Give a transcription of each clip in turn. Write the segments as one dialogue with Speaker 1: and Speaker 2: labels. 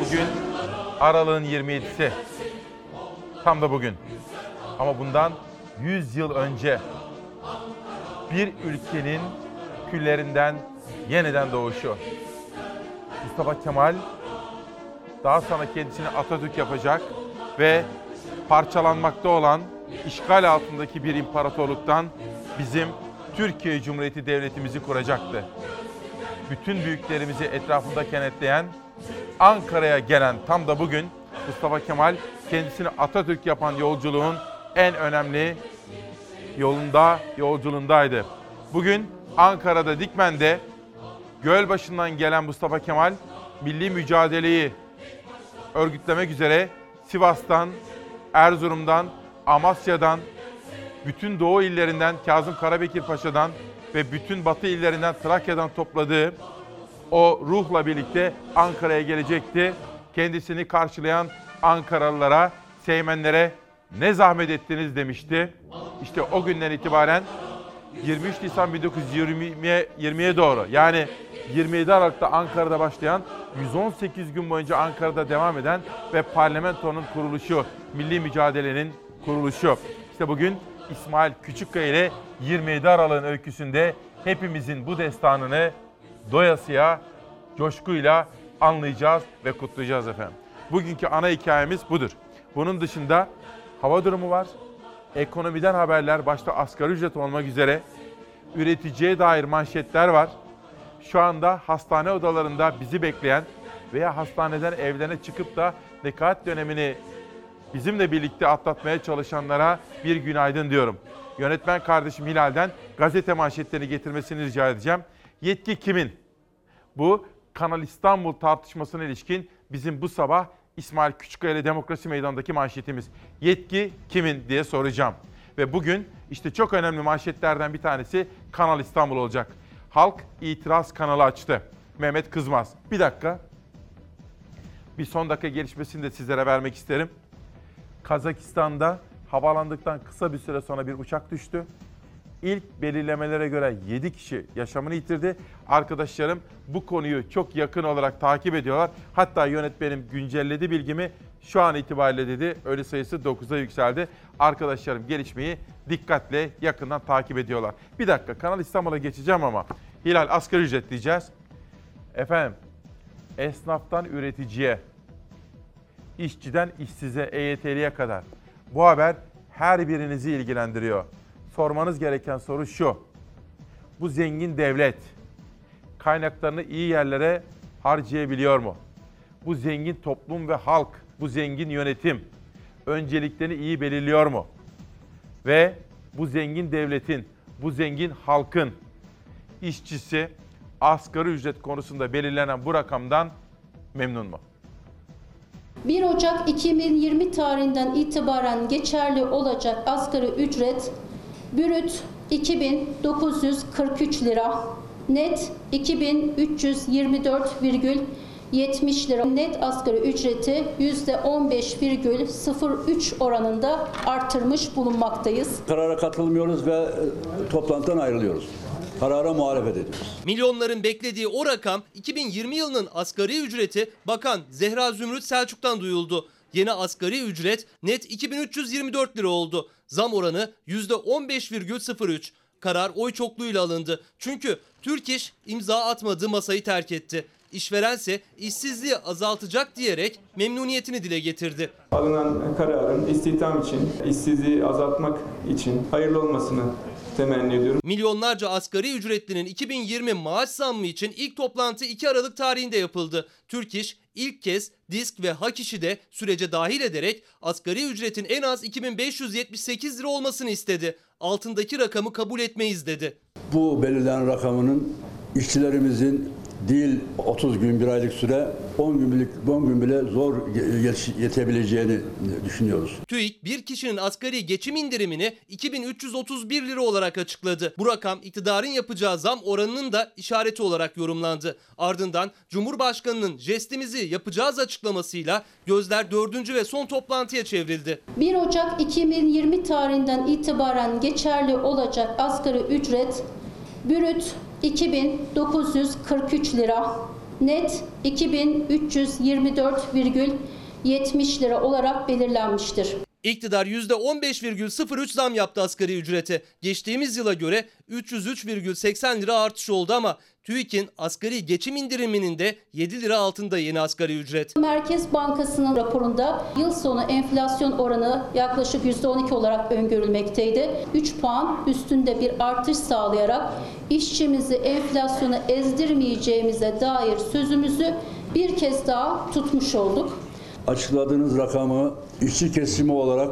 Speaker 1: Bugün Aralık'ın 27'si. Tam da bugün. Ama bundan 100 yıl önce bir ülkenin küllerinden yeniden doğuşu. Mustafa Kemal daha sonra kendisini Atatürk yapacak ve parçalanmakta olan işgal altındaki bir imparatorluktan bizim Türkiye Cumhuriyeti Devletimizi kuracaktı. Bütün büyüklerimizi etrafında kenetleyen Ankara'ya gelen tam da bugün Mustafa Kemal kendisini Atatürk yapan yolculuğun en önemli yolunda, yolculuğundaydı. Bugün Ankara'da Dikmen'de Gölbaşı'ndan gelen Mustafa Kemal milli mücadeleyi örgütlemek üzere Sivas'tan, Erzurum'dan, Amasya'dan, bütün Doğu illerinden Kazım Karabekir Paşa'dan ve bütün Batı illerinden Trakya'dan topladığı o ruhla birlikte Ankara'ya gelecekti. Kendisini karşılayan Ankaralılara, Seymenlere ne zahmet ettiniz demişti. İşte o günden itibaren 23 Nisan 1920'ye 20'ye doğru yani 27 Aralık'ta Ankara'da başlayan 118 gün boyunca Ankara'da devam eden ve parlamentonun kuruluşu, milli mücadelenin kuruluşu. İşte bugün İsmail Küçükkaya ile 27 Aralık'ın öyküsünde hepimizin bu destanını doyasıya, coşkuyla anlayacağız ve kutlayacağız efendim. Bugünkü ana hikayemiz budur. Bunun dışında hava durumu var, ekonomiden haberler, başta asgari ücret olmak üzere üreticiye dair manşetler var. Şu anda hastane odalarında bizi bekleyen veya hastaneden evlerine çıkıp da nekaat dönemini bizimle birlikte atlatmaya çalışanlara bir günaydın diyorum. Yönetmen kardeşim Hilal'den gazete manşetlerini getirmesini rica edeceğim. Yetki kimin? Bu Kanal İstanbul tartışmasına ilişkin bizim bu sabah İsmail Küçükkaya ile Demokrasi Meydanı'ndaki manşetimiz. Yetki kimin diye soracağım. Ve bugün işte çok önemli manşetlerden bir tanesi Kanal İstanbul olacak. Halk itiraz kanalı açtı. Mehmet Kızmaz. Bir dakika. Bir son dakika gelişmesini de sizlere vermek isterim. Kazakistan'da havalandıktan kısa bir süre sonra bir uçak düştü. İlk belirlemelere göre 7 kişi yaşamını yitirdi. Arkadaşlarım bu konuyu çok yakın olarak takip ediyorlar. Hatta yönetmenim güncelledi bilgimi. Şu an itibariyle dedi ölü sayısı 9'a yükseldi. Arkadaşlarım gelişmeyi dikkatle yakından takip ediyorlar. Bir dakika Kanal İstanbul'a geçeceğim ama Hilal asgari ücret diyeceğiz. Efendim esnaftan üreticiye, işçiden işsize, EYT'liye kadar bu haber her birinizi ilgilendiriyor. Sormanız gereken soru şu. Bu zengin devlet kaynaklarını iyi yerlere harcayabiliyor mu? Bu zengin toplum ve halk, bu zengin yönetim önceliklerini iyi belirliyor mu? Ve bu zengin devletin, bu zengin halkın işçisi asgari ücret konusunda belirlenen bu rakamdan memnun mu?
Speaker 2: 1 Ocak 2020 tarihinden itibaren geçerli olacak asgari ücret brüt 2943 lira, net 2324,70 lira. Net asgari ücreti %15,03 oranında artırmış bulunmaktayız.
Speaker 3: Karara katılmıyoruz ve e, toplantıdan ayrılıyoruz. Karara muhalefet ediyoruz.
Speaker 4: Milyonların beklediği o rakam 2020 yılının asgari ücreti Bakan Zehra Zümrüt Selçuk'tan duyuldu. Yeni asgari ücret net 2324 lira oldu. Zam oranı %15,03. Karar oy çokluğuyla alındı. Çünkü Türk İş imza atmadığı masayı terk etti. İşverense işsizliği azaltacak diyerek memnuniyetini dile getirdi.
Speaker 5: Alınan kararın istihdam için, işsizliği azaltmak için hayırlı olmasını temenni ediyorum.
Speaker 4: Milyonlarca asgari ücretlinin 2020 maaş zammı için ilk toplantı 2 Aralık tarihinde yapıldı. Türk İş ilk kez disk ve hak işi de sürece dahil ederek asgari ücretin en az 2578 lira olmasını istedi. Altındaki rakamı kabul etmeyiz dedi.
Speaker 3: Bu belirlenen rakamının işçilerimizin değil 30 gün, bir aylık süre 10 günlük 10 gün bile zor ye- yetebileceğini düşünüyoruz.
Speaker 4: TÜİK bir kişinin asgari geçim indirimini 2331 lira olarak açıkladı. Bu rakam iktidarın yapacağı zam oranının da işareti olarak yorumlandı. Ardından Cumhurbaşkanı'nın jestimizi yapacağız açıklamasıyla gözler dördüncü ve son toplantıya çevrildi.
Speaker 2: 1 Ocak 2020 tarihinden itibaren geçerli olacak asgari ücret brüt 2943 lira, net 2324,70 lira olarak belirlenmiştir.
Speaker 4: İktidar %15,03 zam yaptı asgari ücrete. Geçtiğimiz yıla göre 303,80 lira artış oldu ama TÜİK'in asgari geçim indiriminin de 7 lira altında yeni asgari ücret.
Speaker 2: Merkez Bankası'nın raporunda yıl sonu enflasyon oranı yaklaşık %12 olarak öngörülmekteydi. 3 puan üstünde bir artış sağlayarak işçimizi enflasyona ezdirmeyeceğimize dair sözümüzü bir kez daha tutmuş olduk.
Speaker 3: Açıkladığınız rakamı işçi kesimi olarak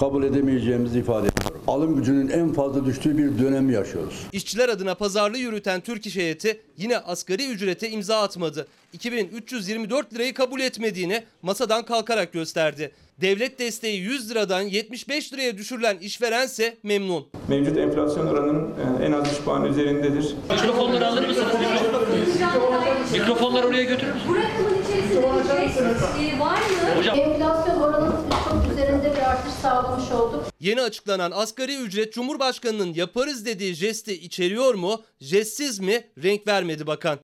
Speaker 3: kabul edemeyeceğimizi ifade ediyorum. Alım gücünün en fazla düştüğü bir dönemi yaşıyoruz.
Speaker 4: İşçiler adına pazarlığı yürüten Türk İş Heyeti yine asgari ücrete imza atmadı. 2324 lirayı kabul etmediğini masadan kalkarak gösterdi. Devlet desteği 100 liradan 75 liraya düşürülen işverense memnun.
Speaker 6: Mevcut enflasyon oranının e, en az 3 puan üzerindedir.
Speaker 7: Mikrofonları alır mısınız? Mikrofonları oraya götürür müsünüz?
Speaker 8: Bu rakamın içerisinde bir şey e, var mı?
Speaker 2: Enflasyon oranının çok üzerinde bir artış sağlamış olduk.
Speaker 4: Yeni açıklanan asgari ücret Cumhurbaşkanı'nın yaparız dediği jesti içeriyor mu? Jestsiz mi? Renk vermedi bakan.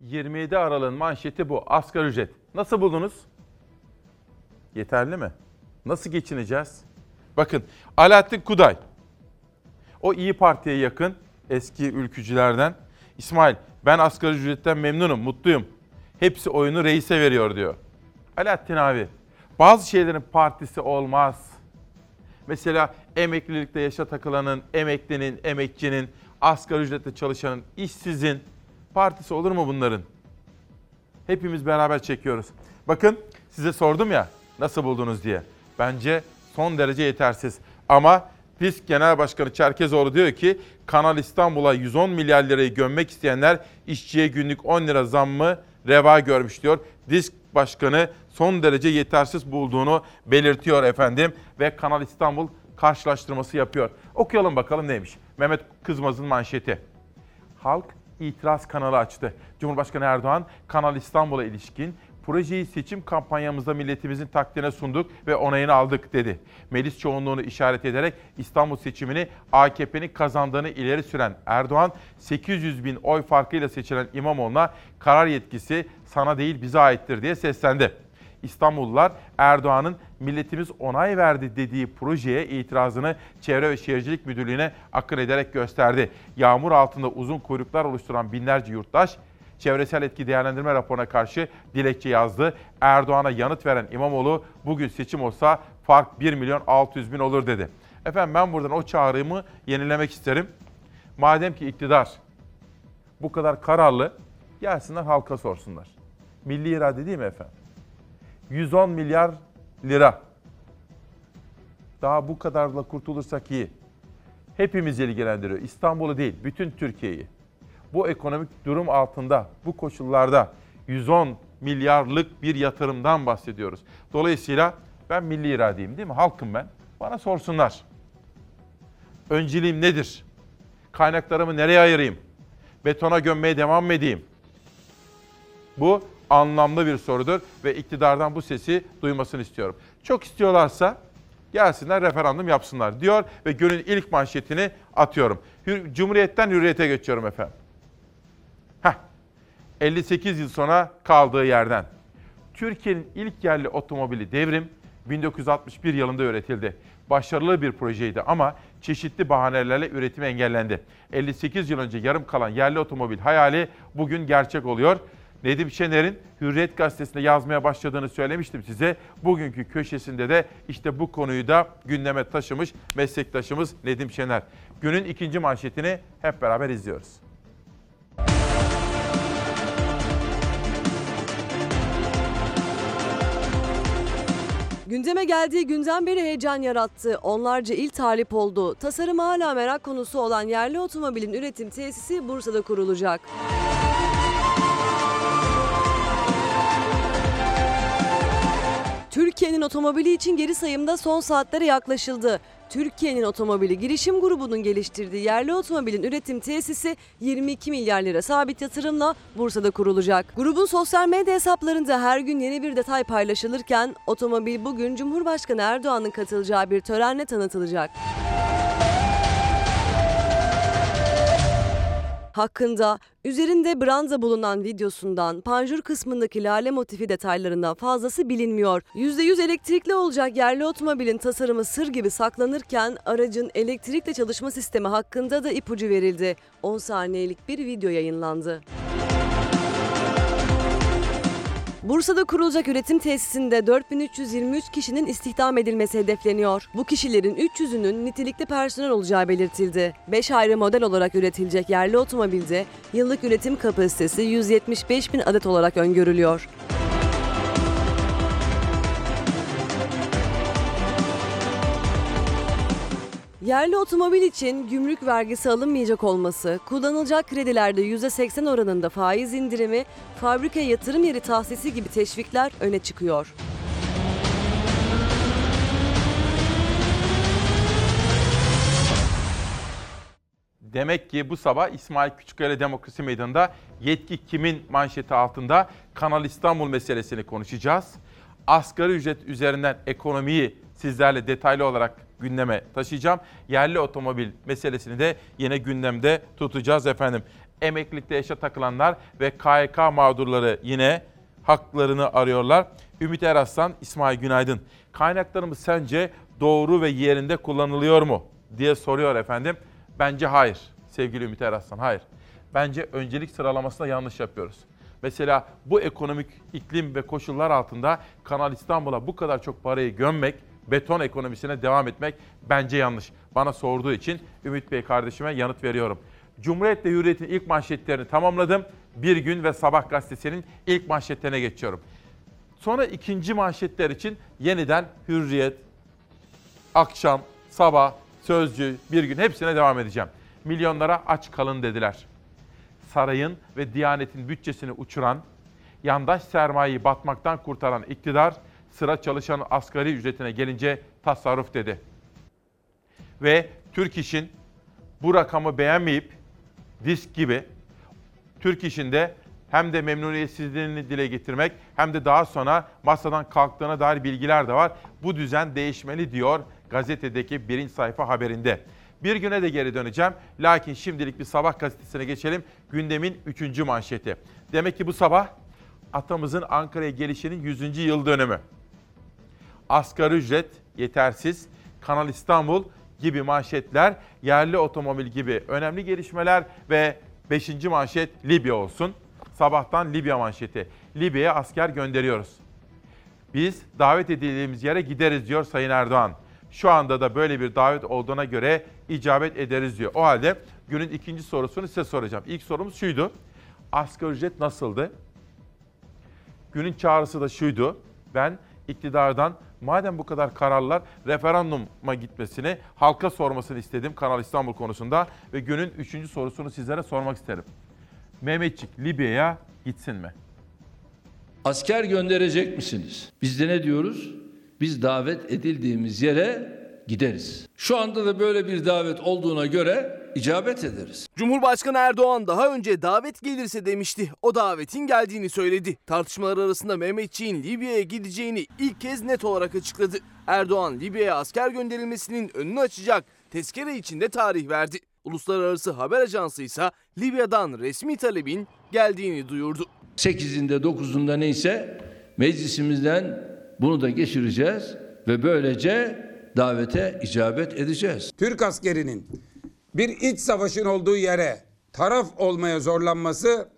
Speaker 1: 27 Aralık'ın manşeti bu. Asgari ücret. Nasıl buldunuz? Yeterli mi? Nasıl geçineceğiz? Bakın Alaaddin Kuday. O İyi Parti'ye yakın eski ülkücülerden. İsmail ben asgari ücretten memnunum, mutluyum. Hepsi oyunu reise veriyor diyor. Alaaddin abi bazı şeylerin partisi olmaz. Mesela emeklilikte yaşa takılanın, emeklinin, emekçinin, asgari ücretle çalışanın, işsizin partisi olur mu bunların? Hepimiz beraber çekiyoruz. Bakın size sordum ya nasıl buldunuz diye. Bence son derece yetersiz. Ama PİSK Genel Başkanı Çerkezoğlu diyor ki Kanal İstanbul'a 110 milyar lirayı gömmek isteyenler işçiye günlük 10 lira zammı reva görmüş diyor. Disk Başkanı son derece yetersiz bulduğunu belirtiyor efendim ve Kanal İstanbul karşılaştırması yapıyor. Okuyalım bakalım neymiş. Mehmet Kızmaz'ın manşeti. Halk itiraz kanalı açtı. Cumhurbaşkanı Erdoğan Kanal İstanbul'a ilişkin projeyi seçim kampanyamızda milletimizin takdirine sunduk ve onayını aldık dedi. Meclis çoğunluğunu işaret ederek İstanbul seçimini AKP'nin kazandığını ileri süren Erdoğan 800 bin oy farkıyla seçilen İmamoğlu'na karar yetkisi sana değil bize aittir diye seslendi. İstanbullular Erdoğan'ın milletimiz onay verdi dediği projeye itirazını Çevre ve Şehircilik Müdürlüğü'ne akın ederek gösterdi. Yağmur altında uzun kuyruklar oluşturan binlerce yurttaş çevresel etki değerlendirme raporuna karşı dilekçe yazdı. Erdoğan'a yanıt veren İmamoğlu bugün seçim olsa fark 1 milyon 600 bin olur dedi. Efendim ben buradan o çağrımı yenilemek isterim. Madem ki iktidar bu kadar kararlı gelsinler halka sorsunlar. Milli irade değil mi efendim? 110 milyar lira. Daha bu kadarla kurtulursak iyi. Hepimizi ilgilendiriyor. İstanbul'u değil, bütün Türkiye'yi. Bu ekonomik durum altında, bu koşullarda 110 milyarlık bir yatırımdan bahsediyoruz. Dolayısıyla ben milli iradeyim değil mi? Halkım ben. Bana sorsunlar. Önceliğim nedir? Kaynaklarımı nereye ayırayım? Betona gömmeye devam mı edeyim? Bu anlamlı bir sorudur ve iktidardan bu sesi duymasını istiyorum. Çok istiyorlarsa gelsinler referandum yapsınlar diyor ve günün ilk manşetini atıyorum. Cumhuriyetten hürriyete geçiyorum efendim. Heh. 58 yıl sonra kaldığı yerden. Türkiye'nin ilk yerli otomobili Devrim 1961 yılında üretildi. Başarılı bir projeydi ama çeşitli bahanelerle üretimi engellendi. 58 yıl önce yarım kalan yerli otomobil hayali bugün gerçek oluyor. Nedim Şener'in Hürriyet Gazetesi'nde yazmaya başladığını söylemiştim size. Bugünkü köşesinde de işte bu konuyu da gündeme taşımış meslektaşımız Nedim Şener. Günün ikinci manşetini hep beraber izliyoruz.
Speaker 9: Gündeme geldiği günden beri heyecan yarattı. Onlarca il talip oldu. Tasarım hala merak konusu olan yerli otomobilin üretim tesisi Bursa'da kurulacak. Türkiye'nin otomobili için geri sayımda son saatlere yaklaşıldı. Türkiye'nin otomobili girişim grubunun geliştirdiği yerli otomobilin üretim tesisi 22 milyar lira sabit yatırımla Bursa'da kurulacak. Grubun sosyal medya hesaplarında her gün yeni bir detay paylaşılırken otomobil bugün Cumhurbaşkanı Erdoğan'ın katılacağı bir törenle tanıtılacak. Hakkında üzerinde branda bulunan videosundan panjur kısmındaki lale motifi detaylarından fazlası bilinmiyor. %100 elektrikli olacak yerli otomobilin tasarımı sır gibi saklanırken aracın elektrikle çalışma sistemi hakkında da ipucu verildi. 10 saniyelik bir video yayınlandı. Bursa'da kurulacak üretim tesisinde 4323 kişinin istihdam edilmesi hedefleniyor. Bu kişilerin 300'ünün nitelikli personel olacağı belirtildi. 5 ayrı model olarak üretilecek yerli otomobilde yıllık üretim kapasitesi 175 bin adet olarak öngörülüyor. Yerli otomobil için gümrük vergisi alınmayacak olması, kullanılacak kredilerde %80 oranında faiz indirimi, fabrika yatırım yeri tahsisi gibi teşvikler öne çıkıyor.
Speaker 1: Demek ki bu sabah İsmail Küçükkaya Demokrasi Meydanı'nda yetki kimin manşeti altında Kanal İstanbul meselesini konuşacağız. Asgari ücret üzerinden ekonomiyi sizlerle detaylı olarak gündeme taşıyacağım. Yerli otomobil meselesini de yine gündemde tutacağız efendim. Emeklilikte yaşa takılanlar ve KYK mağdurları yine haklarını arıyorlar. Ümit Eraslan, İsmail Günaydın. Kaynaklarımız sence doğru ve yerinde kullanılıyor mu diye soruyor efendim. Bence hayır sevgili Ümit Eraslan, hayır. Bence öncelik sıralamasında yanlış yapıyoruz. Mesela bu ekonomik iklim ve koşullar altında Kanal İstanbul'a bu kadar çok parayı gömmek, beton ekonomisine devam etmek bence yanlış. Bana sorduğu için Ümit Bey kardeşime yanıt veriyorum. Cumhuriyet ve Hürriyet'in ilk manşetlerini tamamladım. Bir gün ve Sabah gazetesinin ilk manşetlerine geçiyorum. Sonra ikinci manşetler için yeniden Hürriyet, akşam, sabah, sözcü, bir gün hepsine devam edeceğim. Milyonlara aç kalın dediler. Sarayın ve Diyanet'in bütçesini uçuran, yandaş sermayeyi batmaktan kurtaran iktidar, sıra çalışan asgari ücretine gelince tasarruf dedi. Ve Türk İş'in bu rakamı beğenmeyip disk gibi Türk İş'inde hem de memnuniyetsizliğini dile getirmek hem de daha sonra masadan kalktığına dair bilgiler de var. Bu düzen değişmeli diyor gazetedeki birinci sayfa haberinde. Bir güne de geri döneceğim. Lakin şimdilik bir sabah gazetesine geçelim. Gündemin üçüncü manşeti. Demek ki bu sabah atamızın Ankara'ya gelişinin 100. yıl dönümü. Asgari ücret yetersiz, Kanal İstanbul gibi manşetler, yerli otomobil gibi önemli gelişmeler ve 5. manşet Libya olsun. Sabahtan Libya manşeti. Libya'ya asker gönderiyoruz. Biz davet edildiğimiz yere gideriz diyor Sayın Erdoğan. Şu anda da böyle bir davet olduğuna göre icabet ederiz diyor. O halde günün ikinci sorusunu size soracağım. İlk sorumuz şuydu. Asgari ücret nasıldı? Günün çağrısı da şuydu. Ben iktidardan madem bu kadar kararlar referanduma gitmesini, halka sormasını istedim Kanal İstanbul konusunda ve günün üçüncü sorusunu sizlere sormak isterim. Mehmetçik Libya'ya gitsin mi?
Speaker 10: Asker gönderecek misiniz? Biz de ne diyoruz? Biz davet edildiğimiz yere gideriz. Şu anda da böyle bir davet olduğuna göre icabet ederiz.
Speaker 11: Cumhurbaşkanı Erdoğan daha önce davet gelirse demişti. O davetin geldiğini söyledi. Tartışmalar arasında Mehmetçiğin Libya'ya gideceğini ilk kez net olarak açıkladı. Erdoğan Libya'ya asker gönderilmesinin önünü açacak tezkere içinde tarih verdi. Uluslararası haber ajansı ise Libya'dan resmi talebin geldiğini duyurdu.
Speaker 10: 8'inde 9'unda neyse meclisimizden bunu da geçireceğiz ve böylece davete icabet edeceğiz.
Speaker 12: Türk askerinin bir iç savaşın olduğu yere taraf olmaya zorlanması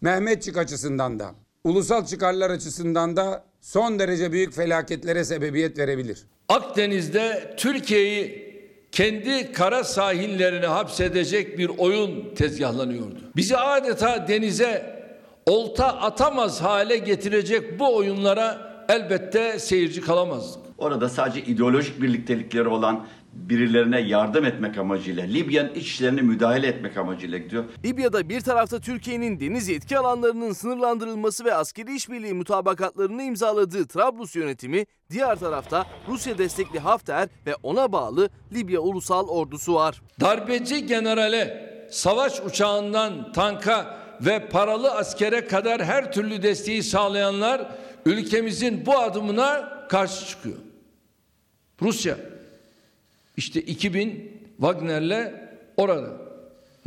Speaker 12: Mehmetçik açısından da ulusal çıkarlar açısından da son derece büyük felaketlere sebebiyet verebilir.
Speaker 10: Akdeniz'de Türkiye'yi kendi kara sahillerine hapsedecek bir oyun tezgahlanıyordu. Bizi adeta denize olta atamaz hale getirecek bu oyunlara elbette seyirci kalamazdık.
Speaker 13: Orada sadece ideolojik birliktelikleri olan birilerine yardım etmek amacıyla, Libya'nın iç işlerine müdahale etmek amacıyla gidiyor.
Speaker 11: Libya'da bir tarafta Türkiye'nin deniz yetki alanlarının sınırlandırılması ve askeri işbirliği mutabakatlarını imzaladığı Trablus yönetimi, diğer tarafta Rusya destekli Hafter ve ona bağlı Libya Ulusal Ordusu var.
Speaker 10: Darbeci generale, savaş uçağından tanka ve paralı askere kadar her türlü desteği sağlayanlar ülkemizin bu adımına karşı çıkıyor. Rusya işte 2000 Wagner'le orada.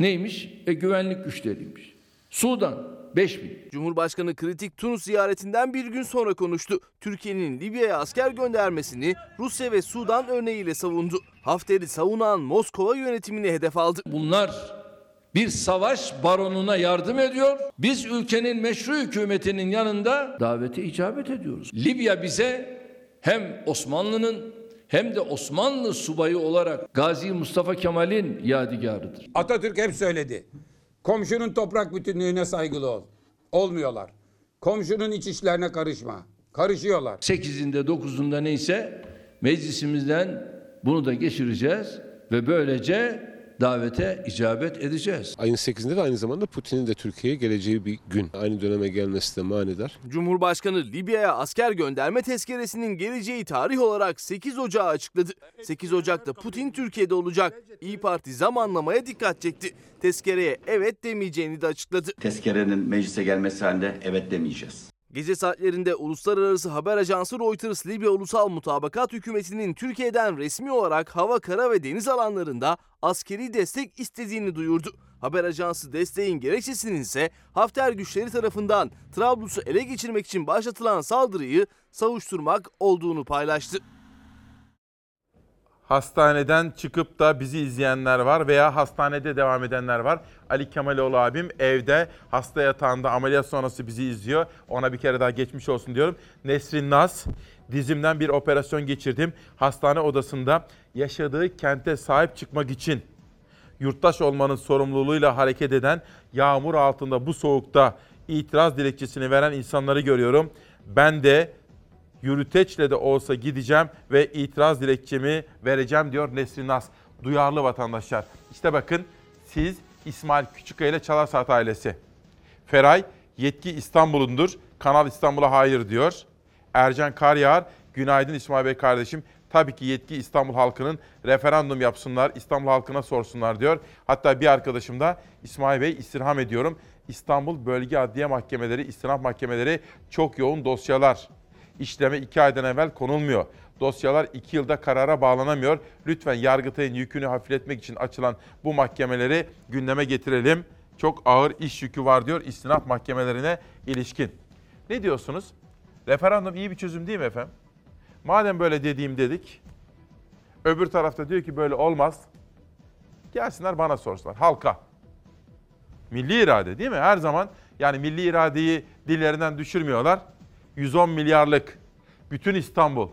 Speaker 10: Neymiş? E güvenlik güçleriymiş. Sudan 5000.
Speaker 11: Cumhurbaşkanı kritik Tunus ziyaretinden bir gün sonra konuştu. Türkiye'nin Libya'ya asker göndermesini Rusya ve Sudan örneğiyle savundu. Hafter'i savunan Moskova yönetimini hedef aldı.
Speaker 10: Bunlar bir savaş baronuna yardım ediyor. Biz ülkenin meşru hükümetinin yanında davete icabet ediyoruz. Libya bize hem Osmanlı'nın hem de Osmanlı subayı olarak Gazi Mustafa Kemal'in yadigarıdır.
Speaker 12: Atatürk hep söyledi. Komşunun toprak bütünlüğüne saygılı ol. Olmuyorlar. Komşunun iç işlerine karışma. Karışıyorlar.
Speaker 10: 8'inde 9'unda neyse meclisimizden bunu da geçireceğiz ve böylece davete icabet edeceğiz.
Speaker 14: Ayın 8'inde de aynı zamanda Putin'in de Türkiye'ye geleceği bir gün. Aynı döneme gelmesi de manidar.
Speaker 11: Cumhurbaşkanı Libya'ya asker gönderme tezkeresinin geleceği tarih olarak 8 Ocağı açıkladı. 8 Ocak'ta Putin Türkiye'de olacak. İyi Parti zamanlamaya dikkat çekti. Tezkereye evet demeyeceğini de açıkladı.
Speaker 13: Tezkerenin meclise gelmesi halinde evet demeyeceğiz.
Speaker 11: Gece saatlerinde uluslararası haber ajansı Reuters Libya Ulusal Mutabakat Hükümeti'nin Türkiye'den resmi olarak hava, kara ve deniz alanlarında askeri destek istediğini duyurdu. Haber ajansı desteğin gerekçesinin ise Hafter güçleri tarafından Trablus'u ele geçirmek için başlatılan saldırıyı savuşturmak olduğunu paylaştı.
Speaker 1: Hastaneden çıkıp da bizi izleyenler var veya hastanede devam edenler var. Ali Kemaloğlu abim evde hasta yatağında ameliyat sonrası bizi izliyor. Ona bir kere daha geçmiş olsun diyorum. Nesrin Naz, dizimden bir operasyon geçirdim. Hastane odasında yaşadığı kente sahip çıkmak için yurttaş olmanın sorumluluğuyla hareket eden, yağmur altında bu soğukta itiraz dilekçesini veren insanları görüyorum. Ben de yürüteçle de olsa gideceğim ve itiraz dilekçemi vereceğim diyor Nesrin Nas. Duyarlı vatandaşlar. İşte bakın siz İsmail Küçükkaya ile Çalar Saat ailesi. Feray yetki İstanbul'undur. Kanal İstanbul'a hayır diyor. Ercan Karyağar günaydın İsmail Bey kardeşim. Tabii ki yetki İstanbul halkının referandum yapsınlar, İstanbul halkına sorsunlar diyor. Hatta bir arkadaşım da İsmail Bey istirham ediyorum. İstanbul Bölge Adliye Mahkemeleri, istinaf mahkemeleri çok yoğun dosyalar işleme iki aydan evvel konulmuyor. Dosyalar iki yılda karara bağlanamıyor. Lütfen Yargıtay'ın yükünü hafifletmek için açılan bu mahkemeleri gündeme getirelim. Çok ağır iş yükü var diyor istinaf mahkemelerine ilişkin. Ne diyorsunuz? Referandum iyi bir çözüm değil mi efendim? Madem böyle dediğim dedik. Öbür tarafta diyor ki böyle olmaz. Gelsinler bana sorsunlar. Halka. Milli irade değil mi? Her zaman yani milli iradeyi dillerinden düşürmüyorlar. 110 milyarlık bütün İstanbul.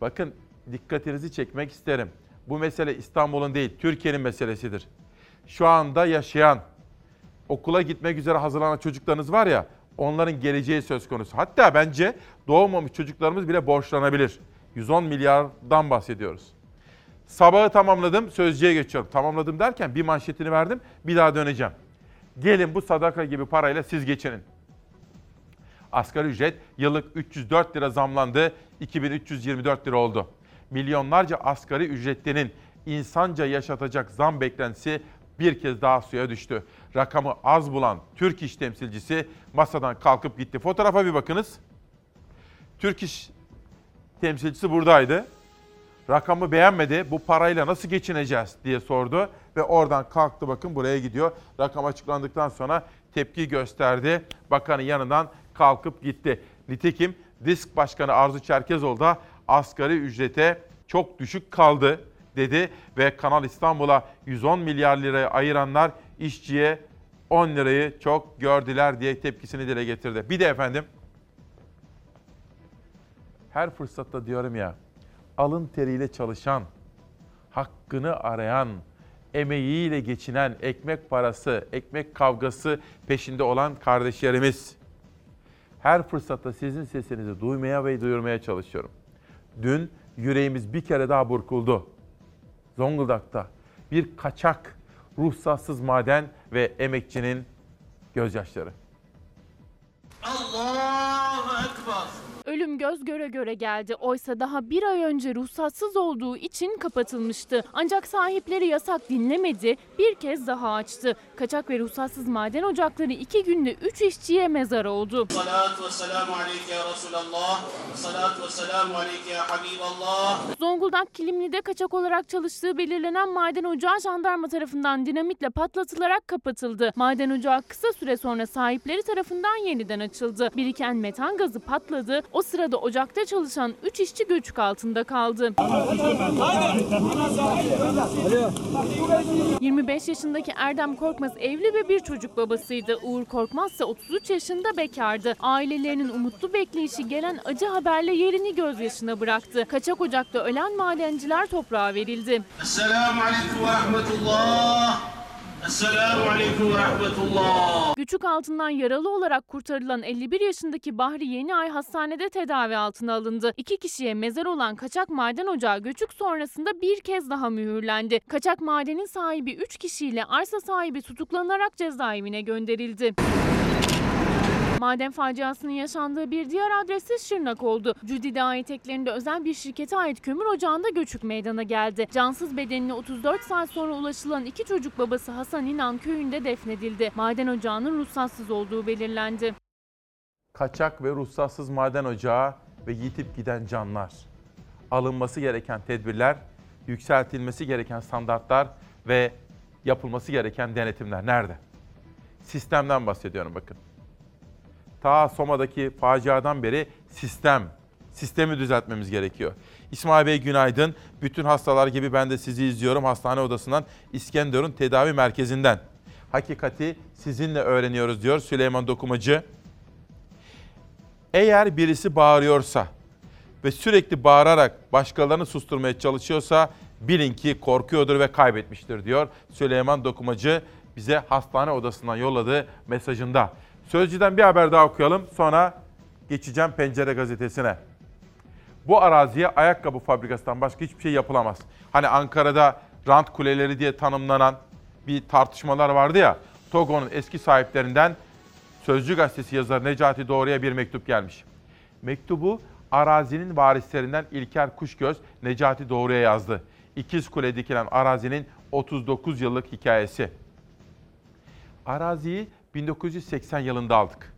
Speaker 1: Bakın dikkatinizi çekmek isterim. Bu mesele İstanbul'un değil, Türkiye'nin meselesidir. Şu anda yaşayan, okula gitmek üzere hazırlanan çocuklarınız var ya, onların geleceği söz konusu. Hatta bence doğmamış çocuklarımız bile borçlanabilir. 110 milyardan bahsediyoruz. Sabahı tamamladım, sözcüye geçiyorum. Tamamladım derken bir manşetini verdim, bir daha döneceğim. Gelin bu sadaka gibi parayla siz geçinin. Asgari ücret yıllık 304 lira zamlandı, 2324 lira oldu. Milyonlarca asgari ücretlinin insanca yaşatacak zam beklentisi bir kez daha suya düştü. Rakamı az bulan Türk İş temsilcisi masadan kalkıp gitti. Fotoğrafa bir bakınız. Türk İş temsilcisi buradaydı. Rakamı beğenmedi. Bu parayla nasıl geçineceğiz diye sordu ve oradan kalktı bakın buraya gidiyor. Rakam açıklandıktan sonra tepki gösterdi. Bakanın yanından kalkıp gitti. Nitekim Disk Başkanı Arzu Çerkezoğlu da asgari ücrete çok düşük kaldı dedi ve Kanal İstanbul'a 110 milyar liraya ayıranlar işçiye 10 lirayı çok gördüler diye tepkisini dile getirdi. Bir de efendim her fırsatta diyorum ya alın teriyle çalışan, hakkını arayan, emeğiyle geçinen, ekmek parası, ekmek kavgası peşinde olan kardeşlerimiz Her fırsatta sizin sesinizi duymaya ve duyurmaya çalışıyorum. Dün yüreğimiz bir kere daha burkuldu. Zonguldak'ta bir kaçak, ruhsatsız maden ve emekçinin gözyaşları.
Speaker 15: Ölüm göz göre göre geldi. Oysa daha bir ay önce ruhsatsız olduğu için kapatılmıştı. Ancak sahipleri yasak dinlemedi, bir kez daha açtı. Kaçak ve ruhsatsız maden ocakları iki günde üç işçiye mezar oldu. Zonguldak Kilimli'de kaçak olarak çalıştığı belirlenen maden ocağı jandarma tarafından dinamitle patlatılarak kapatıldı. Maden ocağı kısa süre sonra sahipleri tarafından yeniden açıldı. Biriken metan gazı patladı. O sırada ocakta çalışan 3 işçi göçük altında kaldı. 25 yaşındaki Erdem Korkmaz evli ve bir çocuk babasıydı. Uğur Korkmaz ise 33 yaşında bekardı. Ailelerinin umutlu bekleyişi gelen acı haberle yerini gözyaşına bıraktı. Kaçak ocakta ölen madenciler toprağa verildi.
Speaker 16: Esselamu aleyküm ve rahmetullah. Esselamu.
Speaker 15: Güçük altından yaralı olarak kurtarılan 51 yaşındaki Bahri Yeniay hastanede tedavi altına alındı. İki kişiye mezar olan kaçak maden ocağı göçük sonrasında bir kez daha mühürlendi. Kaçak madenin sahibi 3 kişiyle arsa sahibi tutuklanarak cezaevine gönderildi. Maden faciasının yaşandığı bir diğer adres ise Şırnak oldu. Cüdide ait eklerinde özel bir şirkete ait kömür ocağında göçük meydana geldi. Cansız bedenine 34 saat sonra ulaşılan iki çocuk babası Hasan İnan köyünde defnedildi. Maden ocağının ruhsatsız olduğu belirlendi.
Speaker 1: Kaçak ve ruhsatsız maden ocağı ve yitip giden canlar. Alınması gereken tedbirler, yükseltilmesi gereken standartlar ve yapılması gereken denetimler nerede? Sistemden bahsediyorum bakın. Ta Soma'daki faciadan beri sistem, sistemi düzeltmemiz gerekiyor. İsmail Bey günaydın. Bütün hastalar gibi ben de sizi izliyorum hastane odasından İskenderun tedavi merkezinden. Hakikati sizinle öğreniyoruz diyor Süleyman Dokumacı. Eğer birisi bağırıyorsa ve sürekli bağırarak başkalarını susturmaya çalışıyorsa bilin ki korkuyordur ve kaybetmiştir diyor Süleyman Dokumacı bize hastane odasından yolladığı mesajında. Sözcüden bir haber daha okuyalım sonra geçeceğim Pencere gazetesine. Bu araziye ayakkabı fabrikasından başka hiçbir şey yapılamaz. Hani Ankara'da rant kuleleri diye tanımlanan bir tartışmalar vardı ya. Togo'nun eski sahiplerinden Sözcü gazetesi yazarı Necati Doğru'ya bir mektup gelmiş. Mektubu arazinin varislerinden İlker Kuşgöz Necati Doğru'ya yazdı. İkiz Kule dikilen arazinin 39 yıllık hikayesi. Araziyi 1980 yılında aldık.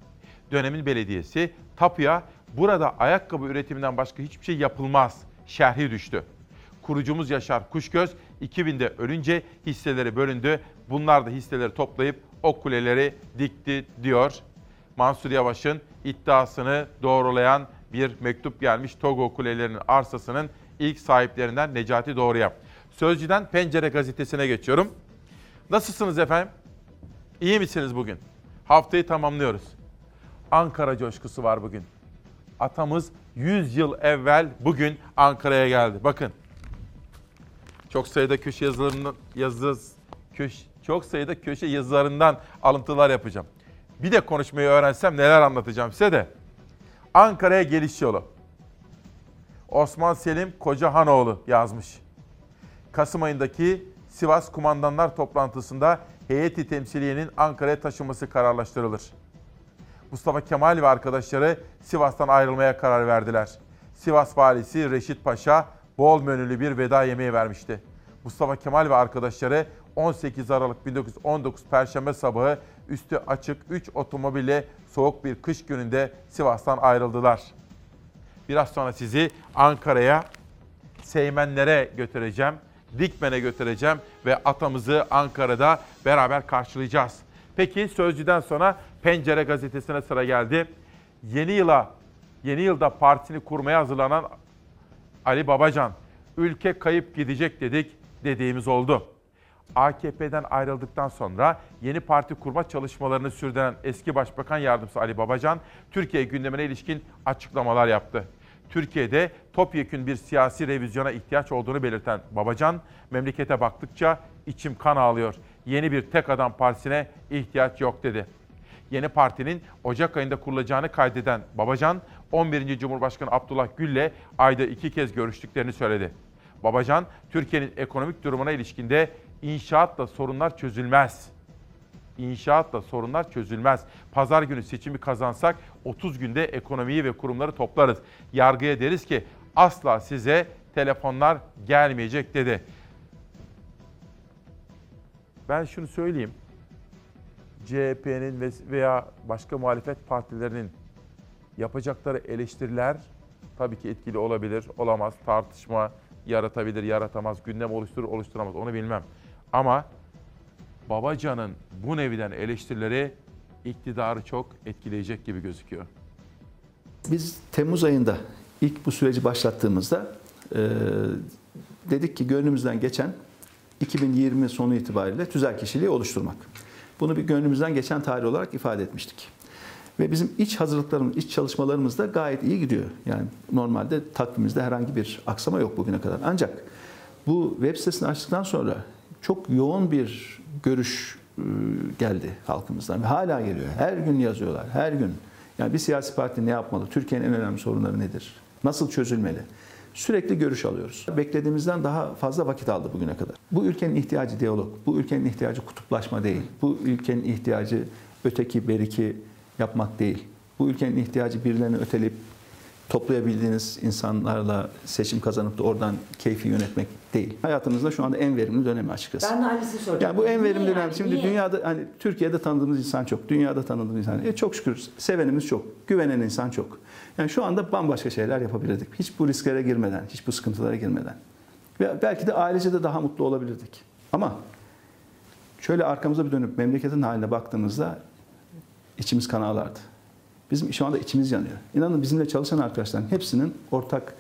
Speaker 1: Dönemin belediyesi tapuya burada ayakkabı üretiminden başka hiçbir şey yapılmaz şerhi düştü. Kurucumuz Yaşar Kuşgöz 2000'de ölünce hisseleri bölündü. Bunlar da hisseleri toplayıp o kuleleri dikti diyor. Mansur Yavaş'ın iddiasını doğrulayan bir mektup gelmiş Togo kulelerinin arsasının ilk sahiplerinden Necati Doğru'ya. Sözcüden Pencere gazetesine geçiyorum. Nasılsınız efendim? İyi misiniz bugün? Haftayı tamamlıyoruz. Ankara coşkusu var bugün. Atamız 100 yıl evvel bugün Ankara'ya geldi. Bakın. Çok sayıda köşe yazılarından yazı köş, çok sayıda köşe yazılarından alıntılar yapacağım. Bir de konuşmayı öğrensem neler anlatacağım size de. Ankara'ya geliş yolu. Osman Selim Kocahanoğlu yazmış. Kasım ayındaki Sivas Kumandanlar toplantısında heyeti temsiliyenin Ankara'ya taşınması kararlaştırılır. Mustafa Kemal ve arkadaşları Sivas'tan ayrılmaya karar verdiler. Sivas valisi Reşit Paşa bol menülü bir veda yemeği vermişti. Mustafa Kemal ve arkadaşları 18 Aralık 1919 Perşembe sabahı üstü açık 3 otomobille soğuk bir kış gününde Sivas'tan ayrıldılar. Biraz sonra sizi Ankara'ya, Seymenlere götüreceğim, Dikmen'e götüreceğim ve atamızı Ankara'da beraber karşılayacağız. Peki Sözcü'den sonra Pencere gazetesine sıra geldi. Yeni yıla, yeni yılda partisini kurmaya hazırlanan Ali Babacan, ülke kayıp gidecek dedik, dediğimiz oldu. AKP'den ayrıldıktan sonra yeni parti kurma çalışmalarını sürdüren eski Başbakan Yardımcısı Ali Babacan, Türkiye gündemine ilişkin açıklamalar yaptı. Türkiye'de topyekün bir siyasi revizyona ihtiyaç olduğunu belirten Babacan, memlekete baktıkça içim kan ağlıyor. Yeni bir tek adam partisine ihtiyaç yok dedi. yeni partinin Ocak ayında kurulacağını kaydeden Babacan, 11. Cumhurbaşkanı Abdullah Gül'le ayda iki kez görüştüklerini söyledi. Babacan, Türkiye'nin ekonomik durumuna ilişkinde inşaatla sorunlar çözülmez. İnşaatla sorunlar çözülmez. Pazar günü seçimi kazansak 30 günde ekonomiyi ve kurumları toplarız. Yargıya deriz ki asla size telefonlar gelmeyecek dedi. Ben şunu söyleyeyim. CHP'nin veya başka muhalefet partilerinin yapacakları eleştiriler tabii ki etkili olabilir, olamaz. Tartışma yaratabilir, yaratamaz, gündem oluşturur, oluşturamaz onu bilmem. Ama Babacan'ın bu neviden eleştirileri iktidarı çok etkileyecek gibi gözüküyor.
Speaker 17: Biz Temmuz ayında ilk bu süreci başlattığımızda e, dedik ki gönlümüzden geçen 2020 sonu itibariyle tüzel kişiliği oluşturmak. Bunu bir gönlümüzden geçen tarih olarak ifade etmiştik. Ve bizim iç hazırlıklarımız, iç çalışmalarımız da gayet iyi gidiyor. Yani normalde takvimimizde herhangi bir aksama yok bugüne kadar. Ancak bu web sitesini açtıktan sonra çok yoğun bir görüş e, geldi halkımızdan ve hala geliyor. Her gün yazıyorlar, her gün. Yani bir siyasi parti ne yapmalı? Türkiye'nin en önemli sorunları nedir? Nasıl çözülmeli? Sürekli görüş alıyoruz. Beklediğimizden daha fazla vakit aldı bugüne kadar. Bu ülkenin ihtiyacı diyalog, bu ülkenin ihtiyacı kutuplaşma değil. Bu ülkenin ihtiyacı öteki beriki yapmak değil. Bu ülkenin ihtiyacı birilerini öteleyip toplayabildiğiniz insanlarla seçim kazanıp da oradan keyfi yönetmek değil. Hayatımızda şu anda en verimli dönemi açıkçası.
Speaker 18: Ben de aynısını soracağım.
Speaker 17: Yani bu en
Speaker 18: Niye
Speaker 17: verimli dönem.
Speaker 18: yani?
Speaker 17: Şimdi
Speaker 18: Niye?
Speaker 17: dünyada hani Türkiye'de tanıdığımız insan çok, dünyada tanıdığımız insan. E çok şükür sevenimiz çok, güvenen insan çok. Yani şu anda bambaşka şeyler yapabilirdik. Hiç bu risklere girmeden, hiç bu sıkıntılara girmeden. Ve belki de ailece de daha mutlu olabilirdik. Ama şöyle arkamıza bir dönüp memleketin haline baktığımızda içimiz kan ağlardı. Bizim şu anda içimiz yanıyor. İnanın bizimle çalışan arkadaşların hepsinin ortak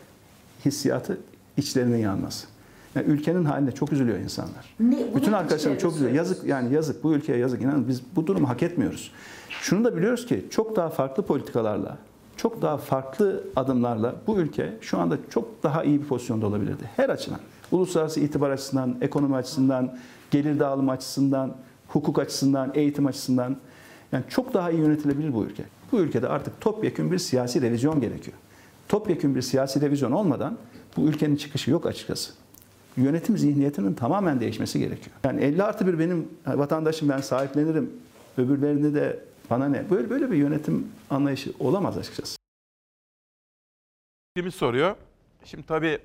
Speaker 17: hissiyatı içlerinin yanması. Yani ülkenin haline çok üzülüyor insanlar.
Speaker 18: Ne-
Speaker 17: Bütün arkadaşlarım çok üzülüyor. Yazık yani yazık bu ülkeye yazık. İnanın biz bu durumu hak etmiyoruz. Şunu da biliyoruz ki çok daha farklı politikalarla, çok daha farklı adımlarla bu ülke şu anda çok daha iyi bir pozisyonda olabilirdi. Her açıdan. Uluslararası itibar açısından, ekonomi açısından, gelir dağılımı açısından, hukuk açısından, eğitim açısından. Yani çok daha iyi yönetilebilir bu ülke. Bu ülkede artık topyekun bir siyasi revizyon gerekiyor. Topyekun bir siyasi revizyon olmadan bu ülkenin çıkışı yok açıkçası. Yönetim zihniyetinin tamamen değişmesi gerekiyor. Yani 50 artı bir benim vatandaşım ben sahiplenirim. Öbürlerini de bana ne? Böyle böyle bir yönetim anlayışı olamaz açıkçası.
Speaker 1: Kimi soruyor. Şimdi tabii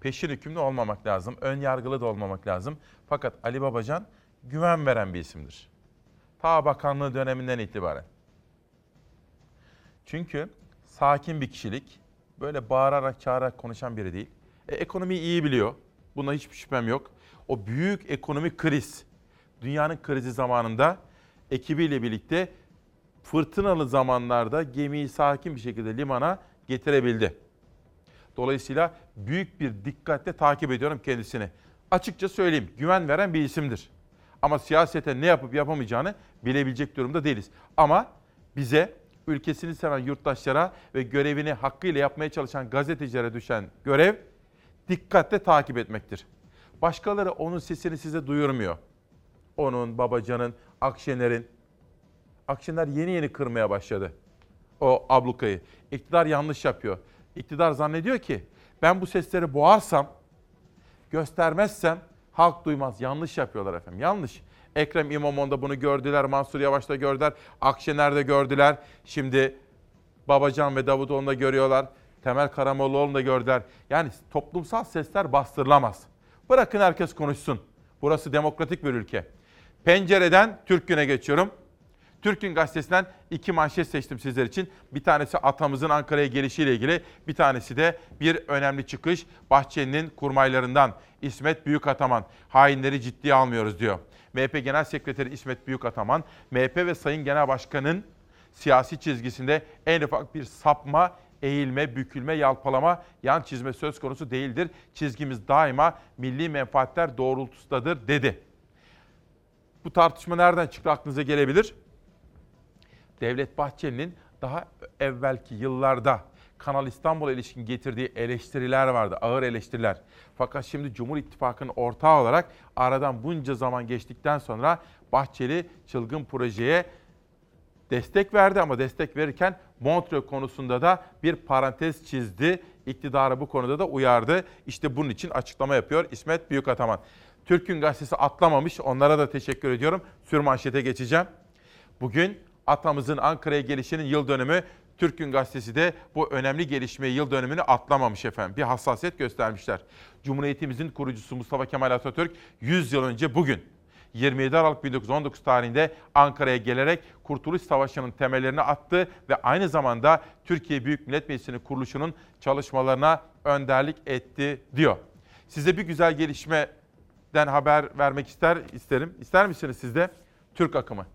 Speaker 1: peşin hükümlü olmamak lazım. Ön yargılı da olmamak lazım. Fakat Ali Babacan güven veren bir isimdir. Ta bakanlığı döneminden itibaren. Çünkü sakin bir kişilik. Böyle bağırarak çağırarak konuşan biri değil. E, ekonomiyi iyi biliyor. Buna hiçbir şüphem yok. O büyük ekonomik kriz, dünyanın krizi zamanında ekibiyle birlikte fırtınalı zamanlarda gemiyi sakin bir şekilde limana getirebildi. Dolayısıyla büyük bir dikkatle takip ediyorum kendisini. Açıkça söyleyeyim, güven veren bir isimdir. Ama siyasete ne yapıp yapamayacağını bilebilecek durumda değiliz. Ama bize, ülkesini seven yurttaşlara ve görevini hakkıyla yapmaya çalışan gazetecilere düşen görev dikkatle takip etmektir. Başkaları onun sesini size duyurmuyor. Onun, Babacan'ın, Akşener'in. Akşener yeni yeni kırmaya başladı o ablukayı. İktidar yanlış yapıyor. İktidar zannediyor ki ben bu sesleri boğarsam, göstermezsem halk duymaz. Yanlış yapıyorlar efendim. Yanlış. Ekrem İmamoğlu da bunu gördüler, Mansur Yavaş da gördüler, Akşener de gördüler. Şimdi Babacan ve Davutoğlu'nu da görüyorlar. Temel Karamollaoğlu'nu da gördüler. Yani toplumsal sesler bastırılamaz. Bırakın herkes konuşsun. Burası demokratik bir ülke. Pencereden Türk Gün'e geçiyorum. Türk Gün Gazetesi'nden iki manşet seçtim sizler için. Bir tanesi atamızın Ankara'ya gelişiyle ilgili, bir tanesi de bir önemli çıkış Bahçeli'nin kurmaylarından. İsmet Büyükataman, hainleri ciddiye almıyoruz diyor. MHP Genel Sekreteri İsmet Büyükataman, MHP ve Sayın Genel Başkan'ın siyasi çizgisinde en ufak bir sapma, eğilme, bükülme, yalpalama, yan çizme söz konusu değildir. Çizgimiz daima milli menfaatler doğrultusundadır dedi. Bu tartışma nereden çıktı aklınıza gelebilir? Devlet Bahçeli'nin daha evvelki yıllarda Kanal İstanbul'a ilişkin getirdiği eleştiriler vardı, ağır eleştiriler. Fakat şimdi Cumhur İttifakı'nın ortağı olarak aradan bunca zaman geçtikten sonra Bahçeli çılgın projeye destek verdi ama destek verirken Montreux konusunda da bir parantez çizdi. İktidarı bu konuda da uyardı. İşte bunun için açıklama yapıyor İsmet Büyükataman. Türk'ün gazetesi atlamamış. Onlara da teşekkür ediyorum. Sürmanşete geçeceğim. Bugün atamızın Ankara'ya gelişinin yıl dönümü. Türk'ün gazetesi de bu önemli gelişmeyi yıl dönümünü atlamamış efendim. Bir hassasiyet göstermişler. Cumhuriyetimizin kurucusu Mustafa Kemal Atatürk 100 yıl önce bugün 27 Aralık 1919 tarihinde Ankara'ya gelerek Kurtuluş Savaşı'nın temellerini attı ve aynı zamanda Türkiye Büyük Millet Meclisi'nin kuruluşunun çalışmalarına önderlik etti diyor. Size bir güzel gelişmeden haber vermek ister isterim. İster misiniz siz de? Türk akımı.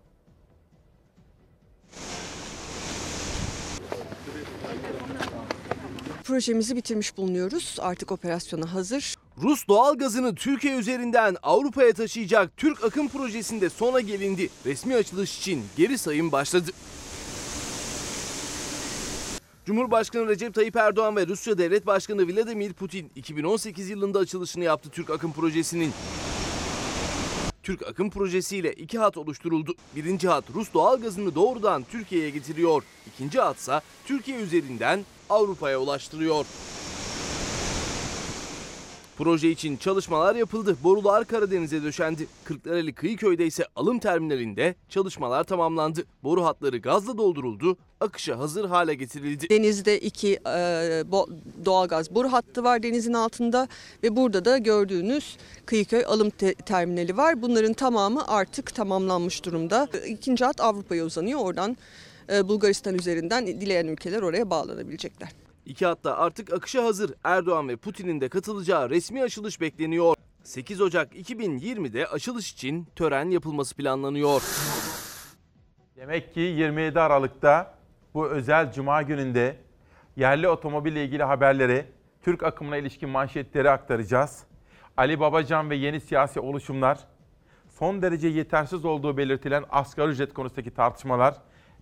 Speaker 18: Projemizi bitirmiş bulunuyoruz. Artık operasyona hazır.
Speaker 11: Rus doğalgazını Türkiye üzerinden Avrupa'ya taşıyacak Türk Akım projesinde sona gelindi. Resmi açılış için geri sayım başladı. Cumhurbaşkanı Recep Tayyip Erdoğan ve Rusya Devlet Başkanı Vladimir Putin 2018 yılında açılışını yaptı Türk Akım projesinin. Türk Akım projesiyle iki hat oluşturuldu. Birinci hat Rus doğalgazını doğrudan Türkiye'ye getiriyor. İkinci hatsa Türkiye üzerinden Avrupa'ya ulaştırıyor. Proje için çalışmalar yapıldı. Borular Karadeniz'e döşendi. Kırklareli Kıyıköy'de ise alım terminalinde çalışmalar tamamlandı. Boru hatları gazla dolduruldu, akışa hazır hale getirildi.
Speaker 18: Denizde iki e, doğalgaz boru hattı var denizin altında ve burada da gördüğünüz Kıyıköy alım te- terminali var. Bunların tamamı artık tamamlanmış durumda. İkinci hat Avrupa'ya uzanıyor. Oradan Bulgaristan üzerinden dileyen ülkeler oraya bağlanabilecekler.
Speaker 11: İki hatta artık akışa hazır. Erdoğan ve Putin'in de katılacağı resmi açılış bekleniyor. 8 Ocak 2020'de açılış için tören yapılması planlanıyor.
Speaker 1: Demek ki 27 Aralık'ta bu özel cuma gününde yerli otomobille ilgili haberleri, Türk akımına ilişkin manşetleri aktaracağız. Ali Babacan ve yeni siyasi oluşumlar, son derece yetersiz olduğu belirtilen asgari ücret konusundaki tartışmalar,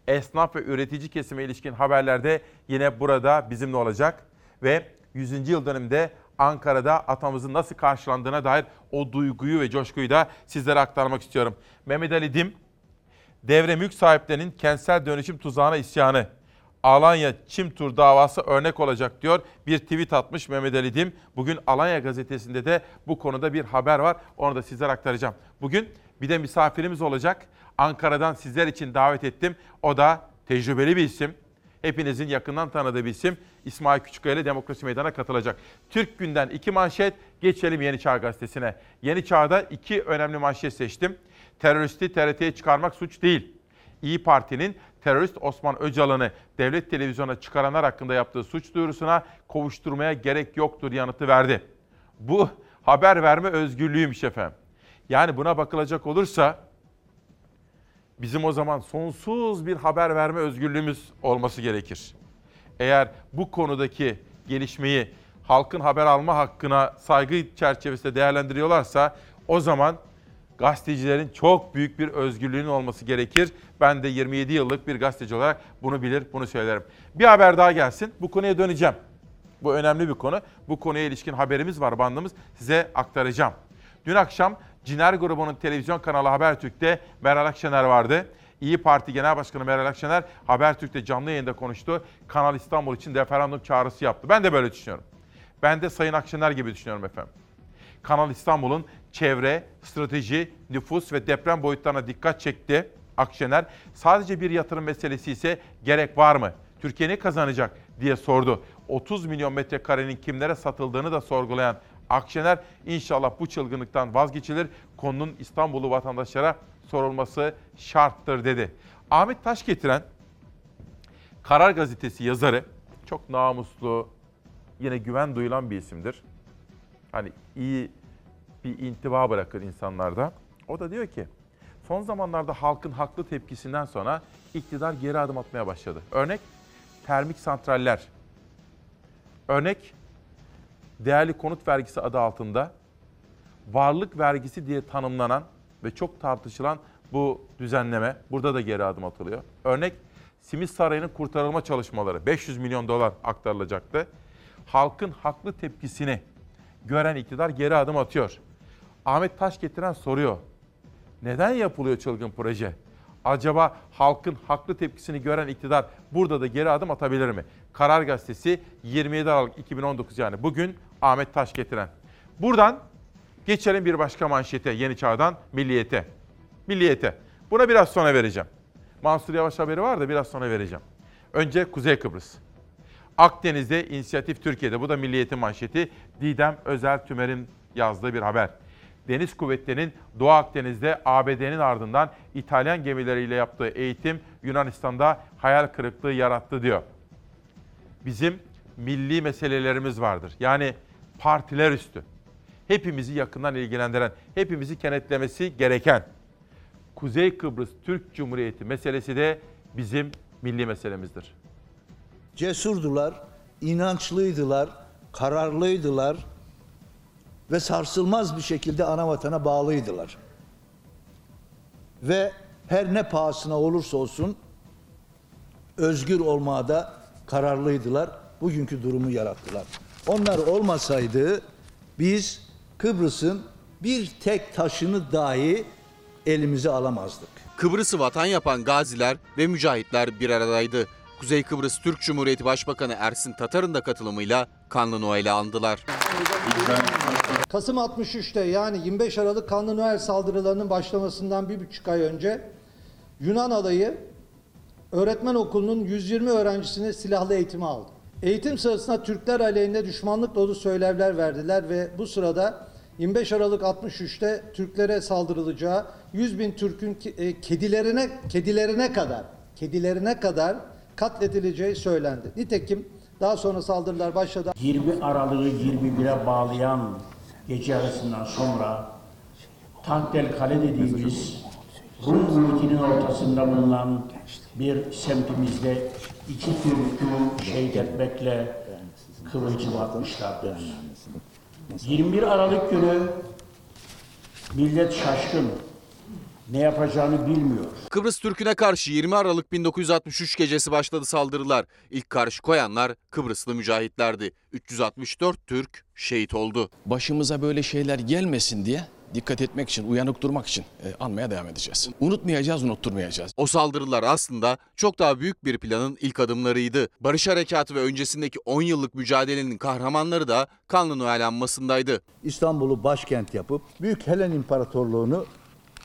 Speaker 1: esnaf ve üretici kesime ilişkin haberlerde yine burada bizimle olacak. Ve 100. yıl dönümünde Ankara'da atamızın nasıl karşılandığına dair o duyguyu ve coşkuyu da sizlere aktarmak istiyorum. Mehmet Ali Dim, devre mülk sahiplerinin kentsel dönüşüm tuzağına isyanı. Alanya Çimtur davası örnek olacak diyor. Bir tweet atmış Mehmet Ali Dim. Bugün Alanya gazetesinde de bu konuda bir haber var. Onu da sizlere aktaracağım. Bugün bir de misafirimiz olacak. Ankara'dan sizler için davet ettim. O da tecrübeli bir isim. Hepinizin yakından tanıdığı bir isim. İsmail Küçükkaya ile Demokrasi Meydanı'na katılacak. Türk Günden iki manşet. Geçelim Yeni Çağ Gazetesi'ne. Yeni Çağ'da iki önemli manşet seçtim. Teröristi TRT'ye çıkarmak suç değil. İyi Parti'nin terörist Osman Öcalan'ı devlet televizyona çıkaranlar hakkında yaptığı suç duyurusuna kovuşturmaya gerek yoktur yanıtı verdi. Bu haber verme özgürlüğüymüş efendim. Yani buna bakılacak olursa bizim o zaman sonsuz bir haber verme özgürlüğümüz olması gerekir. Eğer bu konudaki gelişmeyi halkın haber alma hakkına saygı çerçevesinde değerlendiriyorlarsa o zaman gazetecilerin çok büyük bir özgürlüğünün olması gerekir. Ben de 27 yıllık bir gazeteci olarak bunu bilir, bunu söylerim. Bir haber daha gelsin. Bu konuya döneceğim. Bu önemli bir konu. Bu konuya ilişkin haberimiz var, bandımız. Size aktaracağım. Dün akşam Ciner grubunun televizyon kanalı Habertürk'te Meral Akşener vardı. İyi Parti Genel Başkanı Meral Akşener Habertürk'te canlı yayında konuştu. Kanal İstanbul için referandum çağrısı yaptı. Ben de böyle düşünüyorum. Ben de Sayın Akşener gibi düşünüyorum efendim. Kanal İstanbul'un çevre, strateji, nüfus ve deprem boyutlarına dikkat çekti Akşener. Sadece bir yatırım meselesi ise gerek var mı? Türkiye ne kazanacak diye sordu. 30 milyon metrekarenin kimlere satıldığını da sorgulayan Akşener inşallah bu çılgınlıktan vazgeçilir. Konunun İstanbullu vatandaşlara sorulması şarttır dedi. Ahmet Taş getiren Karar Gazetesi yazarı çok namuslu, yine güven duyulan bir isimdir. Hani iyi bir intiba bırakır insanlarda. O da diyor ki son zamanlarda halkın haklı tepkisinden sonra iktidar geri adım atmaya başladı. Örnek termik santraller. Örnek değerli konut vergisi adı altında varlık vergisi diye tanımlanan ve çok tartışılan bu düzenleme burada da geri adım atılıyor. Örnek Simit Sarayı'nın kurtarılma çalışmaları 500 milyon dolar aktarılacaktı. Halkın haklı tepkisini gören iktidar geri adım atıyor. Ahmet Taş getiren soruyor. Neden yapılıyor çılgın proje? Acaba halkın haklı tepkisini gören iktidar burada da geri adım atabilir mi? Karar Gazetesi 27 Aralık 2019 yani bugün Ahmet Taş getiren. Buradan geçelim bir başka manşete Yeni Çağ'dan Milliyet'e. Milliyet'e. Buna biraz sonra vereceğim. Mansur Yavaş haberi var da biraz sonra vereceğim. Önce Kuzey Kıbrıs. Akdeniz'de inisiyatif Türkiye'de. Bu da Milliyet'in manşeti. Didem Özel Tümer'in yazdığı bir haber. Deniz Kuvvetleri'nin Doğu Akdeniz'de ABD'nin ardından İtalyan gemileriyle yaptığı eğitim Yunanistan'da hayal kırıklığı yarattı diyor. Bizim milli meselelerimiz vardır. Yani partiler üstü. Hepimizi yakından ilgilendiren, hepimizi kenetlemesi gereken Kuzey Kıbrıs Türk Cumhuriyeti meselesi de bizim milli meselemizdir.
Speaker 19: Cesurdular, inançlıydılar, kararlıydılar ve sarsılmaz bir şekilde ana vatana bağlıydılar. Ve her ne pahasına olursa olsun özgür olmaya da kararlıydılar. Bugünkü durumu yarattılar. Onlar olmasaydı biz Kıbrıs'ın bir tek taşını dahi elimize alamazdık.
Speaker 20: Kıbrıs'ı vatan yapan gaziler ve mücahitler bir aradaydı. Kuzey Kıbrıs Türk Cumhuriyeti Başbakanı Ersin Tatar'ın da katılımıyla kanlı Noel'i andılar.
Speaker 21: Kasım 63'te yani 25 Aralık Kanlı Noel saldırılarının başlamasından bir buçuk ay önce Yunan alayı öğretmen okulunun 120 öğrencisine silahlı eğitimi aldı. Eğitim sırasında Türkler aleyhinde düşmanlık dolu söylevler verdiler ve bu sırada 25 Aralık 63'te Türklere saldırılacağı 100 bin Türk'ün e, kedilerine kedilerine kadar kedilerine kadar katledileceği söylendi. Nitekim daha sonra saldırılar başladı.
Speaker 22: 20 Aralık'ı 21'e bağlayan gece yarısından sonra Tanktel Kale dediğimiz Rum muhitinin ortasında bulunan bir semtimizde iki Türk'ü şehit etmekle kıvılcım atmışlardır. 21 Aralık günü millet şaşkın, ne yapacağını bilmiyor.
Speaker 20: Kıbrıs Türk'üne karşı 20 Aralık 1963 gecesi başladı saldırılar. İlk karşı koyanlar Kıbrıslı mücahitlerdi. 364 Türk şehit oldu.
Speaker 23: başımıza böyle şeyler gelmesin diye dikkat etmek için, uyanık durmak için e, anmaya devam edeceğiz. Unutmayacağız, unutturmayacağız.
Speaker 20: O saldırılar aslında çok daha büyük bir planın ilk adımlarıydı. Barış Harekatı ve öncesindeki 10 yıllık mücadelenin kahramanları da Kanlı Noel anmasındaydı.
Speaker 19: İstanbul'u başkent yapıp Büyük Helen İmparatorluğunu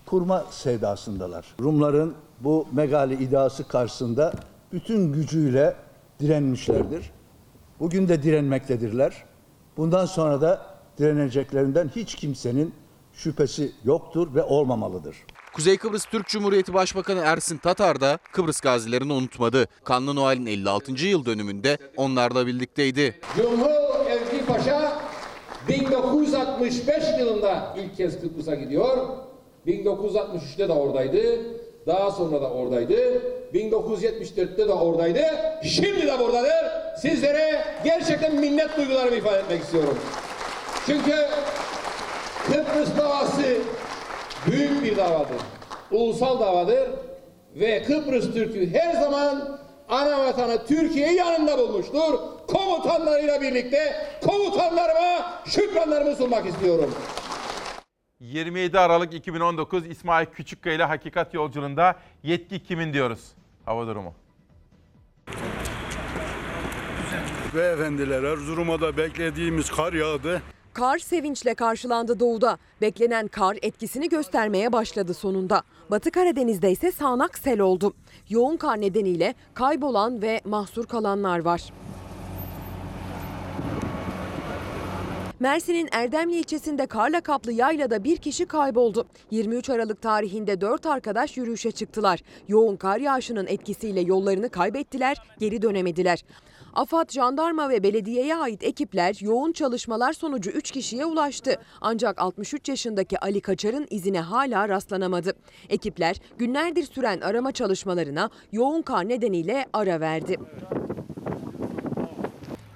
Speaker 19: kurma sevdasındalar. Rumların bu megali iddiası karşısında bütün gücüyle direnmişlerdir. Bugün de direnmektedirler. Bundan sonra da direneceklerinden hiç kimsenin şüphesi yoktur ve olmamalıdır.
Speaker 20: Kuzey Kıbrıs Türk Cumhuriyeti Başbakanı Ersin Tatar da Kıbrıs gazilerini unutmadı. Kanlı Noel'in 56. yıl dönümünde onlarla birlikteydi.
Speaker 24: Cumhur Evgi Paşa 1965 yılında ilk kez Kıbrıs'a gidiyor. 1963'te de oradaydı. Daha sonra da oradaydı. 1974'te de oradaydı. Şimdi de buradadır. Sizlere gerçekten minnet duygularımı ifade etmek istiyorum. Çünkü Kıbrıs davası büyük bir davadır. Ulusal davadır. Ve Kıbrıs Türk'ü her zaman ana vatanı Türkiye'yi yanında bulmuştur. Komutanlarıyla birlikte komutanlarıma şükranlarımı sunmak istiyorum.
Speaker 1: 27 Aralık 2019 İsmail Küçükkaya ile Hakikat Yolculuğunda yetki kimin diyoruz? Hava durumu.
Speaker 25: Beyefendiler Erzurum'a da beklediğimiz kar yağdı.
Speaker 26: Kar sevinçle karşılandı doğuda. Beklenen kar etkisini göstermeye başladı sonunda. Batı Karadeniz'de ise sağanak sel oldu. Yoğun kar nedeniyle kaybolan ve mahsur kalanlar var. Mersin'in Erdemli ilçesinde karla kaplı yaylada bir kişi kayboldu. 23 Aralık tarihinde 4 arkadaş yürüyüşe çıktılar. Yoğun kar yağışının etkisiyle yollarını kaybettiler, geri dönemediler. AFAD, jandarma ve belediyeye ait ekipler yoğun çalışmalar sonucu 3 kişiye ulaştı. Ancak 63 yaşındaki Ali Kaçar'ın izine hala rastlanamadı. Ekipler günlerdir süren arama çalışmalarına yoğun kar nedeniyle ara verdi.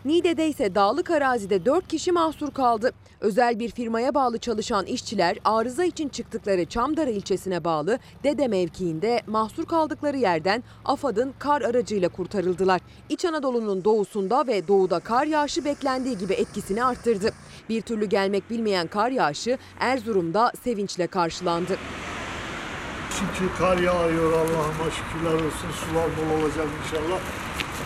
Speaker 26: Niğde'de ise dağlık arazide 4 kişi mahsur kaldı. Özel bir firmaya bağlı çalışan işçiler arıza için çıktıkları Çamdara ilçesine bağlı Dede mevkiinde mahsur kaldıkları yerden AFAD'ın kar aracıyla kurtarıldılar. İç Anadolu'nun doğusunda ve doğuda kar yağışı beklendiği gibi etkisini arttırdı. Bir türlü gelmek bilmeyen kar yağışı Erzurum'da sevinçle karşılandı.
Speaker 25: Şükür kar yağıyor Allah'ıma şükürler olsun. Sular bol olacak inşallah.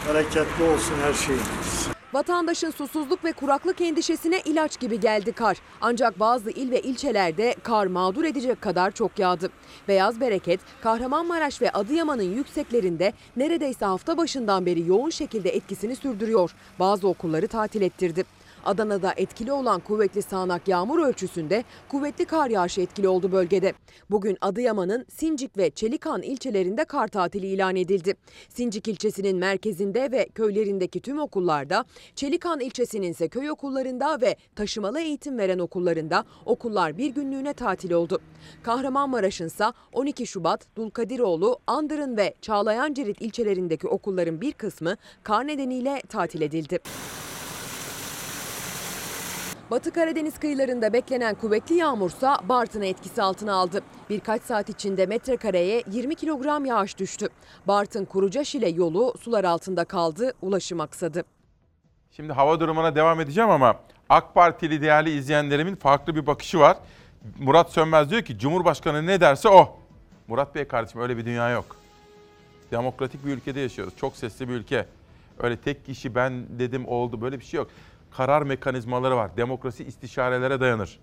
Speaker 25: Bereketli olsun her şeyimiz.
Speaker 26: Vatandaşın susuzluk ve kuraklık endişesine ilaç gibi geldi kar. Ancak bazı il ve ilçelerde kar mağdur edecek kadar çok yağdı. Beyaz bereket Kahramanmaraş ve Adıyaman'ın yükseklerinde neredeyse hafta başından beri yoğun şekilde etkisini sürdürüyor. Bazı okulları tatil ettirdi. Adana'da etkili olan kuvvetli sağanak yağmur ölçüsünde kuvvetli kar yağışı etkili oldu bölgede. Bugün Adıyaman'ın Sincik ve Çelikan ilçelerinde kar tatili ilan edildi. Sincik ilçesinin merkezinde ve köylerindeki tüm okullarda, Çelikan ilçesinin ise köy okullarında ve taşımalı eğitim veren okullarında okullar bir günlüğüne tatil oldu. Kahramanmaraş'ın ise 12 Şubat, Dulkadiroğlu, Andırın ve Çağlayancırit ilçelerindeki okulların bir kısmı kar nedeniyle tatil edildi. Batı Karadeniz kıyılarında beklenen kuvvetli yağmursa Bartın'ı etkisi altına aldı. Birkaç saat içinde metrekareye 20 kilogram yağış düştü. Bartın Kurucaşile yolu sular altında kaldı, ulaşım aksadı.
Speaker 1: Şimdi hava durumuna devam edeceğim ama AK Partili değerli izleyenlerimin farklı bir bakışı var. Murat Sönmez diyor ki Cumhurbaşkanı ne derse o. Murat Bey kardeşim öyle bir dünya yok. Demokratik bir ülkede yaşıyoruz. Çok sesli bir ülke. Öyle tek kişi ben dedim oldu böyle bir şey yok. Karar mekanizmaları var. Demokrasi istişarelere dayanır.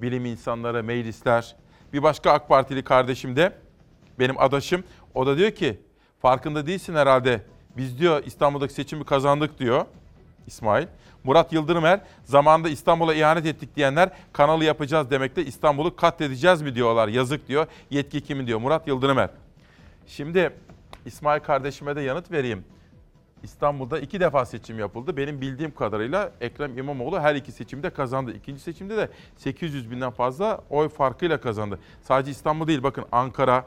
Speaker 1: Bilim insanları, meclisler. Bir başka AK Partili kardeşim de benim adaşım. O da diyor ki farkında değilsin herhalde. Biz diyor İstanbul'daki seçimi kazandık diyor. İsmail. Murat Yıldırımer zamanında İstanbul'a ihanet ettik diyenler kanalı yapacağız demekte İstanbul'u katledeceğiz mi diyorlar. Yazık diyor. Yetki kimin diyor. Murat Yıldırımer. Şimdi İsmail kardeşime de yanıt vereyim. İstanbul'da iki defa seçim yapıldı. Benim bildiğim kadarıyla Ekrem İmamoğlu her iki seçimde kazandı. İkinci seçimde de 800 binden fazla oy farkıyla kazandı. Sadece İstanbul değil bakın Ankara,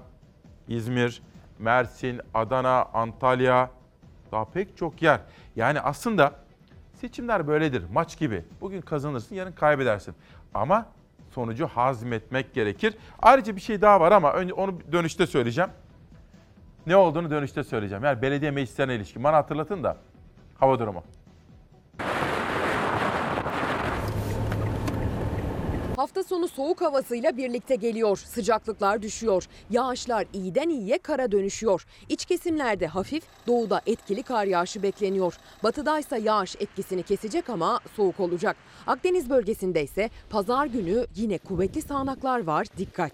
Speaker 1: İzmir, Mersin, Adana, Antalya daha pek çok yer. Yani aslında seçimler böyledir maç gibi. Bugün kazanırsın yarın kaybedersin. Ama sonucu hazmetmek gerekir. Ayrıca bir şey daha var ama onu dönüşte söyleyeceğim. Ne olduğunu dönüşte söyleyeceğim. Yani belediye meclislerine ilişkin. Bana hatırlatın da hava durumu.
Speaker 26: Hafta sonu soğuk havasıyla birlikte geliyor. Sıcaklıklar düşüyor. Yağışlar iyiden iyiye kara dönüşüyor. İç kesimlerde hafif, doğuda etkili kar yağışı bekleniyor. Batıdaysa yağış etkisini kesecek ama soğuk olacak. Akdeniz bölgesinde ise pazar günü yine kuvvetli sağanaklar var. Dikkat.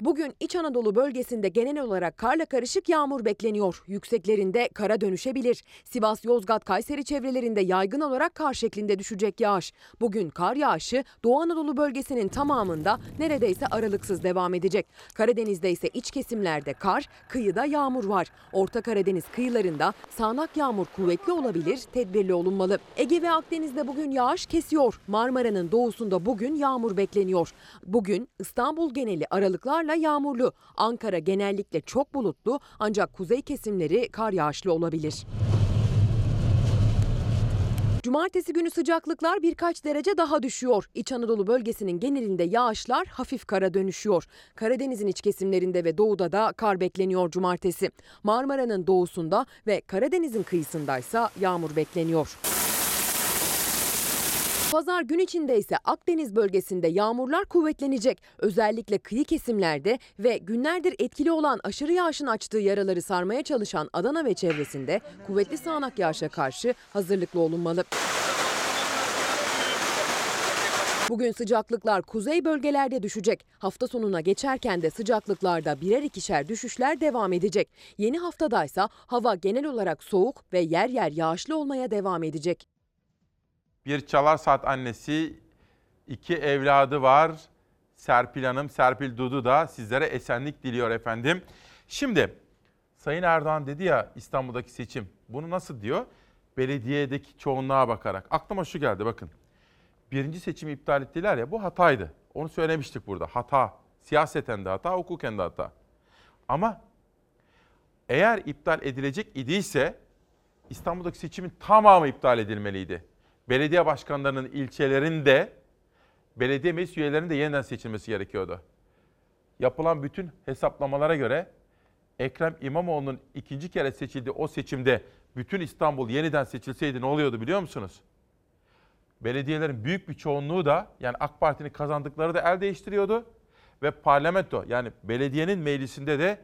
Speaker 26: Bugün İç Anadolu bölgesinde genel olarak karla karışık yağmur bekleniyor. Yükseklerinde kara dönüşebilir. Sivas, Yozgat, Kayseri çevrelerinde yaygın olarak kar şeklinde düşecek yağış. Bugün kar yağışı Doğu Anadolu bölgesinin tamamında neredeyse aralıksız devam edecek. Karadeniz'de ise iç kesimlerde kar, kıyıda yağmur var. Orta Karadeniz kıyılarında sağanak yağmur kuvvetli olabilir, tedbirli olunmalı. Ege ve Akdeniz'de bugün yağış kesiyor. Marmara'nın doğusunda bugün yağmur bekleniyor. Bugün İstanbul geneli aralıklarla yağmurlu. Ankara genellikle çok bulutlu ancak kuzey kesimleri kar yağışlı olabilir. Cumartesi günü sıcaklıklar birkaç derece daha düşüyor. İç Anadolu bölgesinin genelinde yağışlar hafif kara dönüşüyor. Karadeniz'in iç kesimlerinde ve doğuda da kar bekleniyor cumartesi. Marmara'nın doğusunda ve Karadeniz'in kıyısındaysa yağmur bekleniyor. Pazar gün içinde ise Akdeniz bölgesinde yağmurlar kuvvetlenecek. Özellikle kıyı kesimlerde ve günlerdir etkili olan aşırı yağışın açtığı yaraları sarmaya çalışan Adana ve çevresinde kuvvetli sağanak yağışa karşı hazırlıklı olunmalı. Bugün sıcaklıklar kuzey bölgelerde düşecek. Hafta sonuna geçerken de sıcaklıklarda birer ikişer düşüşler devam edecek. Yeni haftadaysa hava genel olarak soğuk ve yer yer yağışlı olmaya devam edecek.
Speaker 1: Bir çalar saat annesi, iki evladı var. Serpil Hanım, Serpil Dudu da sizlere esenlik diliyor efendim. Şimdi Sayın Erdoğan dedi ya İstanbul'daki seçim. Bunu nasıl diyor? Belediyedeki çoğunluğa bakarak. Aklıma şu geldi bakın. Birinci seçimi iptal ettiler ya bu hataydı. Onu söylemiştik burada. Hata. Siyaseten de hata, hukuken de hata. Ama eğer iptal edilecek idiyse İstanbul'daki seçimin tamamı iptal edilmeliydi belediye başkanlarının ilçelerinde belediye meclis üyelerinin de yeniden seçilmesi gerekiyordu. Yapılan bütün hesaplamalara göre Ekrem İmamoğlu'nun ikinci kere seçildiği o seçimde bütün İstanbul yeniden seçilseydi ne oluyordu biliyor musunuz? belediyelerin büyük bir çoğunluğu da yani AK Parti'nin kazandıkları da el değiştiriyordu. Ve parlamento yani belediyenin meclisinde de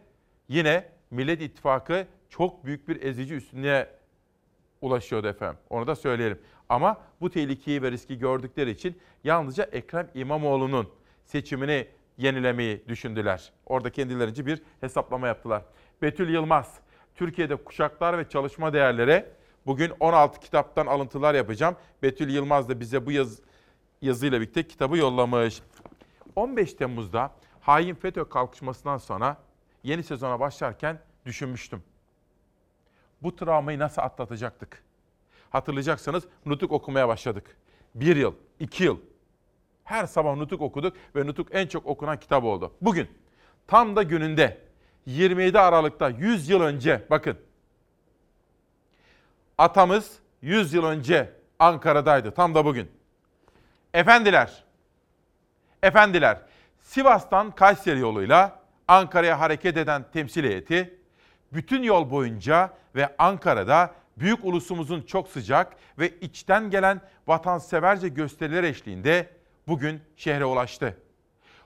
Speaker 1: yine Millet İttifakı çok büyük bir ezici üstünlüğe ulaşıyordu efendim. Onu da söyleyelim. Ama bu tehlikeyi ve riski gördükleri için yalnızca Ekrem İmamoğlu'nun seçimini yenilemeyi düşündüler. Orada kendilerince bir hesaplama yaptılar. Betül Yılmaz, Türkiye'de kuşaklar ve çalışma değerleri bugün 16 kitaptan alıntılar yapacağım. Betül Yılmaz da bize bu yaz, yazıyla birlikte kitabı yollamış. 15 Temmuz'da hain FETÖ kalkışmasından sonra yeni sezona başlarken düşünmüştüm. Bu travmayı nasıl atlatacaktık? Hatırlayacaksanız nutuk okumaya başladık. Bir yıl, iki yıl. Her sabah nutuk okuduk ve nutuk en çok okunan kitap oldu. Bugün tam da gününde 27 Aralık'ta 100 yıl önce bakın. Atamız 100 yıl önce Ankara'daydı tam da bugün. Efendiler, efendiler Sivas'tan Kayseri yoluyla Ankara'ya hareket eden temsil heyeti bütün yol boyunca ve Ankara'da büyük ulusumuzun çok sıcak ve içten gelen vatanseverce gösteriler eşliğinde bugün şehre ulaştı.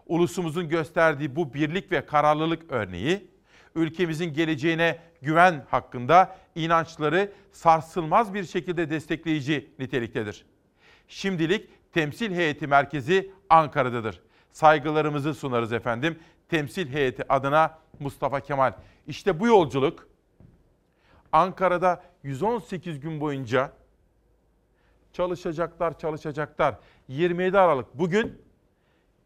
Speaker 1: Ulusumuzun gösterdiği bu birlik ve kararlılık örneği, ülkemizin geleceğine güven hakkında inançları sarsılmaz bir şekilde destekleyici niteliktedir. Şimdilik temsil heyeti merkezi Ankara'dadır. Saygılarımızı sunarız efendim. Temsil heyeti adına Mustafa Kemal. İşte bu yolculuk Ankara'da 118 gün boyunca çalışacaklar, çalışacaklar. 27 Aralık bugün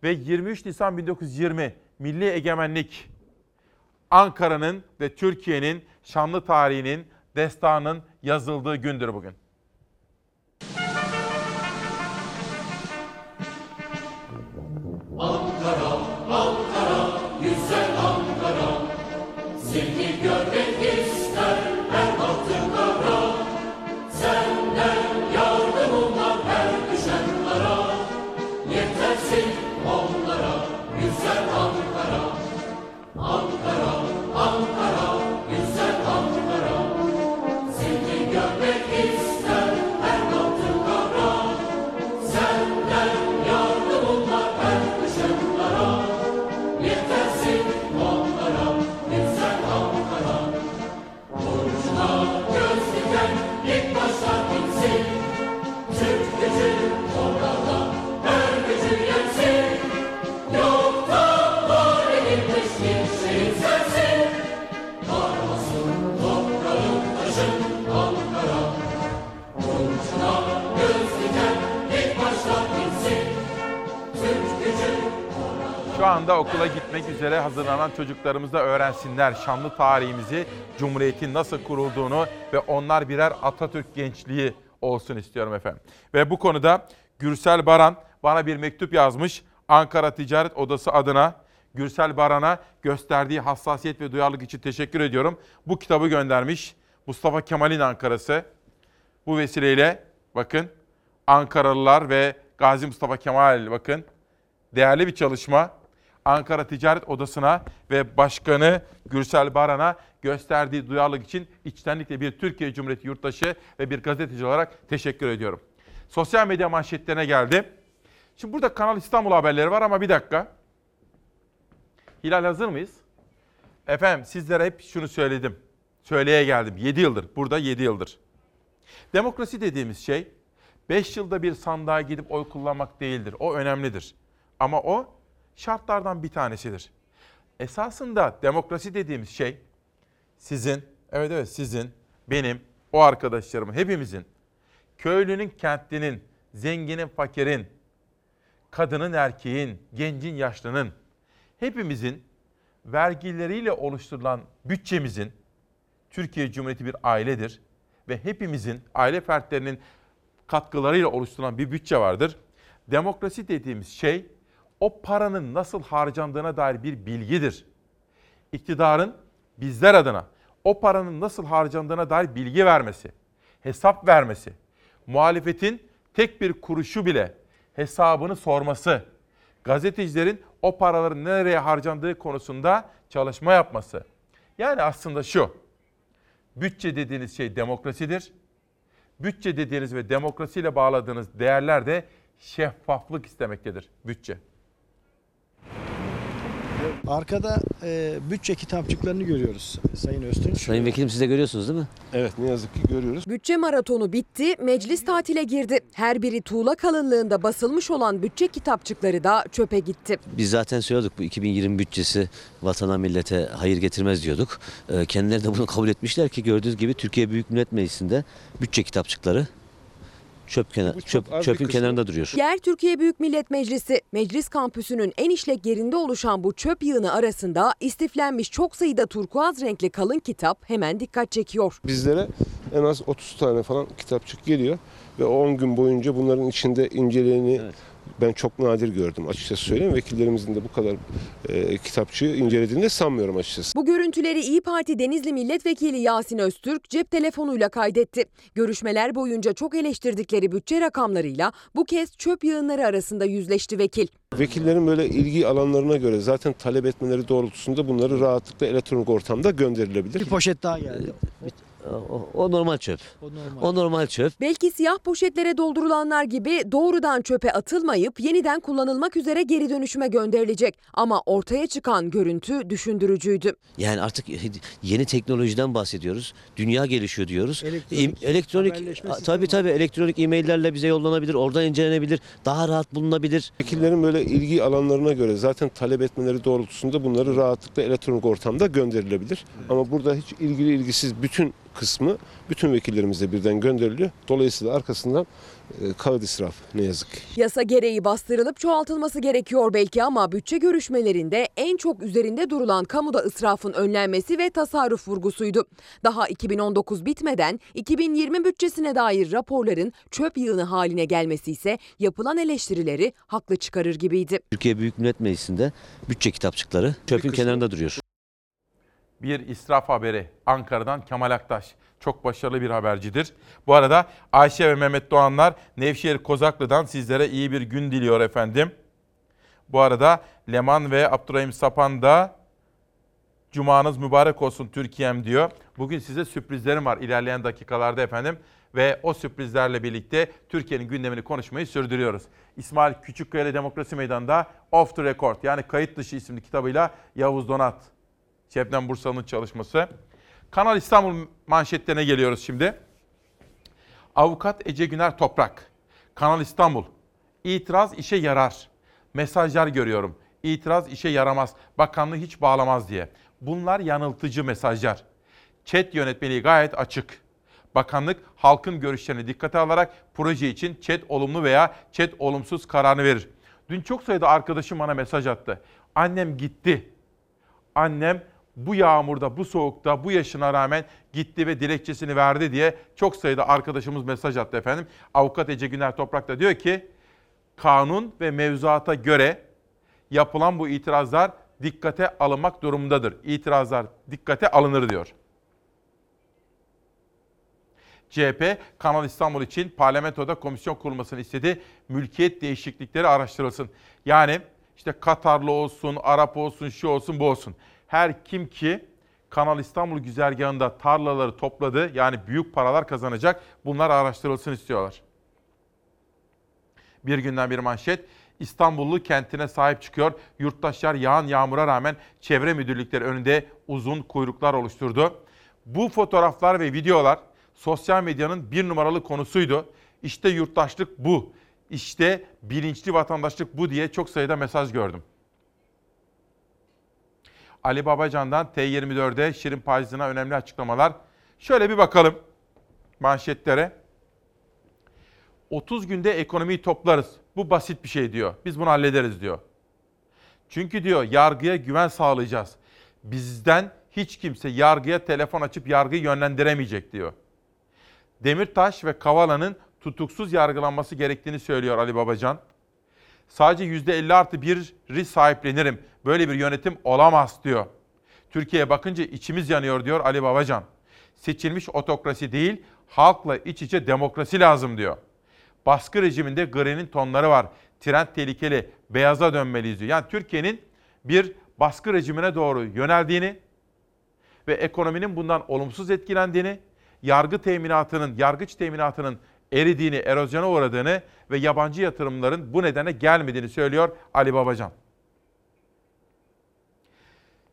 Speaker 1: ve 23 Nisan 1920 Milli Egemenlik Ankara'nın ve Türkiye'nin şanlı tarihinin, destanının yazıldığı gündür bugün. Şu anda okula gitmek üzere hazırlanan çocuklarımız da öğrensinler şanlı tarihimizi, Cumhuriyet'in nasıl kurulduğunu ve onlar birer Atatürk gençliği olsun istiyorum efendim. Ve bu konuda Gürsel Baran bana bir mektup yazmış Ankara Ticaret Odası adına. Gürsel Baran'a gösterdiği hassasiyet ve duyarlılık için teşekkür ediyorum. Bu kitabı göndermiş Mustafa Kemal'in Ankara'sı. Bu vesileyle bakın Ankaralılar ve Gazi Mustafa Kemal bakın değerli bir çalışma. Ankara Ticaret Odası'na ve Başkanı Gürsel Baran'a gösterdiği duyarlılık için içtenlikle bir Türkiye Cumhuriyeti yurttaşı ve bir gazeteci olarak teşekkür ediyorum. Sosyal medya manşetlerine geldi. Şimdi burada Kanal İstanbul haberleri var ama bir dakika. Hilal hazır mıyız? Efendim sizlere hep şunu söyledim. Söyleye geldim. 7 yıldır. Burada 7 yıldır. Demokrasi dediğimiz şey 5 yılda bir sandığa gidip oy kullanmak değildir. O önemlidir. Ama o şartlardan bir tanesidir. Esasında demokrasi dediğimiz şey sizin, evet evet sizin, benim, o arkadaşlarımın, hepimizin, köylünün, kentlinin, zenginin, fakirin, kadının, erkeğin, gencin, yaşlının, hepimizin vergileriyle oluşturulan bütçemizin, Türkiye Cumhuriyeti bir ailedir ve hepimizin, aile fertlerinin katkılarıyla oluşturulan bir bütçe vardır. Demokrasi dediğimiz şey o paranın nasıl harcandığına dair bir bilgidir. İktidarın bizler adına o paranın nasıl harcandığına dair bilgi vermesi, hesap vermesi, muhalefetin tek bir kuruşu bile hesabını sorması, gazetecilerin o paraların nereye harcandığı konusunda çalışma yapması. Yani aslında şu, bütçe dediğiniz şey demokrasidir. Bütçe dediğiniz ve demokrasiyle bağladığınız değerler de şeffaflık istemektedir bütçe.
Speaker 27: Arkada e, bütçe kitapçıklarını görüyoruz Sayın Öztürk.
Speaker 28: Sayın Vekilim siz de görüyorsunuz değil mi?
Speaker 14: Evet ne yazık ki görüyoruz.
Speaker 26: Bütçe maratonu bitti, meclis tatile girdi. Her biri tuğla kalınlığında basılmış olan bütçe kitapçıkları da çöpe gitti.
Speaker 28: Biz zaten söylüyorduk bu 2020 bütçesi vatana millete hayır getirmez diyorduk. Ee, kendileri de bunu kabul etmişler ki gördüğünüz gibi Türkiye Büyük Millet Meclisi'nde bütçe kitapçıkları çöp kenar, çöp, çöpün kenarında duruyor.
Speaker 26: Yer Türkiye Büyük Millet Meclisi, meclis kampüsünün en işlek yerinde oluşan bu çöp yığını arasında istiflenmiş çok sayıda turkuaz renkli kalın kitap hemen dikkat çekiyor.
Speaker 14: Bizlere en az 30 tane falan kitapçık geliyor ve 10 gün boyunca bunların içinde inceleyeni ben çok nadir gördüm açıkçası söyleyeyim. Vekillerimizin de bu kadar e, kitapçığı incelediğini de sanmıyorum açıkçası.
Speaker 26: Bu görüntüleri İyi Parti Denizli Milletvekili Yasin Öztürk cep telefonuyla kaydetti. Görüşmeler boyunca çok eleştirdikleri bütçe rakamlarıyla bu kez çöp yığınları arasında yüzleşti vekil.
Speaker 14: Vekillerin böyle ilgi alanlarına göre zaten talep etmeleri doğrultusunda bunları rahatlıkla elektronik ortamda gönderilebilir.
Speaker 27: Bir poşet daha geldi.
Speaker 28: O, o normal çöp. O normal çöp.
Speaker 26: Belki siyah poşetlere doldurulanlar gibi doğrudan çöpe atılmayıp yeniden kullanılmak üzere geri dönüşüme gönderilecek. Ama ortaya çıkan görüntü düşündürücüydü.
Speaker 28: Yani artık yeni teknolojiden bahsediyoruz. Dünya gelişiyor diyoruz.
Speaker 27: Elektronik,
Speaker 28: İm- elektronik tabii tabii elektronik e-maillerle bize yollanabilir, oradan incelenebilir, daha rahat bulunabilir.
Speaker 14: Vekillerin böyle ilgi alanlarına göre zaten talep etmeleri doğrultusunda bunları rahatlıkla elektronik ortamda gönderilebilir. Ama burada hiç ilgili ilgisiz bütün kısmı bütün vekillerimize birden gönderiliyor. Dolayısıyla arkasından e, kağıt israf ne yazık ki.
Speaker 26: Yasa gereği bastırılıp çoğaltılması gerekiyor belki ama bütçe görüşmelerinde en çok üzerinde durulan kamuda ısrafın önlenmesi ve tasarruf vurgusuydu. Daha 2019 bitmeden 2020 bütçesine dair raporların çöp yığını haline gelmesi ise yapılan eleştirileri haklı çıkarır gibiydi.
Speaker 28: Türkiye Büyük Millet Meclisi'nde bütçe kitapçıkları çöpün kenarında duruyor.
Speaker 1: Bir israf haberi Ankara'dan Kemal Aktaş. Çok başarılı bir habercidir. Bu arada Ayşe ve Mehmet Doğanlar Nevşehir Kozaklı'dan sizlere iyi bir gün diliyor efendim. Bu arada Leman ve Abdurrahim Sapan da Cumanız mübarek olsun Türkiye'm diyor. Bugün size sürprizlerim var ilerleyen dakikalarda efendim. Ve o sürprizlerle birlikte Türkiye'nin gündemini konuşmayı sürdürüyoruz. İsmail Küçükkaya Demokrasi Meydanı'nda Off the Record yani Kayıt Dışı isimli kitabıyla Yavuz Donat, Şebnem Bursalı'nın çalışması. Kanal İstanbul manşetlerine geliyoruz şimdi. Avukat Ece Güner Toprak, Kanal İstanbul, itiraz işe yarar. Mesajlar görüyorum. İtiraz işe yaramaz, bakanlığı hiç bağlamaz diye. Bunlar yanıltıcı mesajlar. Chat yönetmeliği gayet açık. Bakanlık halkın görüşlerini dikkate alarak proje için chat olumlu veya chat olumsuz kararını verir. Dün çok sayıda arkadaşım bana mesaj attı. Annem gitti. Annem bu yağmurda, bu soğukta, bu yaşına rağmen gitti ve dilekçesini verdi diye çok sayıda arkadaşımız mesaj attı efendim. Avukat Ece Güner Toprak da diyor ki kanun ve mevzuata göre yapılan bu itirazlar dikkate alınmak durumundadır. İtirazlar dikkate alınır diyor. CHP Kanal İstanbul için parlamentoda komisyon kurulmasını istedi. Mülkiyet değişiklikleri araştırılsın. Yani işte Katarlı olsun, Arap olsun, şu olsun, bu olsun. Her kim ki Kanal İstanbul güzergahında tarlaları topladı yani büyük paralar kazanacak bunlar araştırılsın istiyorlar. Bir günden bir manşet. İstanbullu kentine sahip çıkıyor. Yurttaşlar yağan yağmura rağmen çevre müdürlükleri önünde uzun kuyruklar oluşturdu. Bu fotoğraflar ve videolar sosyal medyanın bir numaralı konusuydu. İşte yurttaşlık bu. İşte bilinçli vatandaşlık bu diye çok sayıda mesaj gördüm. Ali Babacan'dan T24'de Şirin Payızı'na önemli açıklamalar. Şöyle bir bakalım manşetlere. 30 günde ekonomiyi toplarız. Bu basit bir şey diyor. Biz bunu hallederiz diyor. Çünkü diyor yargıya güven sağlayacağız. Bizden hiç kimse yargıya telefon açıp yargıyı yönlendiremeyecek diyor. Demirtaş ve Kavala'nın tutuksuz yargılanması gerektiğini söylüyor Ali Babacan. Sadece %50 artı 1'i sahiplenirim. Böyle bir yönetim olamaz diyor. Türkiye'ye bakınca içimiz yanıyor diyor Ali Babacan. Seçilmiş otokrasi değil, halkla iç içe demokrasi lazım diyor. Baskı rejiminde grinin tonları var. Trend tehlikeli, beyaza dönmeliyiz diyor. Yani Türkiye'nin bir baskı rejimine doğru yöneldiğini ve ekonominin bundan olumsuz etkilendiğini, yargı teminatının, yargıç teminatının eridiğini, erozyona uğradığını ve yabancı yatırımların bu nedene gelmediğini söylüyor Ali Babacan.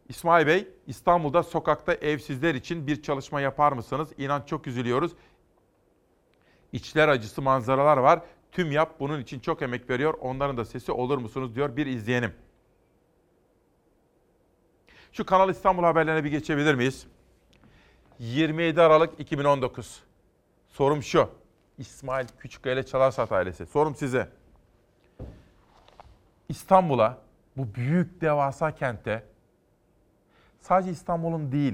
Speaker 1: İsmail Bey, İstanbul'da sokakta evsizler için bir çalışma yapar mısınız? İnan çok üzülüyoruz. İçler acısı manzaralar var. Tüm yap bunun için çok emek veriyor. Onların da sesi olur musunuz diyor bir izleyenim. Şu Kanal İstanbul haberlerine bir geçebilir miyiz? 27 Aralık 2019. Sorum şu. İsmail Küçükkaya ile Çalarsat ailesi. Sorum size. İstanbul'a, bu büyük devasa kente sadece İstanbul'un değil,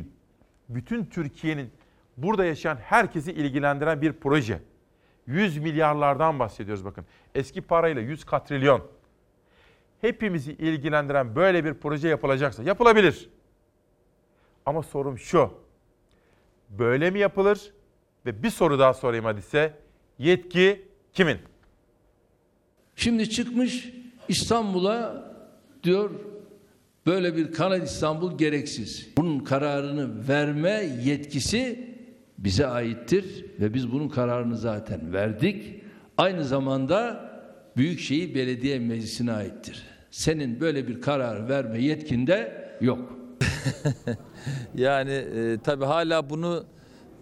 Speaker 1: bütün Türkiye'nin burada yaşayan herkesi ilgilendiren bir proje. 100 milyarlardan bahsediyoruz bakın. Eski parayla 100 katrilyon. Hepimizi ilgilendiren böyle bir proje yapılacaksa yapılabilir. Ama sorum şu. Böyle mi yapılır? Ve bir soru daha sorayım hadi size. Yetki kimin?
Speaker 29: Şimdi çıkmış İstanbul'a diyor böyle bir Kanal İstanbul gereksiz. Bunun kararını verme yetkisi bize aittir ve biz bunun kararını zaten verdik. Aynı zamanda Büyükşehir Belediye Meclisi'ne aittir. Senin böyle bir karar verme yetkinde yok.
Speaker 10: Yani e, tabii hala bunu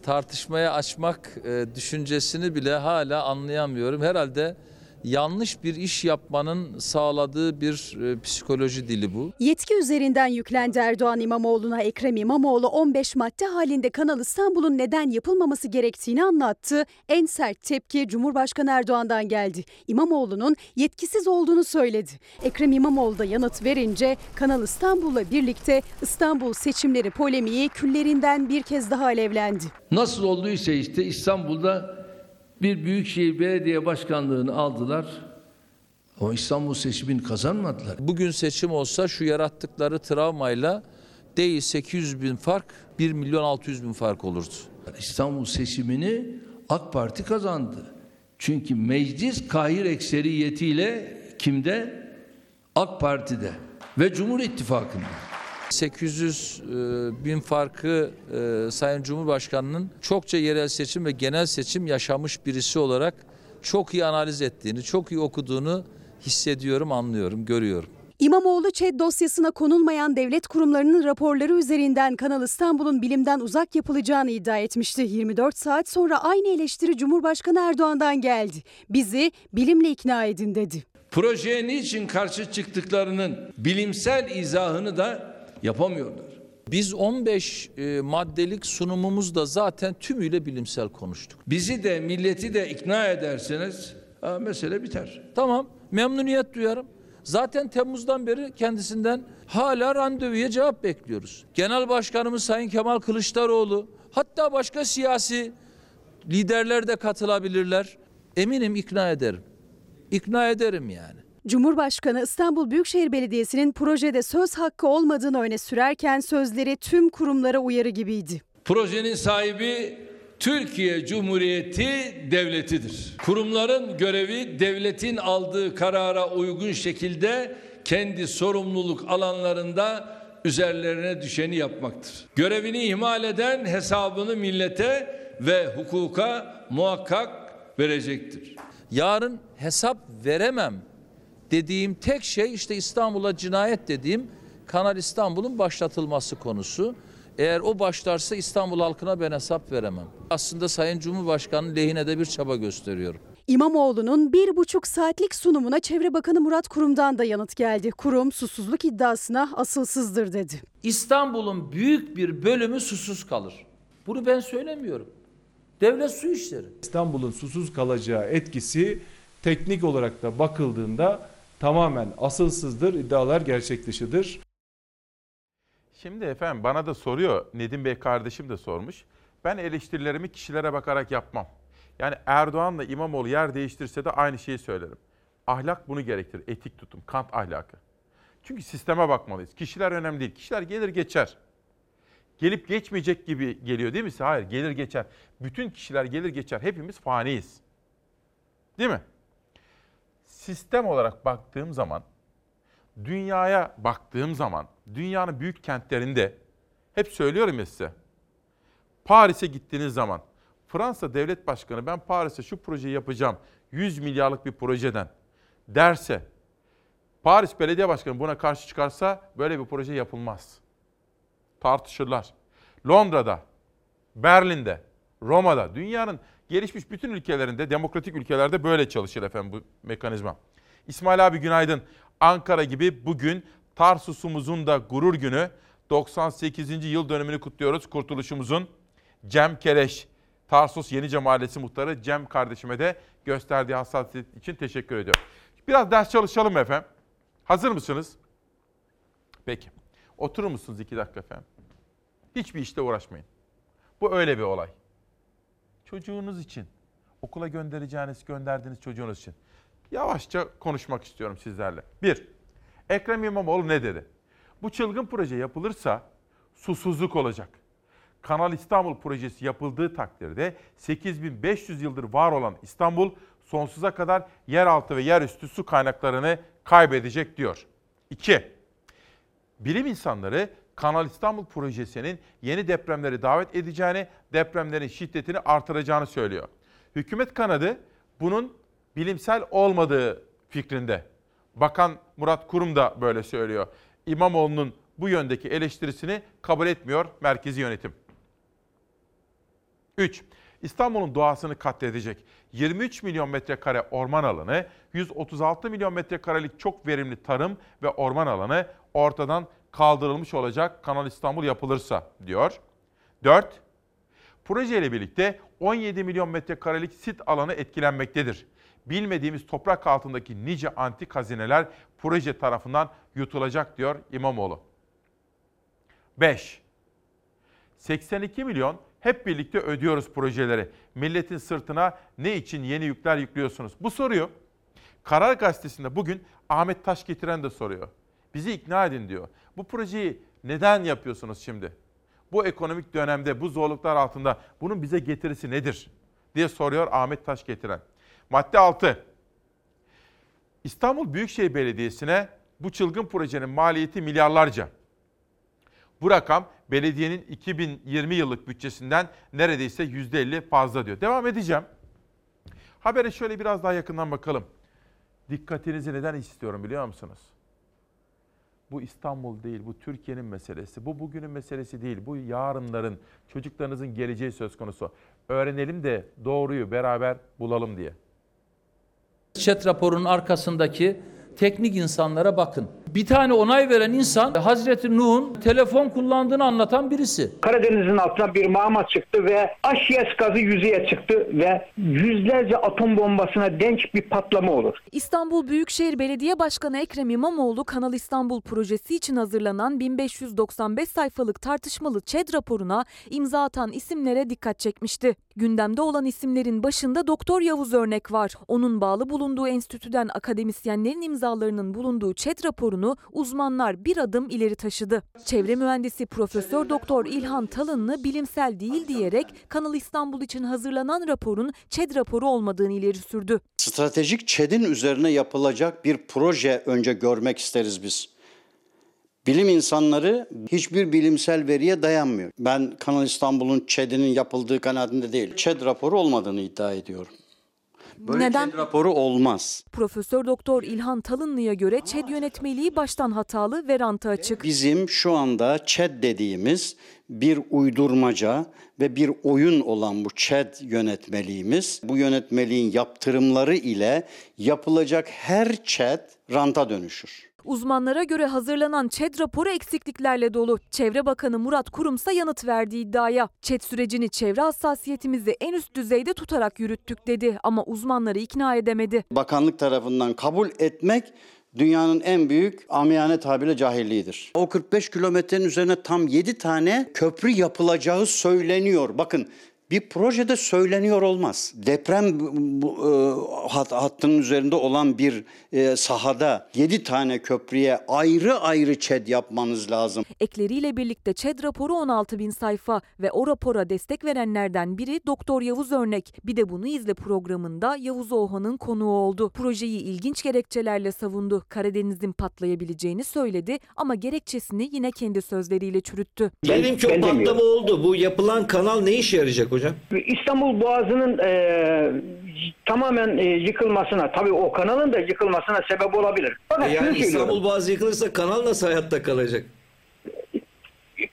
Speaker 10: tartışmaya açmak e, düşüncesini bile hala anlayamıyorum. Herhalde yanlış bir iş yapmanın sağladığı bir e, psikoloji dili bu.
Speaker 30: Yetki üzerinden yüklendi Erdoğan İmamoğlu'na Ekrem İmamoğlu 15 madde halinde Kanal İstanbul'un neden yapılmaması gerektiğini anlattı. En sert tepki Cumhurbaşkanı Erdoğan'dan geldi. İmamoğlu'nun yetkisiz olduğunu söyledi. Ekrem İmamoğlu da yanıt verince Kanal İstanbul'la birlikte İstanbul seçimleri polemiği küllerinden bir kez daha alevlendi.
Speaker 29: Nasıl olduysa işte İstanbul'da bir büyükşehir belediye başkanlığını aldılar. Ama İstanbul seçimini kazanmadılar.
Speaker 10: Bugün seçim olsa şu yarattıkları travmayla değil 800 bin fark 1 milyon 600 bin fark olurdu.
Speaker 29: İstanbul seçimini AK Parti kazandı. Çünkü meclis kahir ekseriyetiyle kimde? AK Parti'de ve Cumhur İttifakı'nda.
Speaker 10: 800 e, bin farkı e, Sayın Cumhurbaşkanı'nın çokça yerel seçim ve genel seçim yaşamış birisi olarak çok iyi analiz ettiğini, çok iyi okuduğunu hissediyorum, anlıyorum, görüyorum.
Speaker 30: İmamoğlu ÇED dosyasına konulmayan devlet kurumlarının raporları üzerinden Kanal İstanbul'un bilimden uzak yapılacağını iddia etmişti. 24 saat sonra aynı eleştiri Cumhurbaşkanı Erdoğan'dan geldi. Bizi bilimle ikna edin dedi.
Speaker 29: Projeye niçin karşı çıktıklarının bilimsel izahını da yapamıyorlar.
Speaker 10: Biz 15 e, maddelik sunumumuzda zaten tümüyle bilimsel konuştuk.
Speaker 29: Bizi de milleti de ikna ederseniz ha, mesele biter.
Speaker 10: Tamam, memnuniyet duyarım. Zaten Temmuz'dan beri kendisinden hala randevuya cevap bekliyoruz. Genel Başkanımız Sayın Kemal Kılıçdaroğlu, hatta başka siyasi liderler de katılabilirler. Eminim ikna ederim. İkna ederim yani.
Speaker 30: Cumhurbaşkanı İstanbul Büyükşehir Belediyesi'nin projede söz hakkı olmadığını öne sürerken sözleri tüm kurumlara uyarı gibiydi.
Speaker 29: Projenin sahibi Türkiye Cumhuriyeti Devleti'dir. Kurumların görevi devletin aldığı karara uygun şekilde kendi sorumluluk alanlarında üzerlerine düşeni yapmaktır. Görevini ihmal eden hesabını millete ve hukuka muhakkak verecektir.
Speaker 10: Yarın hesap veremem dediğim tek şey işte İstanbul'a cinayet dediğim Kanal İstanbul'un başlatılması konusu. Eğer o başlarsa İstanbul halkına ben hesap veremem. Aslında Sayın Cumhurbaşkanı lehine de bir çaba gösteriyorum.
Speaker 30: İmamoğlu'nun bir buçuk saatlik sunumuna Çevre Bakanı Murat Kurum'dan da yanıt geldi. Kurum susuzluk iddiasına asılsızdır dedi.
Speaker 10: İstanbul'un büyük bir bölümü susuz kalır. Bunu ben söylemiyorum. Devlet su işleri.
Speaker 31: İstanbul'un susuz kalacağı etkisi teknik olarak da bakıldığında tamamen asılsızdır, iddialar gerçek dışıdır.
Speaker 1: Şimdi efendim bana da soruyor, Nedim Bey kardeşim de sormuş. Ben eleştirilerimi kişilere bakarak yapmam. Yani Erdoğan'la İmamoğlu yer değiştirse de aynı şeyi söylerim. Ahlak bunu gerektirir, etik tutum, Kant ahlakı. Çünkü sisteme bakmalıyız. Kişiler önemli değil. Kişiler gelir geçer. Gelip geçmeyecek gibi geliyor değil mi? Hayır, gelir geçer. Bütün kişiler gelir geçer. Hepimiz faniyiz. Değil mi? Sistem olarak baktığım zaman, dünyaya baktığım zaman, dünyanın büyük kentlerinde hep söylüyorum ya size. Paris'e gittiğiniz zaman Fransa Devlet Başkanı ben Paris'te şu projeyi yapacağım 100 milyarlık bir projeden derse Paris Belediye Başkanı buna karşı çıkarsa böyle bir proje yapılmaz. Tartışırlar. Londra'da, Berlin'de, Roma'da, dünyanın gelişmiş bütün ülkelerinde, demokratik ülkelerde böyle çalışır efendim bu mekanizma. İsmail abi günaydın. Ankara gibi bugün Tarsus'umuzun da gurur günü 98. yıl dönümünü kutluyoruz kurtuluşumuzun. Cem Keleş, Tarsus Yenice Mahallesi muhtarı Cem kardeşime de gösterdiği hassasiyet için teşekkür ediyorum. Biraz ders çalışalım efendim. Hazır mısınız? Peki. Oturur musunuz iki dakika efendim? Hiçbir işte uğraşmayın. Bu öyle bir olay. Çocuğunuz için, okula göndereceğiniz, gönderdiğiniz çocuğunuz için. Yavaşça konuşmak istiyorum sizlerle. Bir, Ekrem İmamoğlu ne dedi? Bu çılgın proje yapılırsa susuzluk olacak. Kanal İstanbul projesi yapıldığı takdirde 8500 yıldır var olan İstanbul sonsuza kadar yeraltı ve yerüstü su kaynaklarını kaybedecek diyor. 2. Bilim insanları Kanal İstanbul projesinin yeni depremleri davet edeceğini, depremlerin şiddetini artıracağını söylüyor. Hükümet kanadı bunun bilimsel olmadığı fikrinde. Bakan Murat Kurum da böyle söylüyor. İmamoğlu'nun bu yöndeki eleştirisini kabul etmiyor merkezi yönetim. 3. İstanbul'un doğasını katledecek 23 milyon metrekare orman alanı, 136 milyon metrekarelik çok verimli tarım ve orman alanı ortadan kaldırılmış olacak Kanal İstanbul yapılırsa diyor. 4. Proje ile birlikte 17 milyon metrekarelik sit alanı etkilenmektedir. Bilmediğimiz toprak altındaki nice antik hazineler proje tarafından yutulacak diyor İmamoğlu. 5. 82 milyon hep birlikte ödüyoruz projeleri. Milletin sırtına ne için yeni yükler yüklüyorsunuz? Bu soruyu Karar Gazetesi'nde bugün Ahmet Taş getiren de soruyor. Bizi ikna edin diyor. Bu projeyi neden yapıyorsunuz şimdi? Bu ekonomik dönemde, bu zorluklar altında bunun bize getirisi nedir? diye soruyor Ahmet Taş getiren. Madde 6. İstanbul Büyükşehir Belediyesi'ne bu çılgın projenin maliyeti milyarlarca. Bu rakam belediyenin 2020 yıllık bütçesinden neredeyse %50 fazla diyor. Devam edeceğim. Habere şöyle biraz daha yakından bakalım. Dikkatinizi neden istiyorum biliyor musunuz? Bu İstanbul değil, bu Türkiye'nin meselesi. Bu bugünün meselesi değil, bu yarınların, çocuklarınızın geleceği söz konusu. Öğrenelim de doğruyu beraber bulalım diye.
Speaker 10: Chat raporunun arkasındaki teknik insanlara bakın. Bir tane onay veren insan Hazreti Nuh'un telefon kullandığını anlatan birisi.
Speaker 32: Karadeniz'in altına bir mağma çıktı ve AŞİES gazı yüzeye çıktı ve yüzlerce atom bombasına denk bir patlama olur.
Speaker 33: İstanbul Büyükşehir Belediye Başkanı Ekrem İmamoğlu Kanal İstanbul projesi için hazırlanan 1595 sayfalık tartışmalı ÇED raporuna imza atan isimlere dikkat çekmişti. Gündemde olan isimlerin başında Doktor Yavuz Örnek var. Onun bağlı bulunduğu enstitüden akademisyenlerin imzalarının bulunduğu ÇED raporunu uzmanlar bir adım ileri taşıdı. Çevre mühendisi Profesör Doktor İlhan Talınlı bilimsel değil diyerek Kanal İstanbul için hazırlanan raporun ÇED raporu olmadığını ileri sürdü.
Speaker 34: Stratejik ÇED'in üzerine yapılacak bir proje önce görmek isteriz biz. Bilim insanları hiçbir bilimsel veriye dayanmıyor. Ben Kanal İstanbul'un ÇED'inin yapıldığı kanaatinde değil. ÇED raporu olmadığını iddia ediyorum. Böyle
Speaker 33: Neden?
Speaker 34: ÇED raporu olmaz.
Speaker 33: Profesör Doktor İlhan Talınlı'ya göre ÇED yönetmeliği baştan hatalı ve ranta açık.
Speaker 34: Bizim şu anda ÇED dediğimiz bir uydurmaca ve bir oyun olan bu ÇED yönetmeliğimiz, bu yönetmeliğin yaptırımları ile yapılacak her ÇED ranta dönüşür.
Speaker 33: Uzmanlara göre hazırlanan ÇED raporu eksikliklerle dolu. Çevre Bakanı Murat Kurumsa yanıt verdi iddiaya. ÇED sürecini çevre hassasiyetimizi en üst düzeyde tutarak yürüttük dedi ama uzmanları ikna edemedi.
Speaker 34: Bakanlık tarafından kabul etmek dünyanın en büyük amiyane tabirle cahilliğidir. O 45 kilometrenin üzerine tam 7 tane köprü yapılacağı söyleniyor. Bakın bir projede söyleniyor olmaz. Deprem e, hat, hattının üzerinde olan bir e, sahada 7 tane köprüye ayrı ayrı ÇED yapmanız lazım.
Speaker 33: Ekleriyle birlikte ÇED raporu 16 bin sayfa ve o rapora destek verenlerden biri Doktor Yavuz Örnek. Bir de bunu izle programında Yavuz Oğan'ın konuğu oldu. Projeyi ilginç gerekçelerle savundu. Karadeniz'in patlayabileceğini söyledi ama gerekçesini yine kendi sözleriyle çürüttü.
Speaker 35: Diyelim ki o patlama oldu. Bu yapılan kanal ne işe yarayacak hocam?
Speaker 36: Hocam?
Speaker 32: İstanbul Boğazı'nın e, tamamen e, yıkılmasına, tabii o kanalın da yıkılmasına sebep olabilir. Fakat
Speaker 36: E yani İstanbul Boğazı yıkılırsa kanal nasıl hayatta kalacak?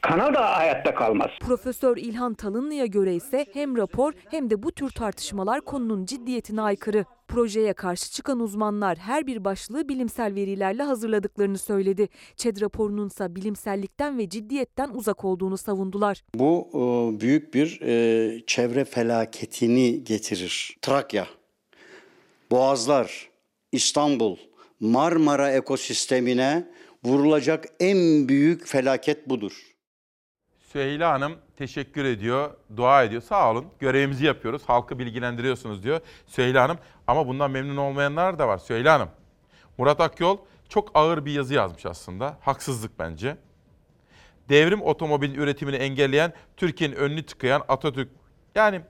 Speaker 32: Kanal da hayatta kalmaz.
Speaker 33: Profesör İlhan Talınlı'ya göre ise hem rapor hem de bu tür tartışmalar konunun ciddiyetine aykırı. Projeye karşı çıkan uzmanlar her bir başlığı bilimsel verilerle hazırladıklarını söyledi. ÇED raporunun ise bilimsellikten ve ciddiyetten uzak olduğunu savundular.
Speaker 34: Bu e, büyük bir e, çevre felaketini getirir. Trakya, Boğazlar, İstanbul, Marmara ekosistemine vurulacak en büyük felaket budur.
Speaker 1: Süheyla Hanım teşekkür ediyor, dua ediyor. Sağ olun, görevimizi yapıyoruz, halkı bilgilendiriyorsunuz diyor Süheyla Hanım. Ama bundan memnun olmayanlar da var Süheyla Hanım. Murat Akyol çok ağır bir yazı yazmış aslında. Haksızlık bence. Devrim otomobil üretimini engelleyen, Türkiye'nin önünü tıkayan Atatürk. Yani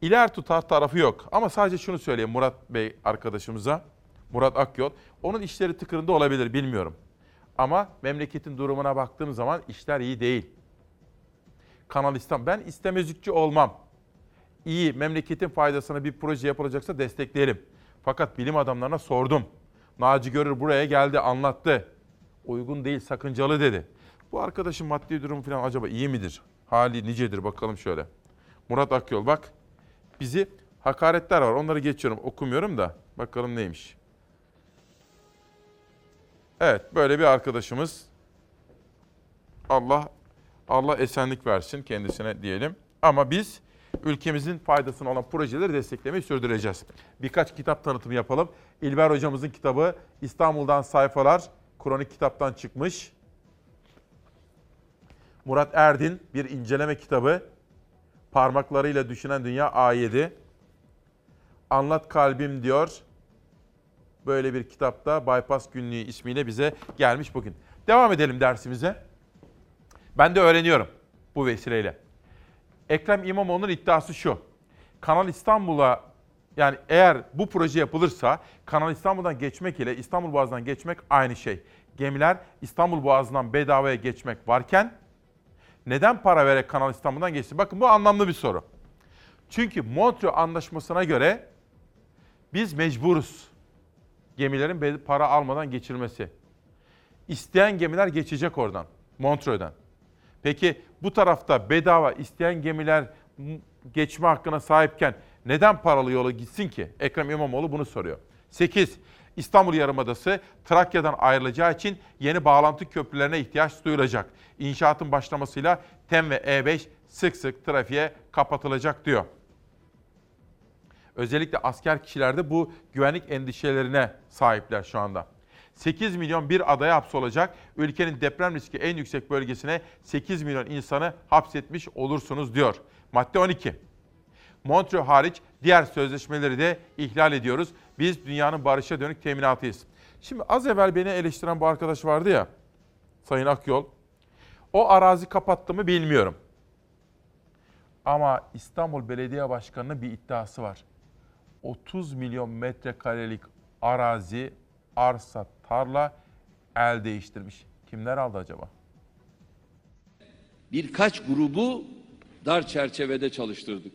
Speaker 1: iler tutar tarafı yok. Ama sadece şunu söyleyeyim Murat Bey arkadaşımıza. Murat Akyol. Onun işleri tıkırında olabilir bilmiyorum. Ama memleketin durumuna baktığım zaman işler iyi değil. Kanal İslam. Ben istemezlikçi olmam. İyi, memleketin faydasına bir proje yapılacaksa destekleyelim. Fakat bilim adamlarına sordum. Naci Görür buraya geldi, anlattı. Uygun değil, sakıncalı dedi. Bu arkadaşın maddi durumu falan acaba iyi midir? Hali nicedir bakalım şöyle. Murat Akyol bak. Bizi hakaretler var. Onları geçiyorum, okumuyorum da. Bakalım neymiş. Evet, böyle bir arkadaşımız. Allah Allah esenlik versin kendisine diyelim. Ama biz ülkemizin faydasına olan projeleri desteklemeyi sürdüreceğiz. Birkaç kitap tanıtımı yapalım. İlber hocamızın kitabı İstanbul'dan sayfalar kronik kitaptan çıkmış. Murat Erdin bir inceleme kitabı. Parmaklarıyla düşünen dünya A7. Anlat kalbim diyor. Böyle bir kitapta Bypass Günlüğü ismiyle bize gelmiş bugün. Devam edelim dersimize. Ben de öğreniyorum bu vesileyle. Ekrem İmamoğlu'nun iddiası şu. Kanal İstanbul'a yani eğer bu proje yapılırsa Kanal İstanbul'dan geçmek ile İstanbul Boğazı'ndan geçmek aynı şey. Gemiler İstanbul Boğazı'ndan bedavaya geçmek varken neden para vererek Kanal İstanbul'dan geçsin? Bakın bu anlamlı bir soru. Çünkü Montreux Anlaşması'na göre biz mecburuz gemilerin para almadan geçirmesi. İsteyen gemiler geçecek oradan, Montreux'dan. Peki bu tarafta bedava isteyen gemiler geçme hakkına sahipken neden paralı yola gitsin ki? Ekrem İmamoğlu bunu soruyor. 8. İstanbul Yarımadası Trakya'dan ayrılacağı için yeni bağlantı köprülerine ihtiyaç duyulacak. İnşaatın başlamasıyla TEM ve E5 sık sık trafiğe kapatılacak diyor. Özellikle asker kişilerde bu güvenlik endişelerine sahipler şu anda. 8 milyon bir adaya hapsolacak. Ülkenin deprem riski en yüksek bölgesine 8 milyon insanı hapsetmiş olursunuz diyor. Madde 12. Montreux hariç diğer sözleşmeleri de ihlal ediyoruz. Biz dünyanın barışa dönük teminatıyız. Şimdi az evvel beni eleştiren bu arkadaş vardı ya, Sayın Akyol. O arazi kapattı mı bilmiyorum. Ama İstanbul Belediye Başkanı'nın bir iddiası var. 30 milyon metrekarelik arazi, arsa, tarla el değiştirmiş. Kimler aldı acaba?
Speaker 29: Birkaç grubu dar çerçevede çalıştırdık.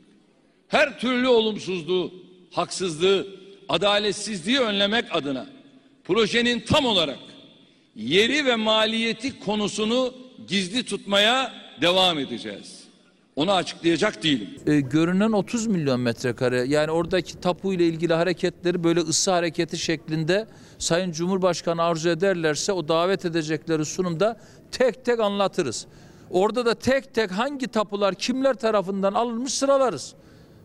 Speaker 29: Her türlü olumsuzluğu, haksızlığı, adaletsizliği önlemek adına projenin tam olarak yeri ve maliyeti konusunu gizli tutmaya devam edeceğiz. Onu açıklayacak değilim.
Speaker 10: E, görünen 30 milyon metrekare. Yani oradaki tapu ile ilgili hareketleri böyle ısı hareketi şeklinde Sayın Cumhurbaşkanı arzu ederlerse o davet edecekleri sunumda tek tek anlatırız. Orada da tek tek hangi tapular kimler tarafından alınmış sıralarız.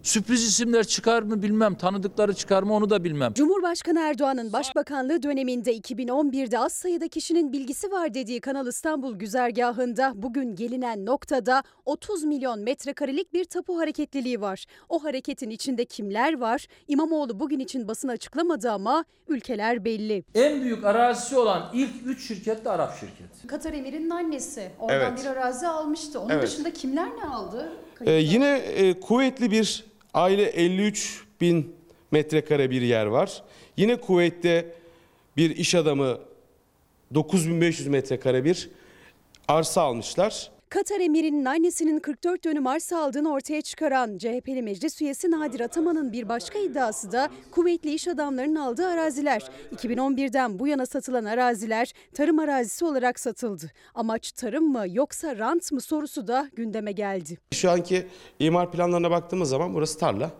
Speaker 10: Sürpriz isimler çıkar mı bilmem, tanıdıkları çıkar mı onu da bilmem.
Speaker 30: Cumhurbaşkanı Erdoğan'ın başbakanlığı döneminde 2011'de az sayıda kişinin bilgisi var dediği Kanal İstanbul güzergahında bugün gelinen noktada 30 milyon metrekarelik bir tapu hareketliliği var. O hareketin içinde kimler var? İmamoğlu bugün için basın açıklamadı ama ülkeler belli.
Speaker 10: En büyük arazisi olan ilk 3 şirket de Arap şirketi.
Speaker 35: Katar Emir'in annesi oradan
Speaker 37: Evet.
Speaker 35: bir arazi almıştı. Onun
Speaker 37: Evet.
Speaker 35: dışında kimler ne aldı?
Speaker 37: Ee, yine e, kuvvetli bir aile 53 bin metrekare bir yer var. Yine kuvvette bir iş adamı 9500 metrekare bir arsa almışlar.
Speaker 30: Katar emirinin annesinin 44 dönüm arsa aldığını ortaya çıkaran CHP'li meclis üyesi Nadir Ataman'ın bir başka iddiası da kuvvetli iş adamlarının aldığı araziler. 2011'den bu yana satılan araziler tarım arazisi olarak satıldı. Amaç tarım mı yoksa rant mı sorusu da gündeme geldi.
Speaker 37: Şu anki imar planlarına baktığımız zaman burası tarla.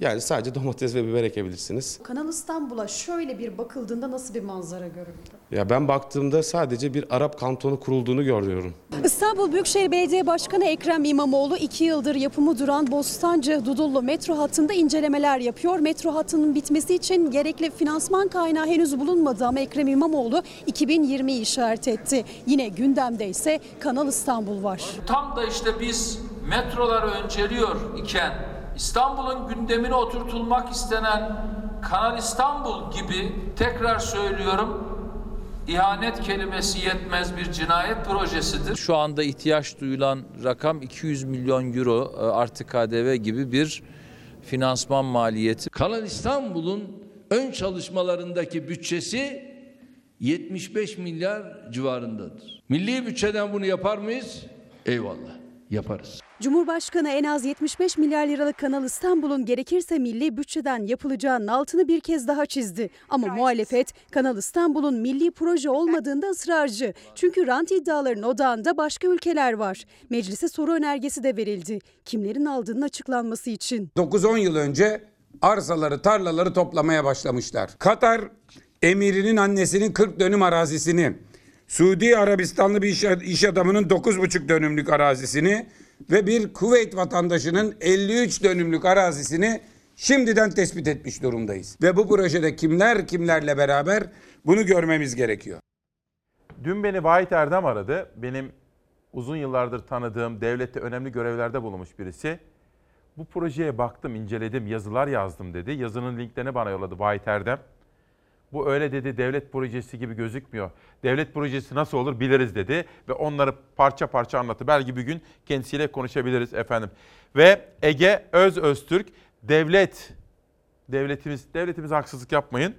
Speaker 37: Yani sadece domates ve biber ekebilirsiniz.
Speaker 38: Kanal İstanbul'a şöyle bir bakıldığında nasıl bir manzara görüldü?
Speaker 37: Ya ben baktığımda sadece bir Arap kantonu kurulduğunu görüyorum.
Speaker 30: İstanbul Büyükşehir Belediye Başkanı Ekrem İmamoğlu iki yıldır yapımı duran Bostancı Dudullu metro hattında incelemeler yapıyor. Metro hattının bitmesi için gerekli finansman kaynağı henüz bulunmadı ama Ekrem İmamoğlu 2020'yi işaret etti. Yine gündemde ise Kanal İstanbul var.
Speaker 10: Tam da işte biz metroları önceliyor iken İstanbul'un gündemine oturtulmak istenen Kanal İstanbul gibi tekrar söylüyorum ihanet kelimesi yetmez bir cinayet projesidir. Şu anda ihtiyaç duyulan rakam 200 milyon euro e, artı KDV gibi bir finansman maliyeti.
Speaker 39: Kanal İstanbul'un ön çalışmalarındaki bütçesi 75 milyar civarındadır. Milli bütçeden bunu yapar mıyız? Eyvallah yaparız.
Speaker 30: Cumhurbaşkanı en az 75 milyar liralık Kanal İstanbul'un gerekirse milli bütçeden yapılacağının altını bir kez daha çizdi. Ama muhalefet Kanal İstanbul'un milli proje olmadığında ısrarcı. Çünkü rant iddialarının odağında başka ülkeler var. Meclise soru önergesi de verildi. Kimlerin aldığının açıklanması için.
Speaker 12: 9-10 yıl önce arsaları, tarlaları toplamaya başlamışlar. Katar emirinin annesinin 40 dönüm arazisini, Suudi Arabistanlı bir iş, iş adamının 9,5 dönümlük arazisini ve bir Kuveyt vatandaşının 53 dönümlük arazisini şimdiden tespit etmiş durumdayız. Ve bu projede kimler kimlerle beraber bunu görmemiz gerekiyor.
Speaker 1: Dün beni Vahit Erdem aradı. Benim uzun yıllardır tanıdığım, devlette önemli görevlerde bulunmuş birisi. Bu projeye baktım, inceledim, yazılar yazdım dedi. Yazının linklerini bana yolladı Vahit Erdem. Bu öyle dedi devlet projesi gibi gözükmüyor. Devlet projesi nasıl olur biliriz dedi ve onları parça parça anlattı. Belki bir gün kendisiyle konuşabiliriz efendim. Ve Ege Öz Öztürk devlet devletimiz devletimize haksızlık yapmayın.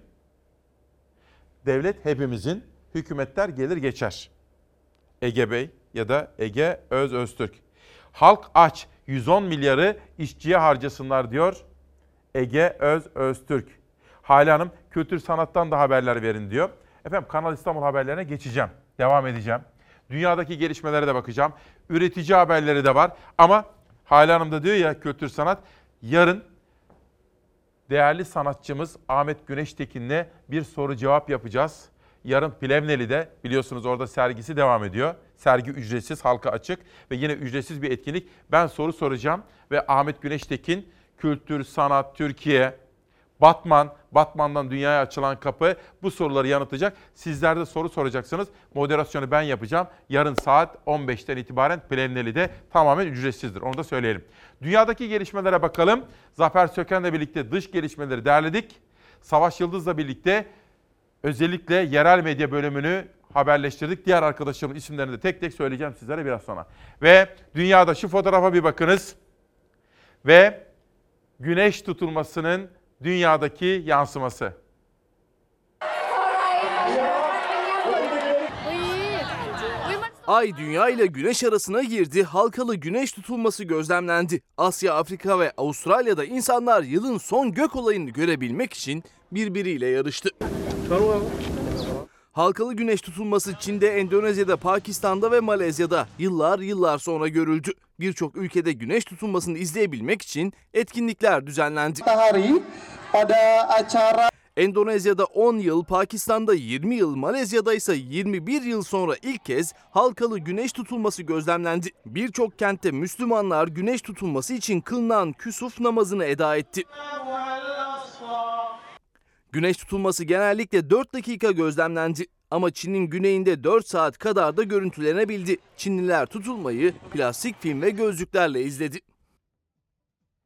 Speaker 1: Devlet hepimizin, hükümetler gelir geçer. Ege Bey ya da Ege Öz Öztürk. Halk aç 110 milyarı işçiye harcasınlar diyor Ege Öz Öztürk. Hale Hanım kültür sanattan da haberler verin diyor. Efendim Kanal İstanbul haberlerine geçeceğim. Devam edeceğim. Dünyadaki gelişmelere de bakacağım. Üretici haberleri de var. Ama Hale Hanım da diyor ya kültür sanat. Yarın değerli sanatçımız Ahmet Güneştekin'le bir soru cevap yapacağız. Yarın Plevneli'de biliyorsunuz orada sergisi devam ediyor. Sergi ücretsiz, halka açık ve yine ücretsiz bir etkinlik. Ben soru soracağım ve Ahmet Güneştekin kültür, sanat, Türkiye, Batman, Batman'dan dünyaya açılan kapı bu soruları yanıtlayacak. Sizler de soru soracaksınız. Moderasyonu ben yapacağım. Yarın saat 15'ten itibaren Plevneli'de tamamen ücretsizdir. Onu da söyleyelim. Dünyadaki gelişmelere bakalım. Zafer Söken'le birlikte dış gelişmeleri derledik. Savaş Yıldız'la birlikte özellikle yerel medya bölümünü haberleştirdik. Diğer arkadaşlarımın isimlerini de tek tek söyleyeceğim sizlere biraz sonra. Ve dünyada şu fotoğrafa bir bakınız. Ve güneş tutulmasının dünyadaki yansıması.
Speaker 11: Ay dünya ile güneş arasına girdi, halkalı güneş tutulması gözlemlendi. Asya, Afrika ve Avustralya'da insanlar yılın son gök olayını görebilmek için birbiriyle yarıştı. Halkalı güneş tutulması Çin'de, Endonezya'da, Pakistan'da ve Malezya'da yıllar yıllar sonra görüldü. Birçok ülkede güneş tutulmasını izleyebilmek için etkinlikler düzenlendi. Endonezya'da 10 yıl, Pakistan'da 20 yıl, Malezya'da ise 21 yıl sonra ilk kez halkalı güneş tutulması gözlemlendi. Birçok kentte Müslümanlar güneş tutulması için kılınan küsuf namazını eda etti. Güneş tutulması genellikle 4 dakika gözlemlendi. Ama Çin'in güneyinde 4 saat kadar da görüntülenebildi. Çinliler tutulmayı plastik film ve gözlüklerle izledi.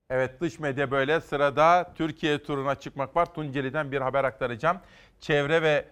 Speaker 1: Evet dış medya böyle. Sırada Türkiye turuna çıkmak var. Tunceli'den bir haber aktaracağım. Çevre ve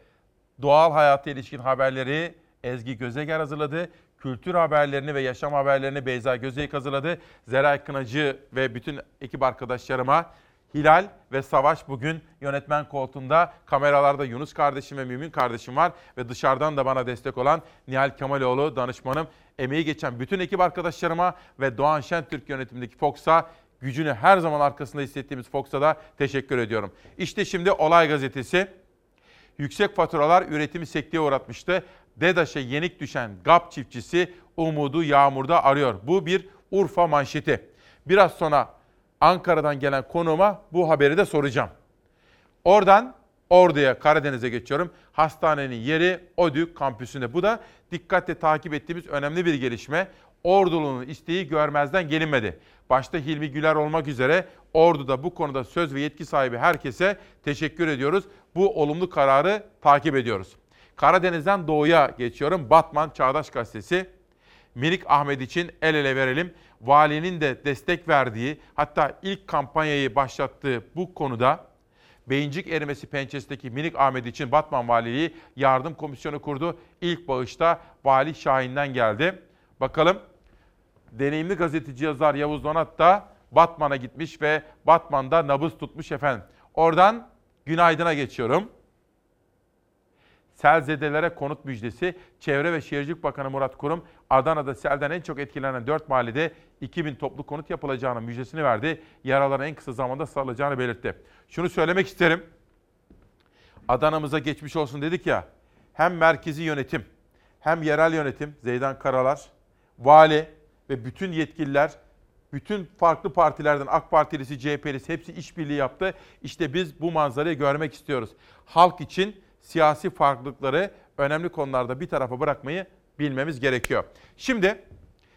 Speaker 1: doğal hayata ilişkin haberleri Ezgi Gözeger hazırladı. Kültür haberlerini ve yaşam haberlerini Beyza Gözeyik hazırladı. Zeray Kınacı ve bütün ekip arkadaşlarıma Hilal ve Savaş bugün yönetmen koltuğunda. Kameralarda Yunus kardeşim ve Mümin kardeşim var. Ve dışarıdan da bana destek olan Nihal Kemaloğlu danışmanım. Emeği geçen bütün ekip arkadaşlarıma ve Doğan Şentürk yönetimindeki Fox'a gücünü her zaman arkasında hissettiğimiz Fox'a da teşekkür ediyorum. İşte şimdi Olay Gazetesi. Yüksek faturalar üretimi sekteye uğratmıştı. DEDAŞ'a yenik düşen GAP çiftçisi umudu yağmurda arıyor. Bu bir Urfa manşeti. Biraz sonra Ankara'dan gelen konuğuma bu haberi de soracağım. Oradan Ordu'ya, Karadeniz'e geçiyorum. Hastanenin yeri ODÜ kampüsünde. Bu da dikkatle takip ettiğimiz önemli bir gelişme. Ordulu'nun isteği görmezden gelinmedi. Başta Hilmi Güler olmak üzere Ordu'da bu konuda söz ve yetki sahibi herkese teşekkür ediyoruz. Bu olumlu kararı takip ediyoruz. Karadeniz'den doğuya geçiyorum. Batman Çağdaş Gazetesi. Minik Ahmet için el ele verelim. Valinin de destek verdiği hatta ilk kampanyayı başlattığı bu konuda beyincik erimesi pençesindeki Minik Ahmet için Batman Valiliği yardım komisyonu kurdu. İlk bağışta Vali Şahin'den geldi. Bakalım deneyimli gazeteci yazar Yavuz Donat da Batman'a gitmiş ve Batman'da nabız tutmuş efendim. Oradan günaydına geçiyorum. Selzedelere konut müjdesi. Çevre ve Şehircilik Bakanı Murat Kurum, Adana'da selden en çok etkilenen 4 mahallede 2000 toplu konut yapılacağının müjdesini verdi. Yaraların en kısa zamanda sarılacağını belirtti. Şunu söylemek isterim. Adana'mıza geçmiş olsun dedik ya. Hem merkezi yönetim, hem yerel yönetim, Zeydan Karalar, vali ve bütün yetkililer bütün farklı partilerden AK Partilisi, CHP'lisi hepsi işbirliği yaptı. İşte biz bu manzarayı görmek istiyoruz. Halk için siyasi farklılıkları önemli konularda bir tarafa bırakmayı bilmemiz gerekiyor. Şimdi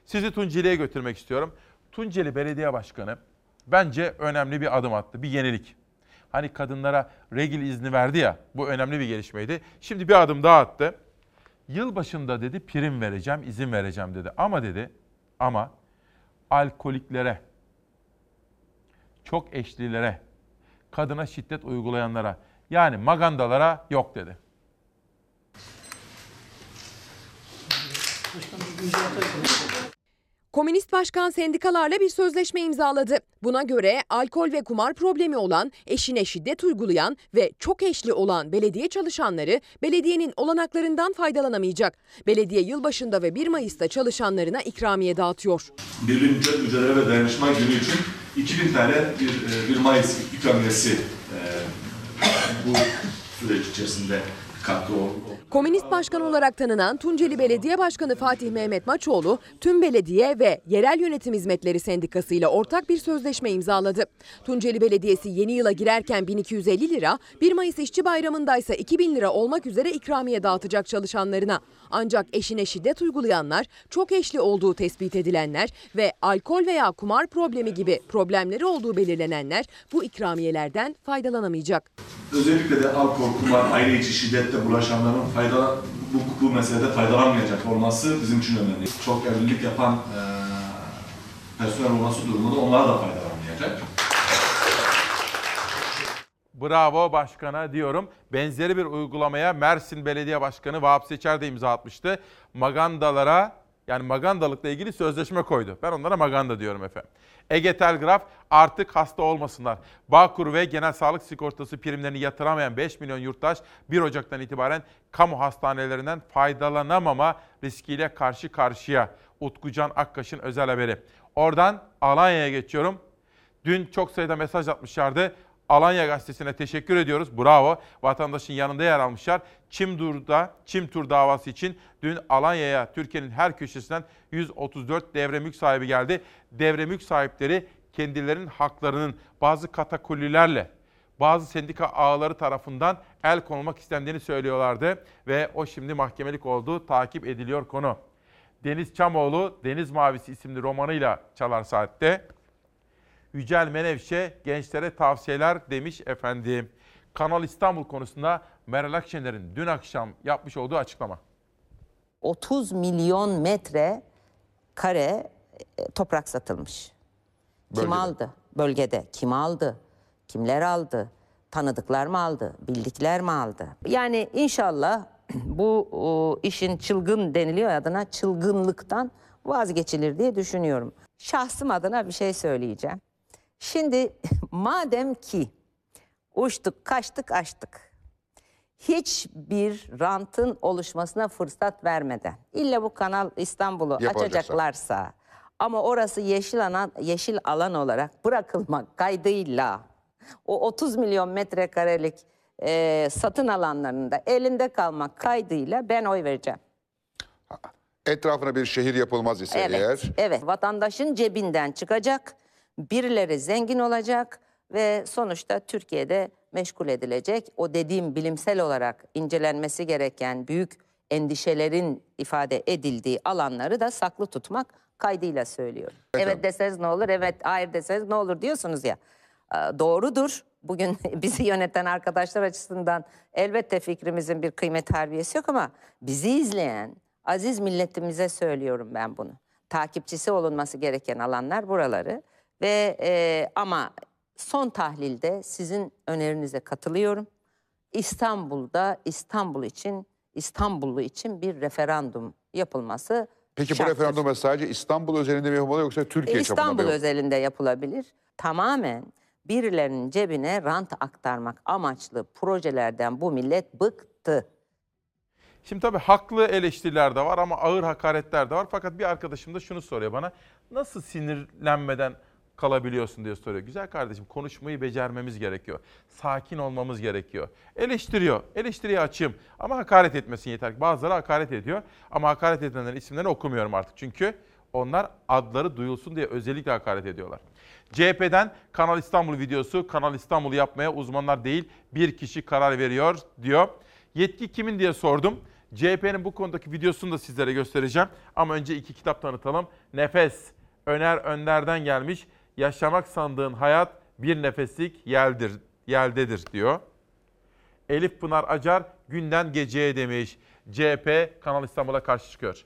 Speaker 1: sizi Tunceli'ye götürmek istiyorum. Tunceli Belediye Başkanı bence önemli bir adım attı, bir yenilik. Hani kadınlara regil izni verdi ya, bu önemli bir gelişmeydi. Şimdi bir adım daha attı. Yılbaşında dedi prim vereceğim, izin vereceğim dedi. Ama dedi, ama alkoliklere, çok eşlilere, kadına şiddet uygulayanlara yani magandalara yok dedi.
Speaker 26: Komünist Başkan sendikalarla bir sözleşme imzaladı. Buna göre alkol ve kumar problemi olan, eşine şiddet uygulayan ve çok eşli olan belediye çalışanları belediyenin olanaklarından faydalanamayacak. Belediye yılbaşında ve 1 Mayıs'ta çalışanlarına ikramiye dağıtıyor.
Speaker 40: Birlik Mücadele ve Dayanışma Günü için 2000 tane bir, 1 Mayıs ikramiyesi e, bu süreç içerisinde katkı oldu.
Speaker 26: Komünist başkan olarak tanınan Tunceli Belediye Başkanı Fatih Mehmet Maçoğlu, tüm belediye ve yerel yönetim hizmetleri sendikası ile ortak bir sözleşme imzaladı. Tunceli Belediyesi yeni yıla girerken 1250 lira, 1 Mayıs İşçi Bayramı'nda ise 2000 lira olmak üzere ikramiye dağıtacak çalışanlarına. Ancak eşine şiddet uygulayanlar, çok eşli olduğu tespit edilenler ve alkol veya kumar problemi gibi problemleri olduğu belirlenenler bu ikramiyelerden faydalanamayacak.
Speaker 40: Özellikle de alkol, kumar, aile içi şiddette bulaşanların fayda, bu, bu meselede faydalanmayacak olması bizim için önemli. Çok evlilik yapan e, personel olması durumunda onlar da faydalanmayacak.
Speaker 1: Bravo başkana diyorum. Benzeri bir uygulamaya Mersin Belediye Başkanı Vahap Seçer de imza atmıştı. Magandalara yani magandalıkla ilgili sözleşme koydu. Ben onlara maganda diyorum efendim. Ege Telgraf artık hasta olmasınlar. Bağkur ve genel sağlık sigortası primlerini yatıramayan 5 milyon yurttaş 1 Ocak'tan itibaren kamu hastanelerinden faydalanamama riskiyle karşı karşıya. Utkucan Akkaş'ın özel haberi. Oradan Alanya'ya geçiyorum. Dün çok sayıda mesaj atmışlardı. Alanya Gazetesi'ne teşekkür ediyoruz. Bravo. Vatandaşın yanında yer almışlar. Çimdur'da Çimtur davası için dün Alanya'ya Türkiye'nin her köşesinden 134 devre mülk sahibi geldi. Devre mülk sahipleri kendilerinin haklarının bazı katakullilerle bazı sendika ağları tarafından el konulmak istendiğini söylüyorlardı ve o şimdi mahkemelik oldu. Takip ediliyor konu. Deniz Çamoğlu Deniz Mavisi isimli romanıyla Çalar Saat'te Yücel Menevşe gençlere tavsiyeler demiş efendim. Kanal İstanbul konusunda Meral Akşener'in dün akşam yapmış olduğu açıklama.
Speaker 41: 30 milyon metre kare e, toprak satılmış. Kim
Speaker 1: Bölgede.
Speaker 41: aldı? Bölgede. Kim aldı? Kimler aldı? Tanıdıklar mı aldı? Bildikler mi aldı? Yani inşallah bu o, işin çılgın deniliyor adına çılgınlıktan vazgeçilir diye düşünüyorum. Şahsım adına bir şey söyleyeceğim. Şimdi madem ki uçtuk, kaçtık, açtık. Hiçbir rantın oluşmasına fırsat vermeden illa bu Kanal İstanbul'u açacaklarsa ama orası yeşil alan, yeşil alan olarak bırakılmak kaydıyla o 30 milyon metrekarelik e, satın alanlarında elinde kalmak kaydıyla ben oy vereceğim.
Speaker 42: Etrafına bir şehir yapılmaz ise
Speaker 41: Evet,
Speaker 42: eğer
Speaker 41: evet. Vatandaşın cebinden çıkacak, birileri zengin olacak ve sonuçta Türkiye'de meşgul edilecek. O dediğim bilimsel olarak incelenmesi gereken büyük endişelerin ifade edildiği alanları da saklı tutmak kaydıyla söylüyorum. Evet, deseniz ne olur, evet hayır deseniz ne olur diyorsunuz ya. Ee, Doğrudur. Bugün bizi yöneten arkadaşlar açısından elbette fikrimizin bir kıymet harbiyesi yok ama bizi izleyen aziz milletimize söylüyorum ben bunu. Takipçisi olunması gereken alanlar buraları ve e, ama son tahlilde sizin önerinize katılıyorum. İstanbul'da İstanbul için İstanbullu için bir referandum yapılması
Speaker 42: peki bu
Speaker 41: şarttır.
Speaker 42: referandum sadece İstanbul özelinde mi yapılmalı yoksa Türkiye çapında
Speaker 41: İstanbul özelinde yapılabilir. Tamamen birilerinin cebine rant aktarmak amaçlı projelerden bu millet bıktı.
Speaker 1: Şimdi tabii haklı eleştiriler de var ama ağır hakaretler de var. Fakat bir arkadaşım da şunu soruyor bana. Nasıl sinirlenmeden kalabiliyorsun diye soruyor. Güzel kardeşim konuşmayı becermemiz gerekiyor. Sakin olmamız gerekiyor. Eleştiriyor. Eleştiriye açığım. Ama hakaret etmesin yeter ki. Bazıları hakaret ediyor. Ama hakaret edenlerin isimlerini okumuyorum artık. Çünkü onlar adları duyulsun diye özellikle hakaret ediyorlar. CHP'den Kanal İstanbul videosu Kanal İstanbul yapmaya uzmanlar değil bir kişi karar veriyor diyor. Yetki kimin diye sordum. CHP'nin bu konudaki videosunu da sizlere göstereceğim. Ama önce iki kitap tanıtalım. Nefes, Öner Önder'den gelmiş. Yaşamak sandığın hayat bir nefeslik yeldir, yeldedir diyor. Elif Pınar Acar günden geceye demiş. CHP Kanal İstanbul'a karşı çıkıyor.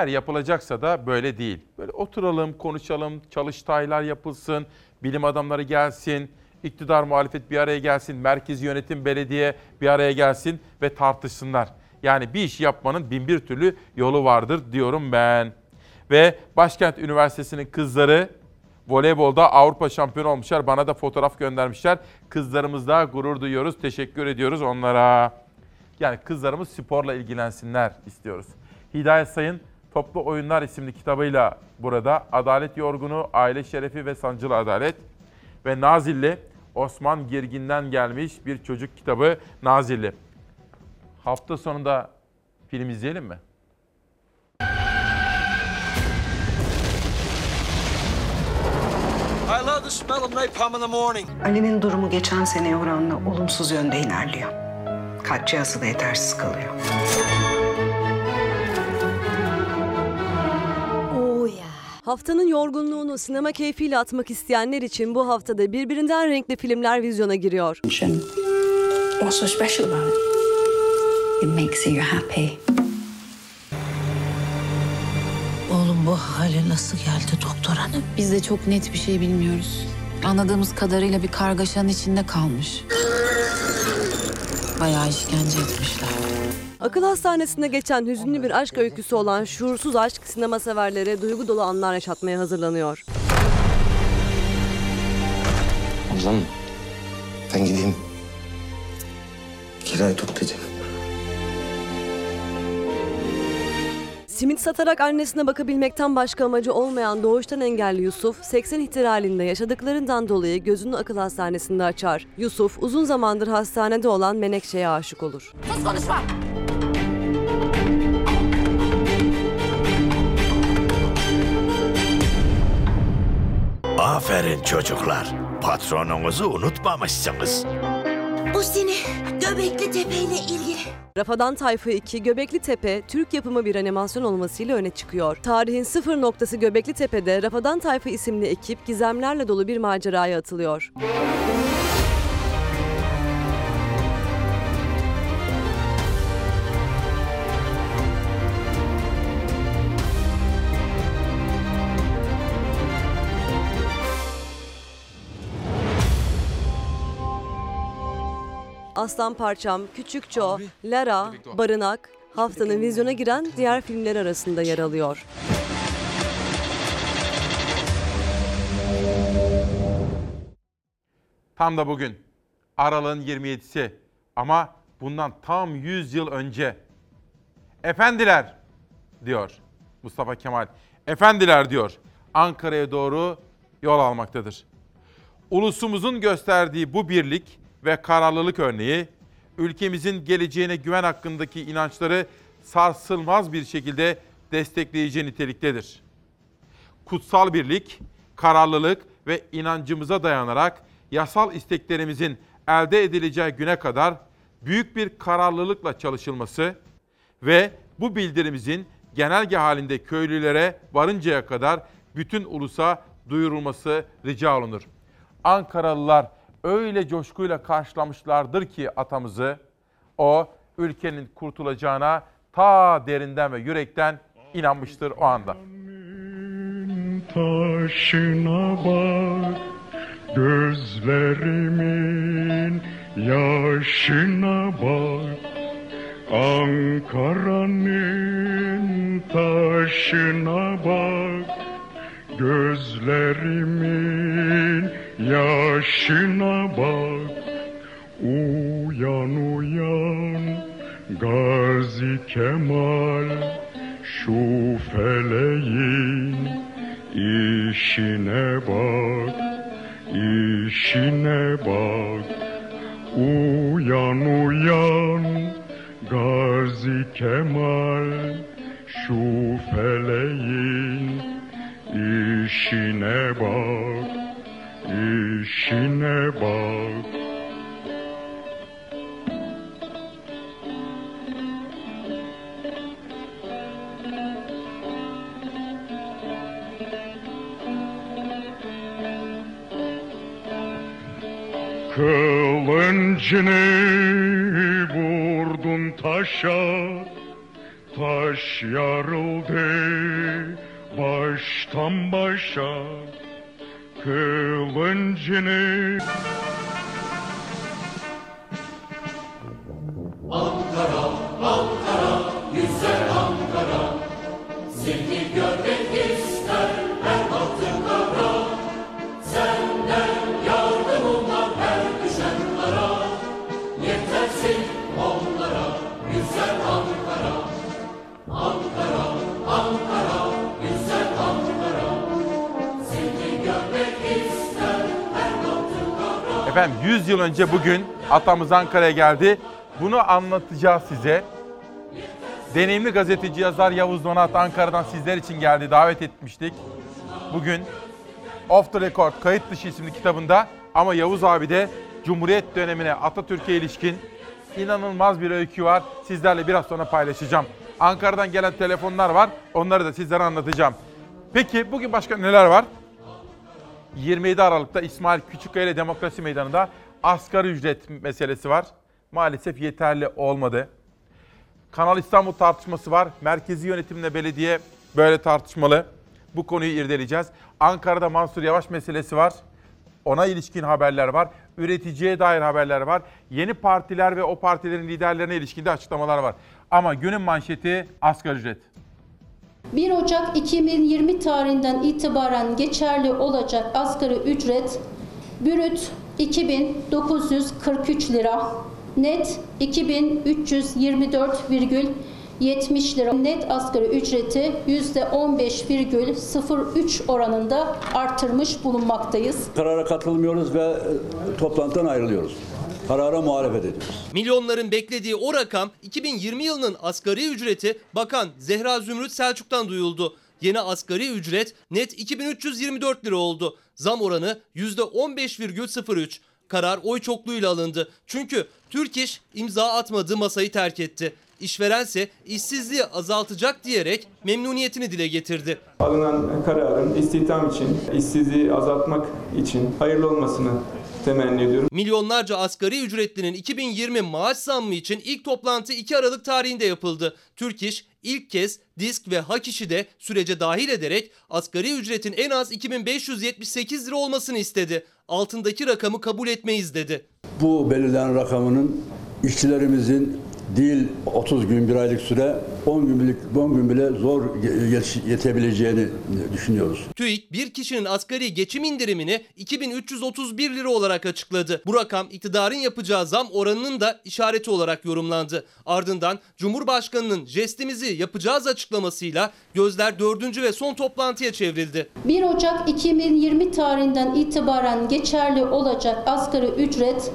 Speaker 1: Eğer yapılacaksa da böyle değil. Böyle oturalım, konuşalım, çalıştaylar yapılsın, bilim adamları gelsin, iktidar muhalefet bir araya gelsin, merkezi yönetim belediye bir araya gelsin ve tartışsınlar. Yani bir iş yapmanın bin bir türlü yolu vardır diyorum ben. Ve Başkent Üniversitesi'nin kızları voleybolda Avrupa şampiyonu olmuşlar. Bana da fotoğraf göndermişler. Kızlarımızla gurur duyuyoruz. Teşekkür ediyoruz onlara. Yani kızlarımız sporla ilgilensinler istiyoruz. Hidayet Sayın Toplu Oyunlar isimli kitabıyla burada Adalet Yorgunu, Aile Şerefi ve Sancılı Adalet ve Nazilli Osman Girgin'den gelmiş bir çocuk kitabı Nazilli. Hafta sonunda film izleyelim mi?
Speaker 43: I love the smell of napalm in the morning.
Speaker 44: Ali'nin durumu geçen seneye oranla olumsuz yönde ilerliyor. Kalp cihazı da yetersiz kalıyor.
Speaker 9: Haftanın yorgunluğunu sinema keyfiyle atmak isteyenler için bu haftada birbirinden renkli filmler vizyona giriyor.
Speaker 44: What's so special about it? It makes you happy.
Speaker 45: Oğlum bu hale nasıl geldi doktor hanım?
Speaker 46: Biz de çok net bir şey bilmiyoruz. Anladığımız kadarıyla bir kargaşanın içinde kalmış. Bayağı işkence etmişler.
Speaker 9: Akıl hastanesinde geçen hüzünlü bir aşk öyküsü olan Şuursuz Aşk sinema severlere duygu dolu anlar yaşatmaya hazırlanıyor.
Speaker 47: Ablam ben gideyim. Kirayı toplayacağım.
Speaker 9: Simit satarak annesine bakabilmekten başka amacı olmayan doğuştan engelli Yusuf, 80 ihtilalinde yaşadıklarından dolayı gözünü akıl hastanesinde açar. Yusuf uzun zamandır hastanede olan Menekşe'ye aşık olur.
Speaker 45: Sus konuşma.
Speaker 48: Aferin çocuklar. Patronunuzu unutmamışsınız.
Speaker 9: Bu seni Göbekli Tepe ile ilgili. Rafadan Tayfa 2 Göbekli Tepe Türk yapımı bir animasyon olmasıyla öne çıkıyor. Tarihin sıfır noktası Göbekli Tepe'de Rafadan Tayfa isimli ekip gizemlerle dolu bir maceraya atılıyor. Aslan Parçam, Küçük Joe, Lara, Barınak haftanın vizyona giren diğer filmler arasında yer alıyor.
Speaker 1: Tam da bugün. Aralık'ın 27'si ama bundan tam 100 yıl önce. Efendiler diyor Mustafa Kemal. Efendiler diyor Ankara'ya doğru yol almaktadır. Ulusumuzun gösterdiği bu birlik ve kararlılık örneği ülkemizin geleceğine güven hakkındaki inançları sarsılmaz bir şekilde destekleyici niteliktedir. Kutsal birlik, kararlılık ve inancımıza dayanarak yasal isteklerimizin elde edileceği güne kadar büyük bir kararlılıkla çalışılması ve bu bildirimizin genelge halinde köylülere varıncaya kadar bütün ulusa duyurulması rica olunur. Ankaralılar öyle coşkuyla karşılamışlardır ki atamızı, o ülkenin kurtulacağına ta derinden ve yürekten inanmıştır o anda.
Speaker 49: taşına bak Gözlerimin yaşına bak Ankara'nın taşına bak Gözlerimin yaşına bak Uyan uyan. Gazi Kemal Şu feleğin işine bak işine bak. Uyan uyan. Gazi Kemal Şu feleğin işine bak işine bak. Kılıncını vurdun taşa Taş yarıldı baştan başa Kılıncını
Speaker 45: Ankara,
Speaker 1: Efendim 100 yıl önce bugün atamız Ankara'ya geldi. Bunu anlatacağız size. Deneyimli gazeteci yazar Yavuz Donat Ankara'dan sizler için geldi. Davet etmiştik. Bugün Off the Record Kayıt Dışı isimli kitabında ama Yavuz abi de Cumhuriyet dönemine Atatürk'e ilişkin inanılmaz bir öykü var. Sizlerle biraz sonra paylaşacağım. Ankara'dan gelen telefonlar var. Onları da sizlere anlatacağım. Peki bugün başka neler var? 27 Aralık'ta İsmail Küçükkaya ile Demokrasi Meydanı'nda asgari ücret meselesi var. maalesef yeterli olmadı. Kanal İstanbul tartışması var. Merkezi yönetimle belediye böyle tartışmalı. Bu konuyu irdeleyeceğiz. Ankara'da Mansur Yavaş meselesi var. Ona ilişkin haberler var. Üreticiye dair haberler var. Yeni partiler ve o partilerin liderlerine ilişkin de açıklamalar var. Ama günün manşeti asgari ücret.
Speaker 2: 1 Ocak 2020 tarihinden itibaren geçerli olacak asgari ücret brüt 2943 lira, net 2324,70 lira. Net asgari ücreti %15,03 oranında artırmış bulunmaktayız.
Speaker 3: Karara katılmıyoruz ve e, toplantıdan ayrılıyoruz. Karara muhalefet ediyoruz.
Speaker 4: Milyonların beklediği o rakam 2020 yılının asgari ücreti Bakan Zehra Zümrüt Selçuk'tan duyuldu. Yeni asgari ücret net 2324 lira oldu. Zam oranı %15,03. Karar oy çokluğuyla alındı. Çünkü Türk İş imza atmadığı masayı terk etti. İşverense işsizliği azaltacak diyerek memnuniyetini dile getirdi.
Speaker 50: Alınan kararın istihdam için, işsizliği azaltmak için hayırlı olmasını temenni ediyorum.
Speaker 4: Milyonlarca asgari ücretlinin 2020 maaş zammı için ilk toplantı 2 Aralık tarihinde yapıldı. Türk İş ilk kez disk ve hak işi de sürece dahil ederek asgari ücretin en az 2578 lira olmasını istedi. Altındaki rakamı kabul etmeyiz dedi.
Speaker 3: Bu belirlenen rakamının işçilerimizin değil 30 gün bir aylık süre 10 gün, 10 gün bile zor yetebileceğini düşünüyoruz.
Speaker 4: TÜİK bir kişinin asgari geçim indirimini 2331 lira olarak açıkladı. Bu rakam iktidarın yapacağı zam oranının da işareti olarak yorumlandı. Ardından Cumhurbaşkanının jestimizi yapacağız açıklamasıyla gözler dördüncü ve son toplantıya çevrildi.
Speaker 2: 1 Ocak 2020 tarihinden itibaren geçerli olacak asgari ücret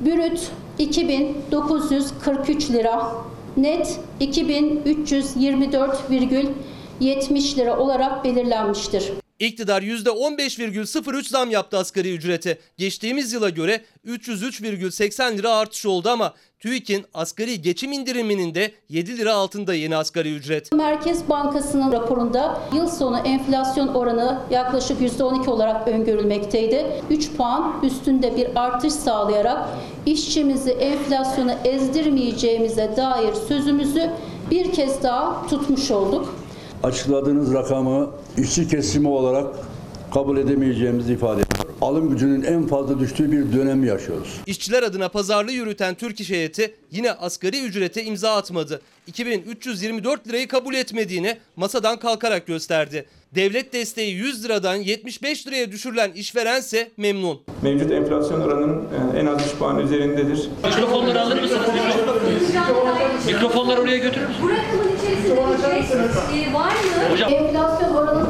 Speaker 2: brüt 2943 lira, net 2324,70 lira olarak belirlenmiştir.
Speaker 4: İktidar %15,03 zam yaptı asgari ücrete. Geçtiğimiz yıla göre 303,80 lira artış oldu ama TÜİK'in asgari geçim indiriminin de 7 lira altında yeni asgari ücret.
Speaker 2: Merkez Bankası'nın raporunda yıl sonu enflasyon oranı yaklaşık %12 olarak öngörülmekteydi. 3 puan üstünde bir artış sağlayarak işçimizi enflasyona ezdirmeyeceğimize dair sözümüzü bir kez daha tutmuş olduk.
Speaker 3: Açıkladığınız rakamı işçi kesimi olarak kabul edemeyeceğimizi ifade ediyorum. Alım gücünün en fazla düştüğü bir dönemi yaşıyoruz.
Speaker 4: İşçiler adına pazarlığı yürüten Türk İş heyeti yine asgari ücrete imza atmadı. 2324 lirayı kabul etmediğini masadan kalkarak gösterdi. Devlet desteği 100 liradan 75 liraya düşürülen işverense memnun.
Speaker 50: Mevcut enflasyon oranının en az 3 puan üzerindedir.
Speaker 51: Mikrofonları alır mısınız? Mikrofonları oraya götürür müsünüz?
Speaker 2: Bu rakamın içerisinde var mı?
Speaker 51: Hocam.
Speaker 2: Enflasyon bir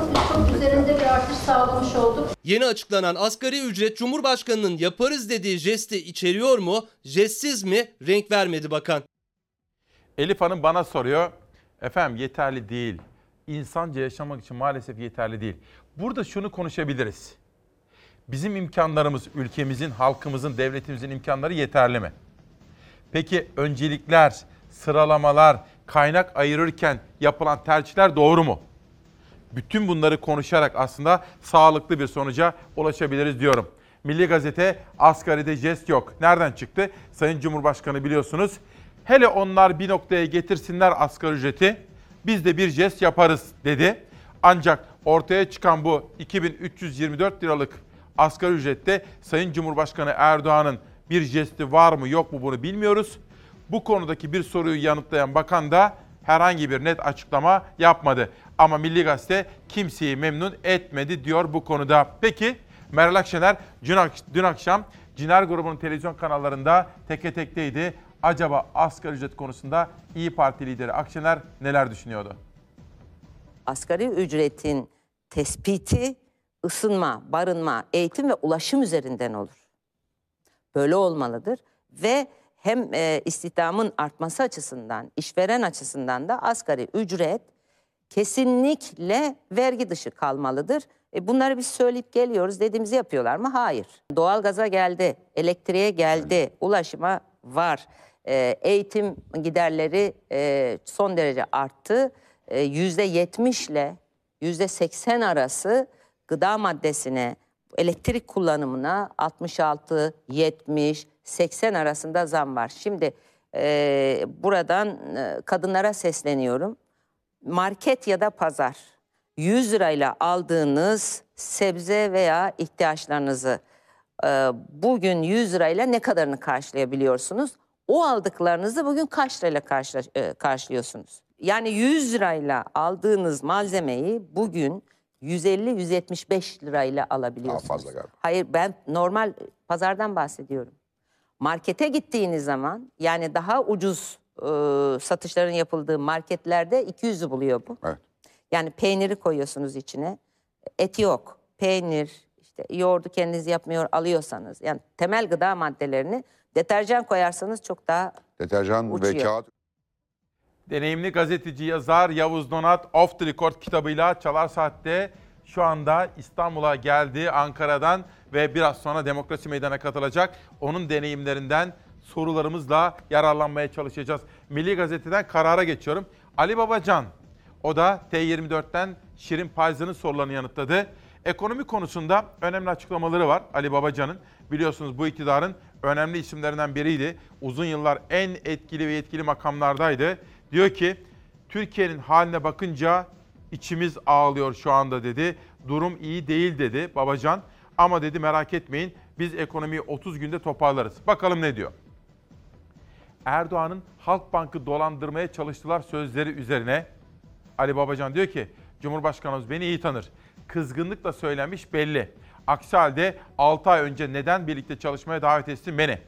Speaker 2: artış sağlamış olduk.
Speaker 4: Yeni açıklanan asgari ücret Cumhurbaşkanı'nın yaparız dediği jesti içeriyor mu? Jestsiz mi? Renk vermedi bakan.
Speaker 1: Elif Hanım bana soruyor. Efendim yeterli değil. İnsanca yaşamak için maalesef yeterli değil. Burada şunu konuşabiliriz. Bizim imkanlarımız, ülkemizin, halkımızın, devletimizin imkanları yeterli mi? Peki öncelikler, sıralamalar, kaynak ayırırken yapılan tercihler doğru mu? Bütün bunları konuşarak aslında sağlıklı bir sonuca ulaşabiliriz diyorum. Milli Gazete asgaride jest yok. Nereden çıktı? Sayın Cumhurbaşkanı biliyorsunuz. Hele onlar bir noktaya getirsinler asgari ücreti. Biz de bir jest yaparız dedi. Ancak ortaya çıkan bu 2324 liralık asgari ücrette Sayın Cumhurbaşkanı Erdoğan'ın bir jesti var mı yok mu bunu bilmiyoruz. Bu konudaki bir soruyu yanıtlayan bakan da herhangi bir net açıklama yapmadı. Ama Milli Gazete kimseyi memnun etmedi diyor bu konuda. Peki Meral Akşener dün akşam Ciner grubunun televizyon kanallarında teke tekteydi. Acaba asgari ücret konusunda İyi Parti lideri Akşener neler düşünüyordu?
Speaker 41: Asgari ücretin tespiti ısınma, barınma, eğitim ve ulaşım üzerinden olur. Böyle olmalıdır ve hem e, istihdamın artması açısından, işveren açısından da asgari ücret kesinlikle vergi dışı kalmalıdır. E, bunları biz söyleyip geliyoruz dediğimizi yapıyorlar mı? Hayır. Doğalgaza geldi, elektriğe geldi, ulaşıma var. E, eğitim giderleri e, son derece arttı. E, yüzde yetmiş ile yüzde seksen arası gıda maddesine, elektrik kullanımına 66, 70, 80 arasında zam var. Şimdi e, buradan e, kadınlara sesleniyorum. Market ya da pazar 100 lirayla aldığınız sebze veya ihtiyaçlarınızı e, bugün 100 lirayla ne kadarını karşılayabiliyorsunuz? O aldıklarınızı bugün kaç lirayla karşıla, e, karşılıyorsunuz? Yani 100 lirayla aldığınız malzemeyi bugün 150-175 lirayla alabiliyorsunuz.
Speaker 42: fazla galiba.
Speaker 41: Hayır ben normal pazardan bahsediyorum. Markete gittiğiniz zaman yani daha ucuz e, satışların yapıldığı marketlerde 200'ü buluyor bu.
Speaker 42: Evet.
Speaker 41: Yani peyniri koyuyorsunuz içine. Et yok. Peynir, işte yoğurdu kendiniz yapmıyor alıyorsanız. Yani temel gıda maddelerini deterjan koyarsanız çok daha
Speaker 42: Deterjan ve
Speaker 41: Uçuyor.
Speaker 42: kağıt
Speaker 1: Deneyimli gazeteci yazar Yavuz Donat Off the Record kitabıyla Çalar Saat'te şu anda İstanbul'a geldi Ankara'dan ve biraz sonra Demokrasi Meydanı'na katılacak. Onun deneyimlerinden sorularımızla yararlanmaya çalışacağız. Milli Gazete'den karara geçiyorum. Ali Babacan, o da T24'ten Şirin Payzı'nın sorularını yanıtladı. Ekonomi konusunda önemli açıklamaları var Ali Babacan'ın. Biliyorsunuz bu iktidarın önemli isimlerinden biriydi. Uzun yıllar en etkili ve yetkili makamlardaydı. Diyor ki Türkiye'nin haline bakınca içimiz ağlıyor şu anda dedi. Durum iyi değil dedi Babacan. Ama dedi merak etmeyin biz ekonomiyi 30 günde toparlarız. Bakalım ne diyor. Erdoğan'ın Halkbank'ı dolandırmaya çalıştılar sözleri üzerine Ali Babacan diyor ki Cumhurbaşkanımız beni iyi tanır. Kızgınlıkla söylenmiş belli. Aksi halde 6 ay önce neden birlikte çalışmaya davet etsin beni?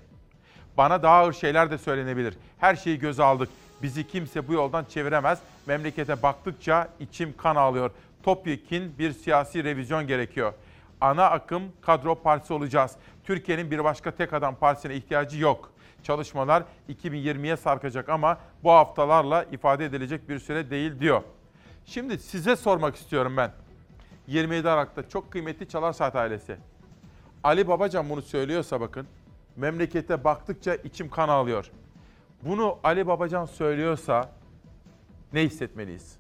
Speaker 1: Bana daha ağır şeyler de söylenebilir. Her şeyi göze aldık. Bizi kimse bu yoldan çeviremez. Memlekete baktıkça içim kan ağlıyor. Topyekun bir siyasi revizyon gerekiyor. Ana akım kadro partisi olacağız. Türkiye'nin bir başka tek adam partisine ihtiyacı yok. Çalışmalar 2020'ye sarkacak ama bu haftalarla ifade edilecek bir süre değil diyor. Şimdi size sormak istiyorum ben. 27 Aralık'ta çok kıymetli Çalar Saat ailesi. Ali Babacan bunu söylüyorsa bakın, memlekete baktıkça içim kan ağlıyor. Bunu Ali Babacan söylüyorsa ne hissetmeliyiz?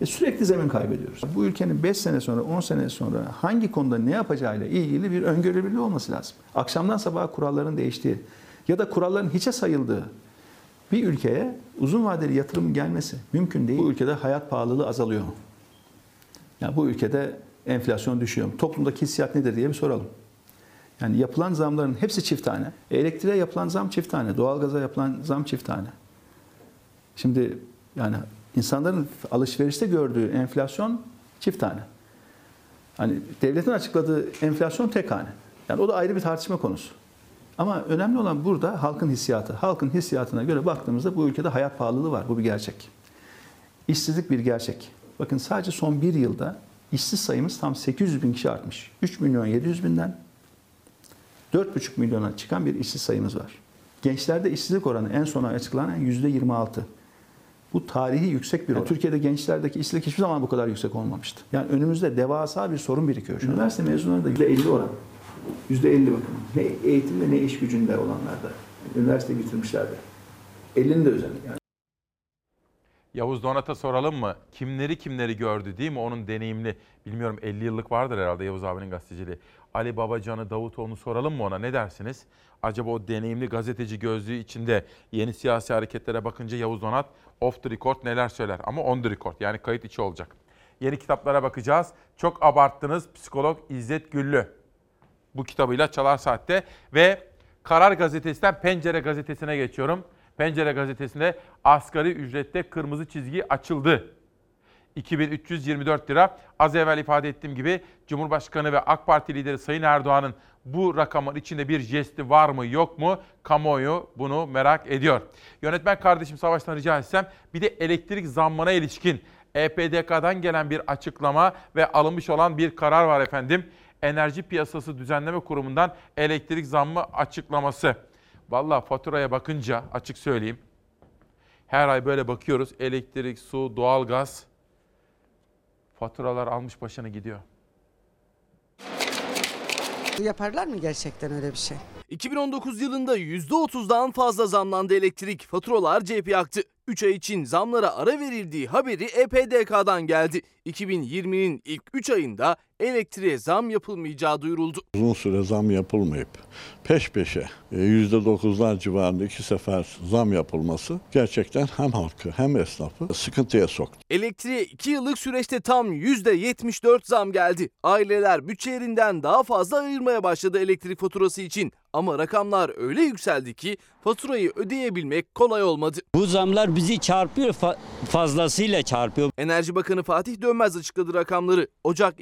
Speaker 17: E sürekli zemin kaybediyoruz. Bu ülkenin 5 sene sonra, 10 sene sonra hangi konuda ne yapacağıyla ilgili bir öngörülebilirliği olması lazım. Akşamdan sabaha kuralların değiştiği ya da kuralların hiçe sayıldığı bir ülkeye uzun vadeli yatırım gelmesi mümkün değil. Bu ülkede hayat pahalılığı azalıyor. Yani bu ülkede enflasyon düşüyor mu? Toplumdaki hissiyat nedir diye bir soralım. Yani yapılan zamların hepsi çift tane. Elektriğe yapılan zam çift tane. Doğalgaza yapılan zam çift tane. Şimdi yani insanların alışverişte gördüğü enflasyon çift tane. Hani devletin açıkladığı enflasyon tek hane. Yani o da ayrı bir tartışma konusu. Ama önemli olan burada halkın hissiyatı. Halkın hissiyatına göre baktığımızda bu ülkede hayat pahalılığı var. Bu bir gerçek. İşsizlik bir gerçek. Bakın sadece son bir yılda işsiz sayımız tam 800 bin kişi artmış. 3 milyon 700 binden 4,5 milyona çıkan bir işsiz sayımız var. Gençlerde işsizlik oranı en son açıklanan %26. Bu tarihi yüksek bir oran. Türkiye'de gençlerdeki işsizlik hiçbir zaman bu kadar yüksek olmamıştı. Yani önümüzde devasa bir sorun birikiyor. Şu Üniversite mezunları da %50 oran. %50 bakın. Ne eğitimde ne iş gücünde olanlarda. Üniversite bitirmişlerde. 50'nin de üzerinde. Yani
Speaker 1: Yavuz Donat'a soralım mı? Kimleri kimleri gördü değil mi? Onun deneyimli, bilmiyorum 50 yıllık vardır herhalde Yavuz abinin gazeteciliği. Ali Babacan'ı, Davutoğlu'nu soralım mı ona? Ne dersiniz? Acaba o deneyimli gazeteci gözlüğü içinde yeni siyasi hareketlere bakınca Yavuz Donat off the record neler söyler? Ama on the record yani kayıt içi olacak. Yeni kitaplara bakacağız. Çok abarttınız psikolog İzzet Güllü. Bu kitabıyla Çalar Saat'te ve Karar Gazetesi'nden Pencere Gazetesi'ne geçiyorum. Pencere Gazetesi'nde asgari ücrette kırmızı çizgi açıldı. 2324 lira. Az evvel ifade ettiğim gibi Cumhurbaşkanı ve AK Parti lideri Sayın Erdoğan'ın bu rakamın içinde bir jesti var mı yok mu? Kamuoyu bunu merak ediyor. Yönetmen kardeşim Savaş'tan rica etsem bir de elektrik zammına ilişkin EPDK'dan gelen bir açıklama ve alınmış olan bir karar var efendim. Enerji Piyasası Düzenleme Kurumu'ndan elektrik zammı açıklaması. Valla faturaya bakınca açık söyleyeyim. Her ay böyle bakıyoruz. Elektrik, su, doğalgaz faturalar almış başını gidiyor.
Speaker 52: Yaparlar mı gerçekten öyle bir şey?
Speaker 11: 2019 yılında %30'dan fazla zamlandı elektrik. Faturalar cep yaktı. 3 ay için zamlara ara verildiği haberi EPDK'dan geldi. 2020'nin ilk 3 ayında elektriğe zam yapılmayacağı duyuruldu.
Speaker 53: Uzun süre zam yapılmayıp peş peşe e, %9'lar civarında iki sefer zam yapılması gerçekten hem halkı hem esnafı sıkıntıya soktu.
Speaker 11: Elektriğe 2 yıllık süreçte tam %74 zam geldi. Aileler bütçelerinden daha fazla ayırmaya başladı elektrik faturası için. Ama rakamlar öyle yükseldi ki faturayı ödeyebilmek kolay olmadı.
Speaker 28: Bu zamlar bizi çarpıyor fa- fazlasıyla çarpıyor.
Speaker 11: Enerji Bakanı Fatih Dönmez açıkladı rakamları. Ocak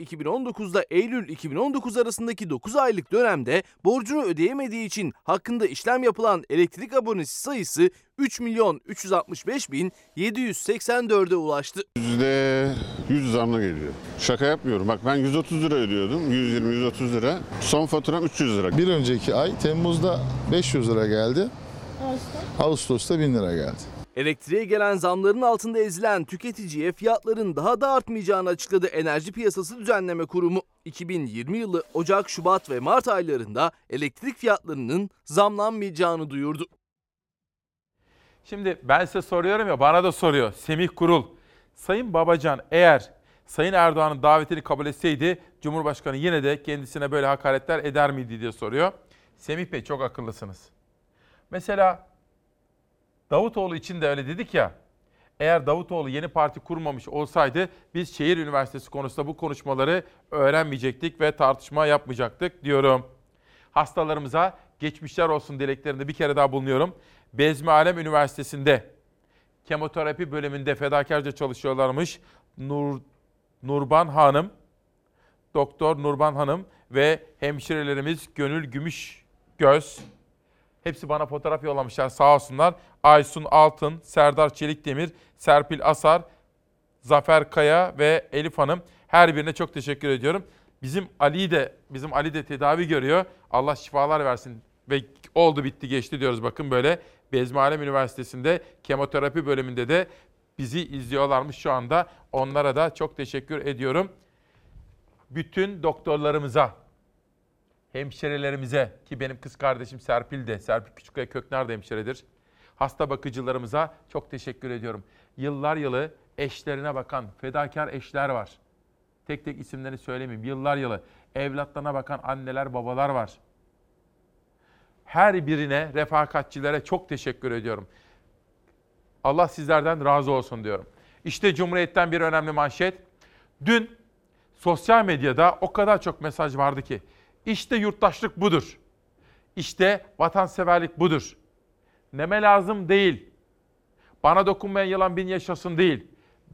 Speaker 11: 2019'da Eylül 2019 arasındaki 9 aylık dönemde borcunu ödeyemediği için hakkında işlem yapılan elektrik abonesi sayısı 3 milyon 365 bin 784'e ulaştı.
Speaker 54: Yüzde 100 zamla geliyor. Şaka yapmıyorum. Bak ben 130 lira ödüyordum. 120-130 lira. Son faturam 300 lira.
Speaker 55: Bir önceki ay Temmuz'da 500 lira geldi. Ağustos'ta 1000 lira geldi.
Speaker 11: Elektriğe gelen zamların altında ezilen tüketiciye fiyatların daha da artmayacağını açıkladı Enerji Piyasası Düzenleme Kurumu. 2020 yılı Ocak, Şubat ve Mart aylarında elektrik fiyatlarının zamlanmayacağını duyurdu.
Speaker 1: Şimdi ben size soruyorum ya bana da soruyor Semih Kurul. Sayın Babacan eğer Sayın Erdoğan'ın davetini kabul etseydi Cumhurbaşkanı yine de kendisine böyle hakaretler eder miydi diye soruyor. Semih Bey çok akıllısınız. Mesela Davutoğlu için de öyle dedik ya. Eğer Davutoğlu yeni parti kurmamış olsaydı biz şehir üniversitesi konusunda bu konuşmaları öğrenmeyecektik ve tartışma yapmayacaktık diyorum. Hastalarımıza geçmişler olsun dileklerinde bir kere daha bulunuyorum. Bezmi Alem Üniversitesi'nde kemoterapi bölümünde fedakarca çalışıyorlarmış. Nur, Nurban Hanım, Doktor Nurban Hanım ve hemşirelerimiz Gönül Gümüş Göz. Hepsi bana fotoğraf yollamışlar sağ olsunlar. Aysun Altın, Serdar Çelikdemir, Serpil Asar, Zafer Kaya ve Elif Hanım. Her birine çok teşekkür ediyorum. Bizim Ali de bizim Ali de tedavi görüyor. Allah şifalar versin ve oldu bitti geçti diyoruz bakın böyle. Bezmi Üniversitesi'nde kemoterapi bölümünde de bizi izliyorlarmış şu anda. Onlara da çok teşekkür ediyorum. Bütün doktorlarımıza, hemşirelerimize ki benim kız kardeşim Serpil de, Serpil Küçükkaya Kökner de hemşiredir. Hasta bakıcılarımıza çok teşekkür ediyorum. Yıllar yılı eşlerine bakan fedakar eşler var. Tek tek isimlerini söylemeyeyim. Yıllar yılı evlatlarına bakan anneler, babalar var. Her birine, refakatçilere çok teşekkür ediyorum. Allah sizlerden razı olsun diyorum. İşte Cumhuriyet'ten bir önemli manşet. Dün sosyal medyada o kadar çok mesaj vardı ki. İşte yurttaşlık budur. İşte vatanseverlik budur. Neme lazım değil. Bana dokunmayan yılan bin yaşasın değil.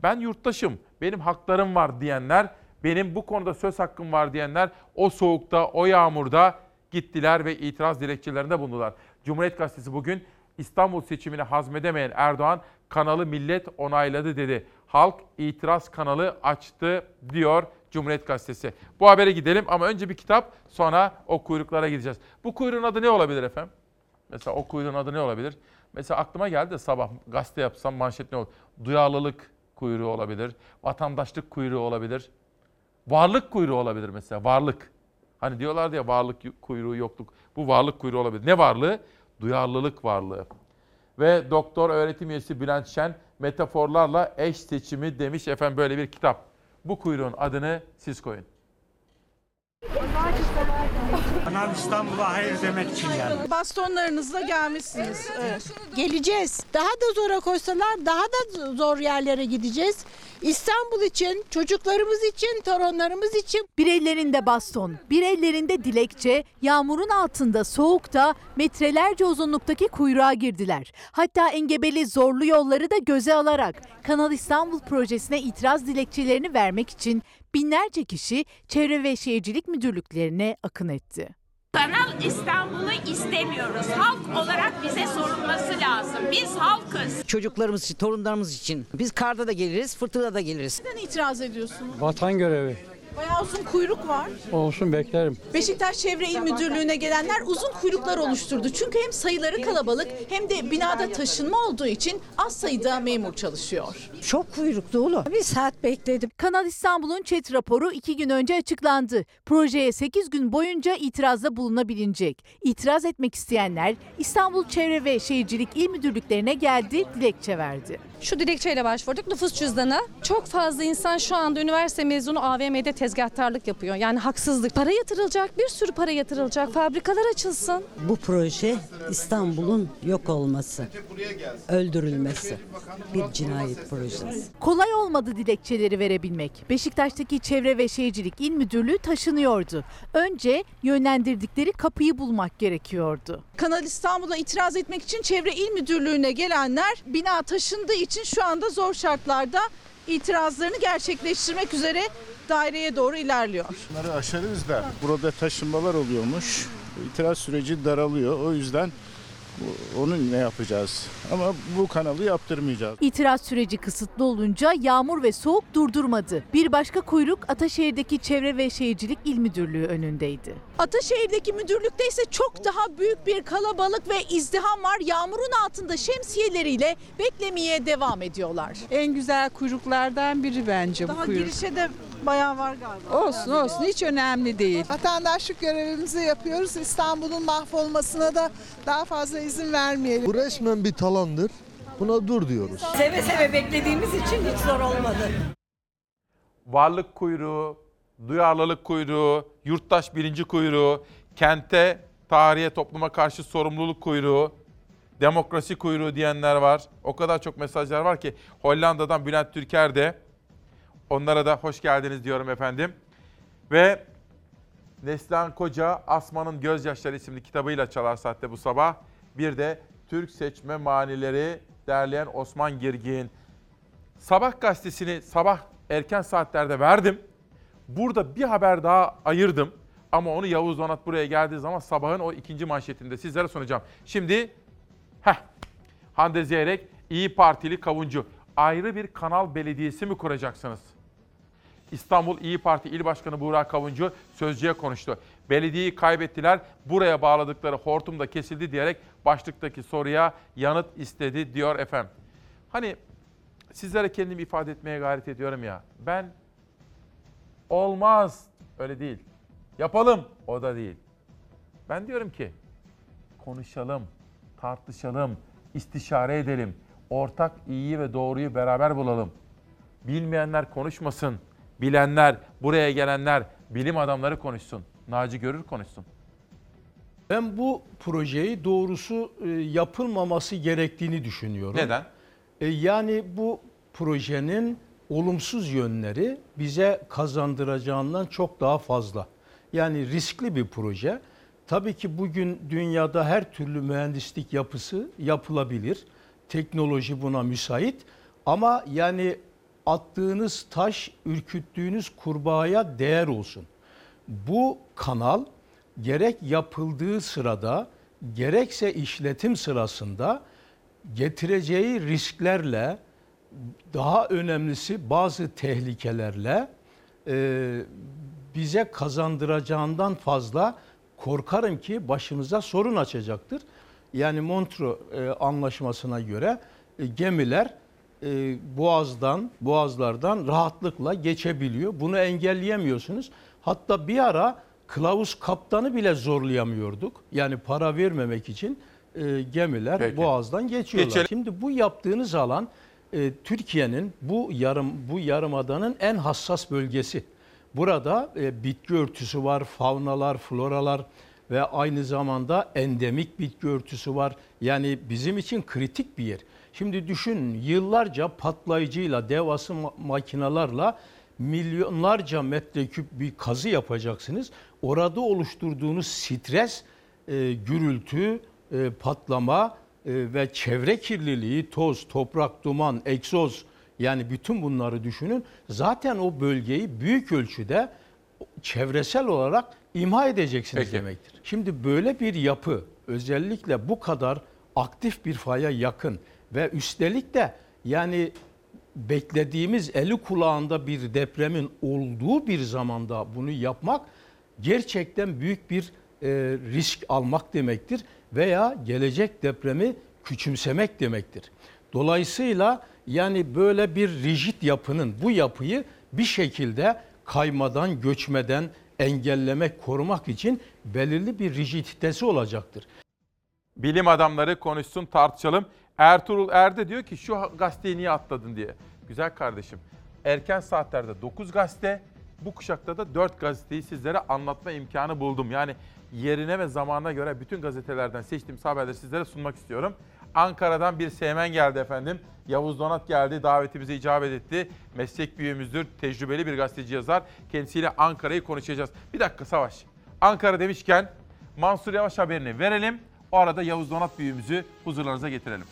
Speaker 1: Ben yurttaşım, benim haklarım var diyenler, benim bu konuda söz hakkım var diyenler o soğukta, o yağmurda gittiler ve itiraz dilekçelerinde bulundular. Cumhuriyet Gazetesi bugün İstanbul seçimini hazmedemeyen Erdoğan kanalı millet onayladı dedi. Halk itiraz kanalı açtı diyor Cumhuriyet Gazetesi. Bu habere gidelim ama önce bir kitap sonra o kuyruklara gideceğiz. Bu kuyruğun adı ne olabilir efendim? Mesela o kuyruğun adı ne olabilir? Mesela aklıma geldi de sabah gazete yapsam manşet ne olur? Duyarlılık kuyruğu olabilir. Vatandaşlık kuyruğu olabilir. Varlık kuyruğu olabilir mesela. Varlık. Hani diyorlardı ya varlık kuyruğu yokluk. Bu varlık kuyruğu olabilir. Ne varlığı? Duyarlılık varlığı. Ve doktor öğretim üyesi Bülent Şen metaforlarla eş seçimi demiş efendim böyle bir kitap. Bu kuyruğun adını siz koyun.
Speaker 56: Kanal İstanbul'a hayır demek için yani.
Speaker 57: Bastonlarınızla gelmişsiniz. Geleceğiz. Daha da zora koysalar daha da zor yerlere gideceğiz. İstanbul için, çocuklarımız için, torunlarımız için.
Speaker 58: Bir ellerinde baston, bir ellerinde dilekçe, yağmurun altında soğukta metrelerce uzunluktaki kuyruğa girdiler. Hatta engebeli zorlu yolları da göze alarak Kanal İstanbul projesine itiraz dilekçelerini vermek için binlerce kişi Çevre ve Şehircilik Müdürlüklerine akın etti.
Speaker 59: Kanal İstanbul'u istemiyoruz. Halk olarak bize sorulması lazım. Biz halkız.
Speaker 60: Çocuklarımız için, torunlarımız için. Biz karda da geliriz, fırtınada da geliriz.
Speaker 58: Neden itiraz ediyorsunuz?
Speaker 56: Vatan görevi.
Speaker 58: Bayağı uzun kuyruk var.
Speaker 56: Olsun beklerim.
Speaker 58: Beşiktaş Çevre İl Müdürlüğü'ne gelenler uzun kuyruklar oluşturdu. Çünkü hem sayıları kalabalık hem de binada taşınma olduğu için az sayıda memur çalışıyor.
Speaker 57: Çok kuyruk dolu. Bir saat bekledim.
Speaker 58: Kanal İstanbul'un çet raporu iki gün önce açıklandı. Projeye 8 gün boyunca itirazda bulunabilinecek. İtiraz etmek isteyenler İstanbul Çevre ve Şehircilik İl Müdürlüklerine geldi, dilekçe verdi.
Speaker 61: Şu dilekçeyle başvurduk. Nüfus cüzdanı. Çok fazla insan şu anda üniversite mezunu AVM'de
Speaker 62: tezgahtarlık yapıyor. Yani haksızlık. Para yatırılacak, bir sürü para yatırılacak. Fabrikalar açılsın.
Speaker 63: Bu proje İstanbul'un yok olması, öldürülmesi bir cinayet projesi.
Speaker 58: Kolay olmadı dilekçeleri verebilmek. Beşiktaş'taki Çevre ve Şehircilik İl Müdürlüğü taşınıyordu. Önce yönlendirdikleri kapıyı bulmak gerekiyordu.
Speaker 57: Kanal İstanbul'a itiraz etmek için Çevre İl Müdürlüğü'ne gelenler bina taşındığı için şu anda zor şartlarda itirazlarını gerçekleştirmek üzere daireye doğru ilerliyor.
Speaker 64: Bunları aşarız da burada taşınmalar oluyormuş. İtiraz süreci daralıyor. O yüzden bu- onu ne yapacağız? Ama bu kanalı yaptırmayacağız.
Speaker 58: İtiraz süreci kısıtlı olunca yağmur ve soğuk durdurmadı. Bir başka kuyruk Ataşehir'deki Çevre ve Şehircilik İl Müdürlüğü önündeydi.
Speaker 57: Ataşehir'deki müdürlükte ise çok daha büyük bir kalabalık ve izdiham var. Yağmurun altında şemsiyeleriyle beklemeye devam ediyorlar.
Speaker 65: En güzel kuyruklardan biri bence
Speaker 57: Daha
Speaker 65: bu kuyruk.
Speaker 57: girişe de bayağı var galiba.
Speaker 65: Olsun olsun hiç önemli değil. Vatandaşlık görevimizi yapıyoruz. İstanbul'un mahvolmasına da daha fazla izin vermeyelim.
Speaker 66: Bu resmen bir talandır. Buna dur diyoruz.
Speaker 62: Seve seve beklediğimiz için hiç zor olmadı.
Speaker 1: varlık kuyruğu, duyarlılık kuyruğu, yurttaş bilinci kuyruğu, kente, tarihe, topluma karşı sorumluluk kuyruğu, demokrasi kuyruğu diyenler var. O kadar çok mesajlar var ki Hollanda'dan Bülent Türker de onlara da hoş geldiniz diyorum efendim. Ve Neslihan Koca Asman'ın Gözyaşları isimli kitabıyla Çalar Saat'te bu sabah. Bir de Türk seçme manileri derleyen Osman Girgin. Sabah gazetesini sabah erken saatlerde verdim. Burada bir haber daha ayırdım. Ama onu Yavuz Donat buraya geldiği zaman sabahın o ikinci manşetinde sizlere sunacağım. Şimdi heh, Hande Zeyrek İyi Partili kavuncu. Ayrı bir kanal belediyesi mi kuracaksınız? İstanbul İyi Parti İl Başkanı Buğra Kavuncu sözcüye konuştu. Belediyeyi kaybettiler, buraya bağladıkları hortum da kesildi diyerek başlıktaki soruya yanıt istedi diyor efendim. Hani sizlere kendimi ifade etmeye gayret ediyorum ya. Ben olmaz öyle değil. Yapalım o da değil. Ben diyorum ki konuşalım, tartışalım, istişare edelim. Ortak iyiyi ve doğruyu beraber bulalım. Bilmeyenler konuşmasın. Bilenler, buraya gelenler, bilim adamları konuşsun. Naci Görür konuşsun.
Speaker 67: Ben bu projeyi doğrusu e, yapılmaması gerektiğini düşünüyorum.
Speaker 1: Neden?
Speaker 67: E, Yani bu projenin olumsuz yönleri bize kazandıracağından çok daha fazla. Yani riskli bir proje. Tabii ki bugün dünyada her türlü mühendislik yapısı yapılabilir. Teknoloji buna müsait. Ama yani attığınız taş, ürküttüğünüz kurbağaya değer olsun. Bu kanal gerek yapıldığı sırada gerekse işletim sırasında getireceği risklerle daha önemlisi bazı tehlikelerle e, bize kazandıracağından fazla korkarım ki başımıza sorun açacaktır. Yani Montreux e, anlaşmasına göre e, gemiler e, boğazdan, boğazlardan rahatlıkla geçebiliyor. Bunu engelleyemiyorsunuz. Hatta bir ara kılavuz kaptanı bile zorlayamıyorduk. Yani para vermemek için e, gemiler
Speaker 1: Peki.
Speaker 67: boğazdan geçiyorlar.
Speaker 1: Geçelim.
Speaker 67: Şimdi bu yaptığınız alan e, Türkiye'nin bu yarım bu yarımadanın en hassas bölgesi. Burada e, bitki örtüsü var, faunalar, floralar ve aynı zamanda endemik bitki örtüsü var. Yani bizim için kritik bir yer. Şimdi düşünün yıllarca patlayıcıyla, devasa ma- makinalarla milyonlarca metreküp bir kazı yapacaksınız. Orada oluşturduğunuz stres, e, gürültü, e, patlama e, ve çevre kirliliği, toz, toprak, duman, egzoz yani bütün bunları düşünün. Zaten o bölgeyi büyük ölçüde çevresel olarak imha edeceksiniz
Speaker 1: Peki.
Speaker 67: demektir. Şimdi böyle bir yapı özellikle bu kadar aktif bir faya yakın ve üstelik de yani beklediğimiz eli kulağında bir depremin olduğu bir zamanda bunu yapmak gerçekten büyük bir e, risk almak demektir veya gelecek depremi küçümsemek demektir. Dolayısıyla yani böyle bir rigid yapının bu yapıyı bir şekilde kaymadan, göçmeden engellemek, korumak için belirli bir rigiditesi olacaktır.
Speaker 1: Bilim adamları konuşsun, tartışalım. Ertuğrul Erde diyor ki şu gazeteyi niye atladın diye. Güzel kardeşim. Erken saatlerde 9 gazete, Bu kuşakta da 4 gazeteyi sizlere anlatma imkanı buldum. Yani yerine ve zamanına göre bütün gazetelerden seçtiğim haberleri sizlere sunmak istiyorum. Ankara'dan bir sevmen geldi efendim. Yavuz Donat geldi, davetimize icabet etti. Meslek büyüğümüzdür, tecrübeli bir gazeteci yazar. Kendisiyle Ankara'yı konuşacağız. Bir dakika Savaş. Ankara demişken Mansur Yavaş haberini verelim. O arada Yavuz Donat büyüğümüzü huzurlarınıza getirelim.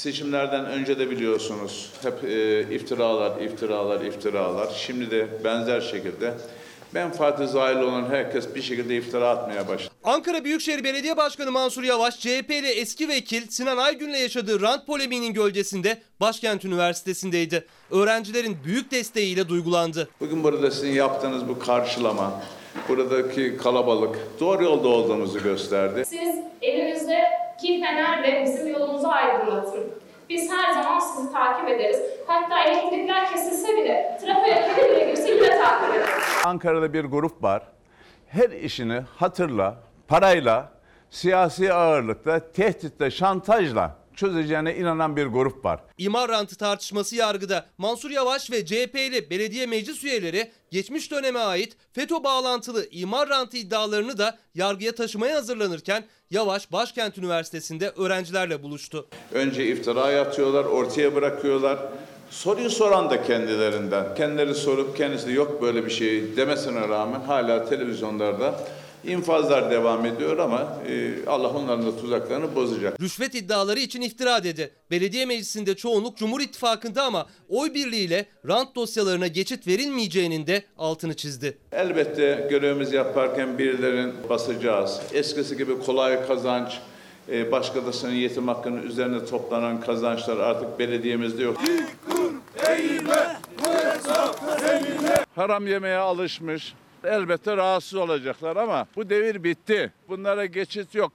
Speaker 54: Seçimlerden önce de biliyorsunuz hep e, iftiralar, iftiralar, iftiralar. Şimdi de benzer şekilde ben Fatih Zahil olan herkes bir şekilde iftira atmaya başladı.
Speaker 4: Ankara Büyükşehir Belediye Başkanı Mansur Yavaş, CHP'li eski vekil Sinan Aygün'le yaşadığı rant polemiğinin gölgesinde Başkent Üniversitesi'ndeydi. Öğrencilerin büyük desteğiyle duygulandı.
Speaker 54: Bugün burada sizin yaptığınız bu karşılama, buradaki kalabalık doğru yolda olduğumuzu gösterdi.
Speaker 57: Siz elinizdeki fenerle bizim yolumuzu aydınlatın. Biz her zaman sizi takip ederiz. Hatta elektrikler kesilse bile, trafoya kedi bile girse yine takip ederiz.
Speaker 54: Ankara'da bir grup var. Her işini hatırla, parayla, siyasi ağırlıkla, tehditle, şantajla çözeceğine inanan bir grup var.
Speaker 4: İmar rantı tartışması yargıda. Mansur Yavaş ve CHP'li belediye meclis üyeleri geçmiş döneme ait FETÖ bağlantılı imar rantı iddialarını da yargıya taşımaya hazırlanırken Yavaş Başkent Üniversitesi'nde öğrencilerle buluştu.
Speaker 54: Önce iftira atıyorlar, ortaya bırakıyorlar. Soruyu soran da kendilerinden. Kendileri sorup kendisi de yok böyle bir şey demesine rağmen hala televizyonlarda infazlar devam ediyor ama e, Allah onların da tuzaklarını bozacak.
Speaker 4: Rüşvet iddiaları için iftira dedi. Belediye meclisinde çoğunluk Cumhur İttifakı'nda ama oy birliğiyle rant dosyalarına geçit verilmeyeceğinin de altını çizdi.
Speaker 54: Elbette görevimizi yaparken birilerin basacağız. Eskisi gibi kolay kazanç, e, başkasının yetim hakkının üzerine toplanan kazançlar artık belediyemizde yok. Haram yemeğe alışmış. Elbette rahatsız olacaklar ama bu devir bitti. Bunlara geçit yok.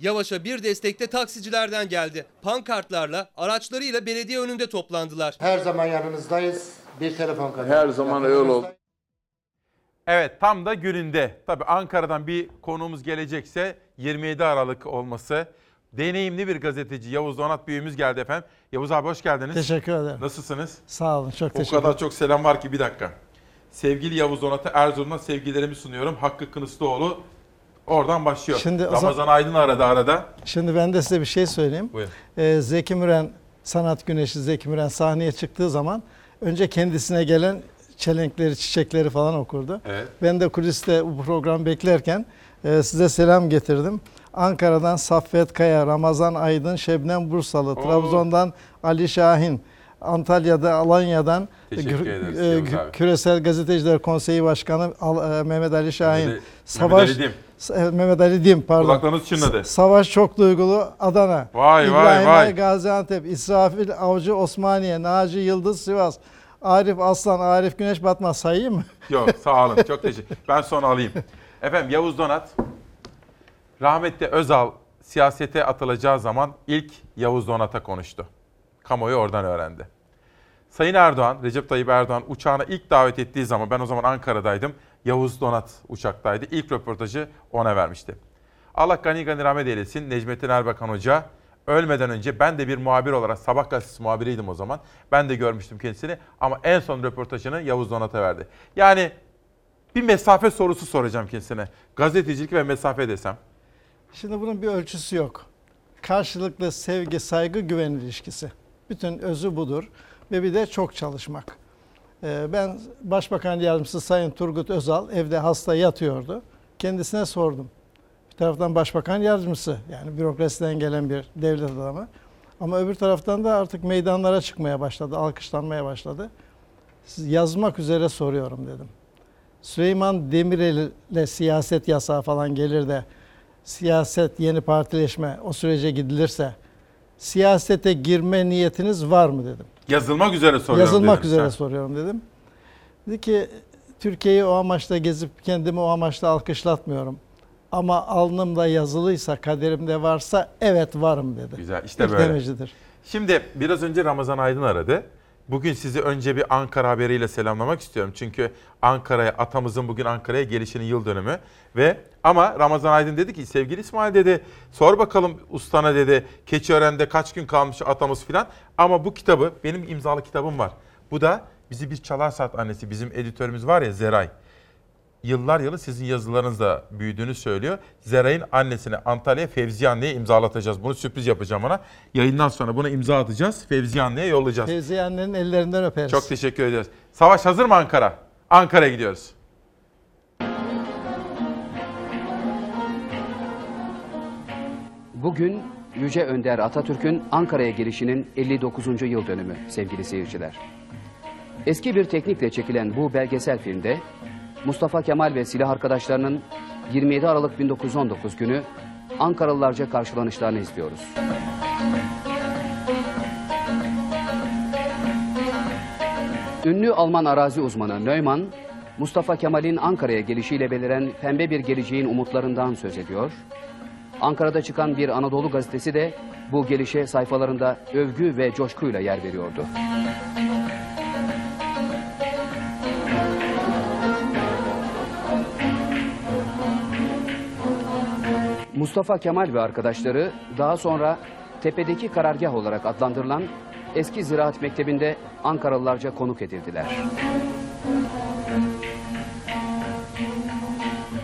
Speaker 4: Yavaş'a bir destekte taksicilerden geldi. Pankartlarla, araçlarıyla belediye önünde toplandılar.
Speaker 24: Her zaman yanınızdayız. Bir telefon kadar.
Speaker 54: Her zaman öyle oldu.
Speaker 1: Evet tam da gününde. Tabii Ankara'dan bir konuğumuz gelecekse 27 Aralık olması. Deneyimli bir gazeteci Yavuz Donat büyüğümüz geldi efendim. Yavuz abi hoş geldiniz.
Speaker 27: Teşekkür ederim.
Speaker 1: Nasılsınız?
Speaker 27: Sağ olun. Çok
Speaker 1: O
Speaker 27: teşekkür
Speaker 1: kadar
Speaker 27: ederim.
Speaker 1: çok selam var ki bir dakika. Sevgili Yavuz Donat'a Erzurum'dan sevgilerimi sunuyorum. Hakkı Kınıslıoğlu oradan başlıyor.
Speaker 27: Şimdi o zaman-
Speaker 1: Ramazan Aydın aradı arada.
Speaker 27: Şimdi ben de size bir şey söyleyeyim.
Speaker 1: Buyur.
Speaker 27: Ee, Zeki Müren, Sanat Güneşi Zeki Müren sahneye çıktığı zaman önce kendisine gelen çelenkleri, çiçekleri falan okurdu.
Speaker 1: Evet.
Speaker 27: Ben de kuliste bu programı beklerken e, size selam getirdim. Ankara'dan Saffet Kaya, Ramazan Aydın, Şebnem Bursalı, Trabzon'dan Ali Şahin, Antalya'da, Alanya'dan
Speaker 1: ederiz
Speaker 27: e,
Speaker 1: abi.
Speaker 27: Küresel Gazeteciler Konseyi Başkanı Al- e, Mehmet Ali Şahin.
Speaker 1: Mehmet-
Speaker 27: Savaş,
Speaker 1: Mehmet Ali Dim.
Speaker 27: S- e, Mehmet Ali Dim pardon.
Speaker 1: Kulaklarınız çınladı.
Speaker 27: Savaş çok duygulu Adana.
Speaker 1: Vay, vay,
Speaker 27: İbrahim
Speaker 1: vay.
Speaker 27: Ay Gaziantep, İsrafil Avcı Osmaniye, Naci Yıldız Sivas, Arif Aslan, Arif Güneş Batmaz sayayım mı?
Speaker 1: Yok sağ olun çok teşekkür Ben sonra alayım. Efendim Yavuz Donat rahmetli Özal siyasete atılacağı zaman ilk Yavuz Donat'a konuştu. Kamuoyu oradan öğrendi. Sayın Erdoğan, Recep Tayyip Erdoğan uçağına ilk davet ettiği zaman ben o zaman Ankara'daydım. Yavuz Donat uçaktaydı. İlk röportajı ona vermişti. Allah gani gani rahmet eylesin Necmettin Erbakan Hoca. Ölmeden önce ben de bir muhabir olarak Sabah gazetesi muhabiriydim o zaman. Ben de görmüştüm kendisini ama en son röportajını Yavuz Donat'a verdi. Yani bir mesafe sorusu soracağım kendisine. Gazetecilik ve mesafe desem.
Speaker 27: Şimdi bunun bir ölçüsü yok. Karşılıklı sevgi, saygı, güven ilişkisi. Bütün özü budur ve bir de çok çalışmak. Ee, Ben Başbakan Yardımcısı Sayın Turgut Özal evde hasta yatıyordu. Kendisine sordum. Bir taraftan Başbakan Yardımcısı yani bürokrasiden gelen bir devlet adamı. Ama öbür taraftan da artık meydanlara çıkmaya başladı, alkışlanmaya başladı. Siz yazmak üzere soruyorum dedim. Süleyman Demirel ile siyaset yasağı falan gelir de siyaset, yeni partileşme o sürece gidilirse siyasete girme niyetiniz var mı dedim.
Speaker 1: Yazılmak üzere soruyorum
Speaker 27: Yazılmak
Speaker 1: dedim.
Speaker 27: üzere
Speaker 1: Sen.
Speaker 27: soruyorum dedim. Dedi ki Türkiye'yi o amaçla gezip kendimi o amaçla alkışlatmıyorum. Ama alnımda yazılıysa, kaderimde varsa evet varım dedi.
Speaker 1: Güzel işte
Speaker 27: İlk
Speaker 1: böyle.
Speaker 27: demecidir.
Speaker 1: Şimdi biraz önce Ramazan Aydın aradı. Bugün sizi önce bir Ankara haberiyle selamlamak istiyorum. Çünkü Ankara'ya, atamızın bugün Ankara'ya gelişinin yıl dönümü. Ve ama Ramazan Aydın dedi ki sevgili İsmail dedi sor bakalım ustana dedi Keçiören'de kaç gün kalmış atamız filan. Ama bu kitabı benim imzalı kitabım var. Bu da bizi bir çalar saat annesi bizim editörümüz var ya Zeray. Yıllar yılı sizin yazılarınızda büyüdüğünü söylüyor. Zeray'ın annesine Antalya Fevziye anneye imzalatacağız. Bunu sürpriz yapacağım ona. Yayından sonra bunu imza atacağız. Fevziye anneye yollayacağız.
Speaker 27: Teyze annenin ellerinden öperiz.
Speaker 1: Çok teşekkür ediyoruz. Savaş hazır mı Ankara? Ankara'ya gidiyoruz.
Speaker 68: Bugün Yüce Önder Atatürk'ün Ankara'ya gelişinin 59. yıl dönümü sevgili seyirciler. Eski bir teknikle çekilen bu belgesel filmde Mustafa Kemal ve silah arkadaşlarının 27 Aralık 1919 günü Ankaralılarca karşılanışlarını izliyoruz. Ünlü Alman arazi uzmanı Neumann, Mustafa Kemal'in Ankara'ya gelişiyle beliren pembe bir geleceğin umutlarından söz ediyor. Ankara'da çıkan bir Anadolu gazetesi de bu gelişe sayfalarında övgü ve coşkuyla yer veriyordu. Mustafa Kemal ve arkadaşları daha sonra tepedeki karargah olarak adlandırılan eski ziraat mektebinde Ankaralılarca konuk edildiler.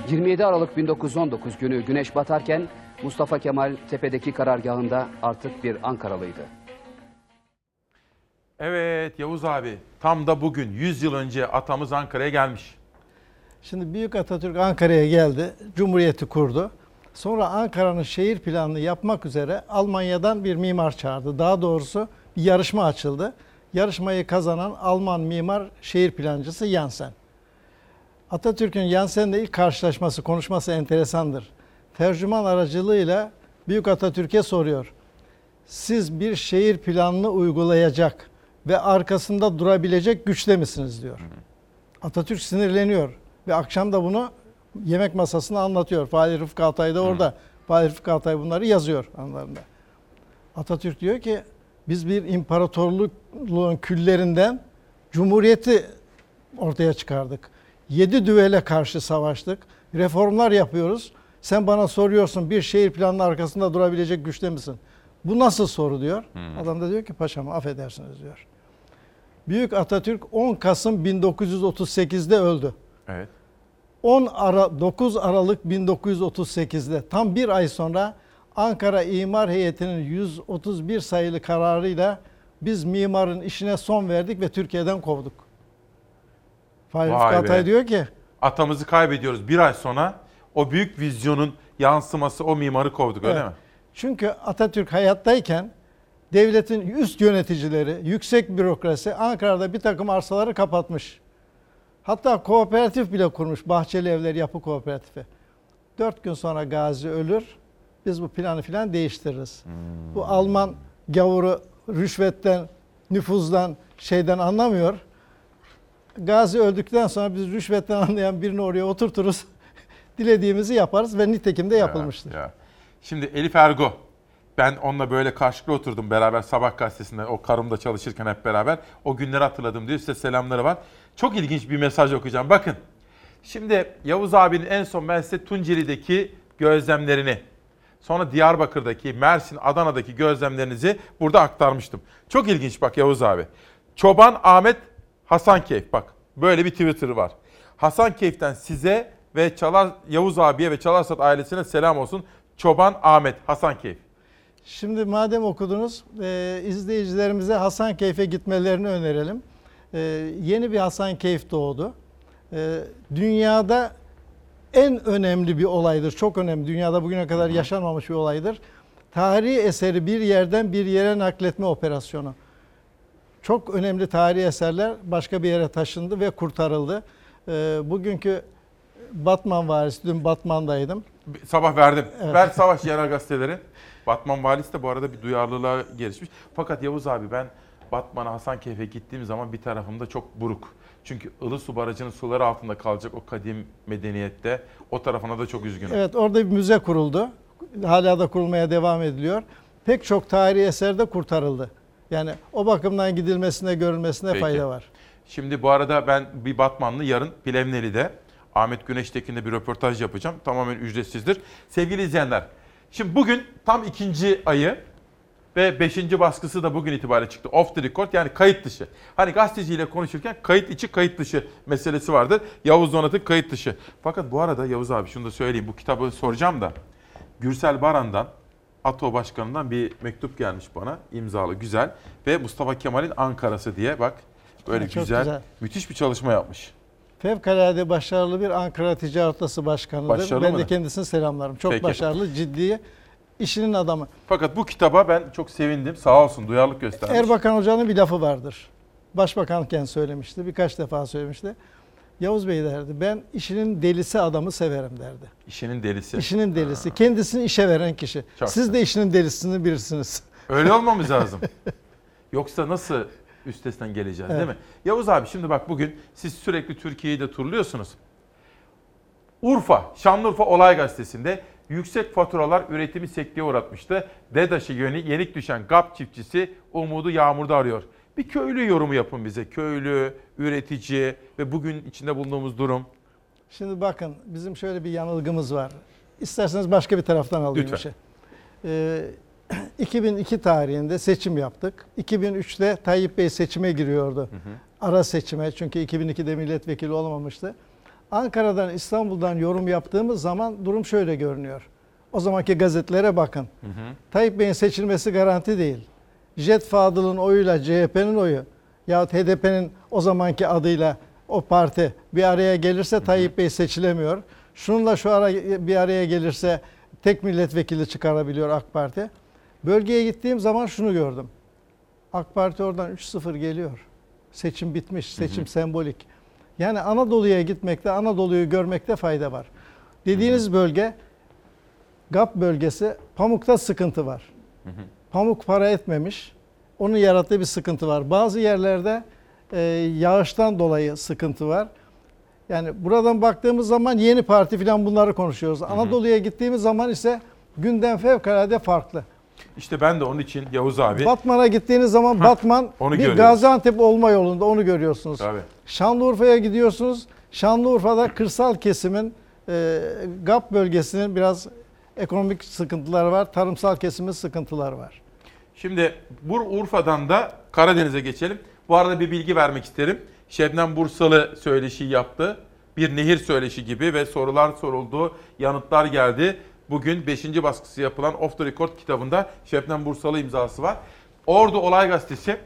Speaker 68: 27 Aralık 1919 günü güneş batarken Mustafa Kemal tepedeki karargahında artık bir Ankaralıydı.
Speaker 1: Evet Yavuz abi tam da bugün 100 yıl önce atamız Ankara'ya gelmiş.
Speaker 27: Şimdi Büyük Atatürk Ankara'ya geldi, Cumhuriyeti kurdu. Sonra Ankara'nın şehir planını yapmak üzere Almanya'dan bir mimar çağırdı. Daha doğrusu bir yarışma açıldı. Yarışmayı kazanan Alman mimar şehir plancısı Jansen. Atatürk'ün Jansen'le ilk karşılaşması, konuşması enteresandır. Tercüman aracılığıyla Büyük Atatürk'e soruyor. Siz bir şehir planını uygulayacak ve arkasında durabilecek güçte misiniz diyor. Atatürk sinirleniyor ve akşam da bunu yemek masasında anlatıyor. Fahri Rıfkı Atay da orada. Fahri Rıfkı Atay bunları yazıyor anılarında. Atatürk diyor ki biz bir imparatorluğun küllerinden cumhuriyeti ortaya çıkardık. Yedi düvele karşı savaştık. Reformlar yapıyoruz. Sen bana soruyorsun bir şehir planının arkasında durabilecek güçte misin? Bu nasıl soru diyor. Adam da diyor ki paşam affedersiniz diyor. Büyük Atatürk 10 Kasım 1938'de öldü.
Speaker 1: Evet.
Speaker 27: 10 Ara 9 Aralık 1938'de tam bir ay sonra Ankara İmar Heyeti'nin 131 sayılı kararıyla biz mimarın işine son verdik ve Türkiye'den kovduk. Fahri Rıfkı
Speaker 1: Vay be.
Speaker 27: Atay diyor ki
Speaker 1: Atamızı kaybediyoruz. Bir ay sonra o büyük vizyonun yansıması o mimarı kovduk öyle
Speaker 27: Evet.
Speaker 1: mi?
Speaker 27: Çünkü Atatürk hayattayken devletin üst yöneticileri, yüksek bürokrasi Ankara'da bir takım arsaları kapatmış. Hatta kooperatif bile kurmuş. Bahçeli Evler Yapı Kooperatifi. Dört gün sonra Gazi ölür. Biz bu planı filan değiştiririz. Bu Alman gavuru rüşvetten, nüfuzdan, şeyden anlamıyor. Gazi öldükten sonra biz rüşvetten anlayan birini oraya oturturuz. Dilediğimizi yaparız ve nitekim de yapılmıştır.
Speaker 1: Ya. Şimdi Elif Ergo. Ben onunla böyle karşılıklı oturdum beraber Sabah gazetesinde o karımda çalışırken hep beraber. O günleri hatırladım diyor. Size selamları var. Çok ilginç bir mesaj okuyacağım. Bakın. Şimdi Yavuz abinin en son ben size Tunceli'deki gözlemlerini, sonra Diyarbakır'daki, Mersin, Adana'daki gözlemlerinizi burada aktarmıştım. Çok ilginç bak Yavuz abi. Çoban Ahmet Hasankeyf bak böyle bir Twitter var. Hasankeyf'ten size ve Çalar Yavuz abiye ve Çalarsat ailesine selam olsun. Çoban Ahmet Hasankeyf.
Speaker 27: Şimdi madem okudunuz, e, izleyicilerimize Hasankeyf'e gitmelerini önerelim. E, yeni bir Hasankeyf doğdu. E, dünyada en önemli bir olaydır, çok önemli. Dünyada bugüne kadar yaşanmamış bir olaydır. Tarihi eseri bir yerden bir yere nakletme operasyonu. Çok önemli tarihi eserler başka bir yere taşındı ve kurtarıldı. E, bugünkü Batman varisi, dün Batman'daydım.
Speaker 1: Sabah verdim.
Speaker 27: Evet.
Speaker 1: Ver savaş yerel gazeteleri. Batman valisi de bu arada bir duyarlılığa gelişmiş. Fakat Yavuz abi ben Batman'a Hasankeyf'e gittiğim zaman bir tarafımda çok buruk. Çünkü Ilısu Barajı'nın suları altında kalacak o kadim medeniyette. O tarafına da çok üzgünüm.
Speaker 27: Evet orada bir müze kuruldu. Hala da kurulmaya devam ediliyor. Pek çok tarihi eser de kurtarıldı. Yani o bakımdan gidilmesine, görülmesine
Speaker 1: Peki.
Speaker 27: fayda var.
Speaker 1: Şimdi bu arada ben bir Batmanlı yarın Plevneli'de Ahmet Güneştekin'le bir röportaj yapacağım. Tamamen ücretsizdir. Sevgili izleyenler, şimdi bugün tam ikinci ayı ve beşinci baskısı da bugün itibariyle çıktı. Off the record yani kayıt dışı. Hani gazeteciyle konuşurken kayıt içi kayıt dışı meselesi vardır. Yavuz Donat'ın kayıt dışı. Fakat bu arada Yavuz abi şunu da söyleyeyim. Bu kitabı soracağım da. Gürsel Baran'dan ATO Başkanı'ndan bir mektup gelmiş bana. imzalı güzel. Ve Mustafa Kemal'in Ankara'sı diye bak. Böyle
Speaker 27: çok
Speaker 1: güzel,
Speaker 27: güzel.
Speaker 1: müthiş bir çalışma yapmış.
Speaker 27: Fevkalade başarılı bir Ankara Ticaret Odası Başkanı'dır.
Speaker 1: Başarılı
Speaker 27: ben
Speaker 1: mı?
Speaker 27: de kendisini selamlarım. Çok
Speaker 1: Peki.
Speaker 27: başarılı, ciddi, işinin adamı.
Speaker 1: Fakat bu kitaba ben çok sevindim. Sağ olsun duyarlılık göstermiş.
Speaker 27: Erbakan Hoca'nın bir lafı vardır. Başbakanken söylemişti, birkaç defa söylemişti. Yavuz Bey derdi, ben işinin delisi adamı severim derdi.
Speaker 1: İşinin delisi.
Speaker 27: İşinin delisi, kendisini işe veren kişi.
Speaker 1: Çok
Speaker 27: Siz de işinin delisini birisiniz.
Speaker 1: Öyle olmamız lazım. Yoksa nasıl üstesinden geleceğiz değil
Speaker 27: Evet.
Speaker 1: mi? Yavuz abi şimdi bak bugün siz sürekli Türkiye'yi de turluyorsunuz. Urfa, Şanlıurfa Olay Gazetesi'nde yüksek faturalar üretimi sekteye uğratmıştı. DEDAŞ'ı yeni, yenik düşen GAP çiftçisi umudu yağmurda arıyor. Bir köylü yorumu yapın bize. Köylü, üretici ve bugün içinde bulunduğumuz durum.
Speaker 27: Şimdi bakın bizim şöyle bir yanılgımız var. İsterseniz başka bir taraftan alayım
Speaker 1: Lütfen.
Speaker 27: işi. Ee, 2002 tarihinde seçim yaptık. 2003'te Tayyip Bey seçime giriyordu. Ara seçime çünkü 2002'de milletvekili olamamıştı. Ankara'dan İstanbul'dan yorum yaptığımız zaman durum şöyle görünüyor. O zamanki gazetelere bakın. Tayyip Bey'in seçilmesi garanti değil. Jet Fadıl'ın oyuyla CHP'nin oyu yahut HDP'nin o zamanki adıyla o parti bir araya gelirse Tayyip Bey seçilemiyor. Şununla şu ara bir araya gelirse tek milletvekili çıkarabiliyor AK Parti. Bölgeye gittiğim zaman şunu gördüm. AK Parti oradan 3-0 geliyor. Seçim bitmiş, seçim sembolik. Yani Anadolu'ya gitmekte, Anadolu'yu görmekte fayda var. Dediğiniz bölge GAP bölgesi pamukta sıkıntı var. Pamuk para etmemiş. Onun yarattığı bir sıkıntı var. Bazı yerlerde e, yağıştan dolayı sıkıntı var. Yani buradan baktığımız zaman yeni parti falan bunları konuşuyoruz. Anadolu'ya gittiğimiz zaman ise gündem fevkalade farklı.
Speaker 1: İşte ben de onun için Yavuz abi.
Speaker 27: Batman'a gittiğiniz zaman
Speaker 1: Hah,
Speaker 27: Batman
Speaker 1: onu
Speaker 27: bir
Speaker 1: görüyoruz.
Speaker 27: Gaziantep olma yolunda onu görüyorsunuz.
Speaker 1: Tabii.
Speaker 27: Şanlıurfa'ya gidiyorsunuz. Şanlıurfa'da kırsal kesimin e, GAP bölgesinin biraz ekonomik sıkıntıları var. Tarımsal kesimin sıkıntıları var.
Speaker 1: Şimdi Bur Urfa'dan da Karadeniz'e geçelim. Bu arada bir bilgi vermek isterim. Şebnem Bursalı söyleşi yaptı. Bir nehir söyleşi gibi ve sorular soruldu, yanıtlar geldi. Bugün 5. baskısı yapılan Off the Record kitabında Şebnem Bursalı imzası var. Ordu Olay Gazetesi.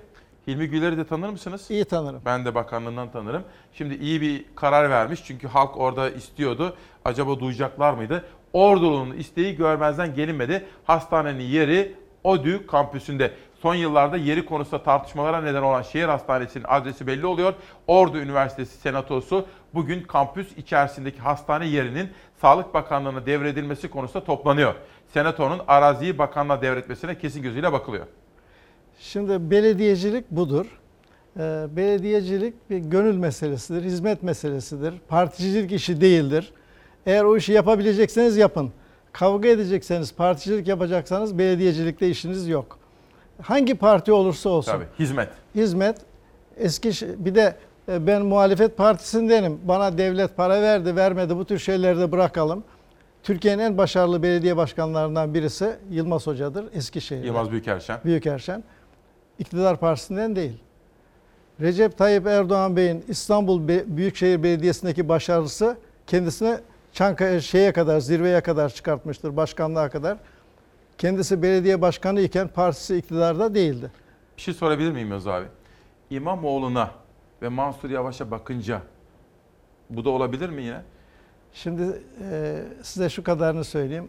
Speaker 1: Hilmi Güler'i de tanır mısınız?
Speaker 27: İyi tanırım.
Speaker 1: Ben de bakanlığından tanırım. Şimdi iyi bir karar vermiş çünkü halk orada istiyordu. Acaba duyacaklar mıydı? Ordulu'nun isteği görmezden gelinmedi. Hastanenin yeri ODÜ kampüsünde. Son yıllarda yeri konusunda tartışmalara neden olan şehir hastanesinin adresi belli oluyor. Ordu Üniversitesi Senatosu bugün kampüs içerisindeki hastane yerinin Sağlık Bakanlığı'na devredilmesi konusunda toplanıyor. Senato'nun araziyi bakanlığa devretmesine kesin gözüyle bakılıyor.
Speaker 27: Şimdi belediyecilik budur. Ee, belediyecilik bir gönül meselesidir, hizmet meselesidir. Particilik işi değildir. Eğer o işi yapabilecekseniz yapın. Kavga edecekseniz, particilik yapacaksanız belediyecilikte işiniz yok. Hangi parti olursa olsun.
Speaker 1: Tabii hizmet.
Speaker 27: Hizmet. Eski bir de ben muhalefet partisindenim. Bana devlet para verdi, vermedi. Bu tür şeyleri de bırakalım. Türkiye'nin en başarılı belediye başkanlarından birisi Yılmaz Hoca'dır. Eskişehir.
Speaker 1: Yılmaz Büyükerşen.
Speaker 27: Büyükerşen. İktidar Partisi'nden değil. Recep Tayyip Erdoğan Bey'in İstanbul Büyükşehir Belediyesi'ndeki başarısı kendisini Çankaya şeye kadar, zirveye kadar çıkartmıştır, başkanlığa kadar. Kendisi belediye başkanı iken partisi iktidarda değildi.
Speaker 1: Bir şey sorabilir miyim Yavuz abi? İmamoğlu'na ve Mansur Yavaş'a bakınca bu da olabilir mi yine?
Speaker 27: Şimdi e, size şu kadarını söyleyeyim.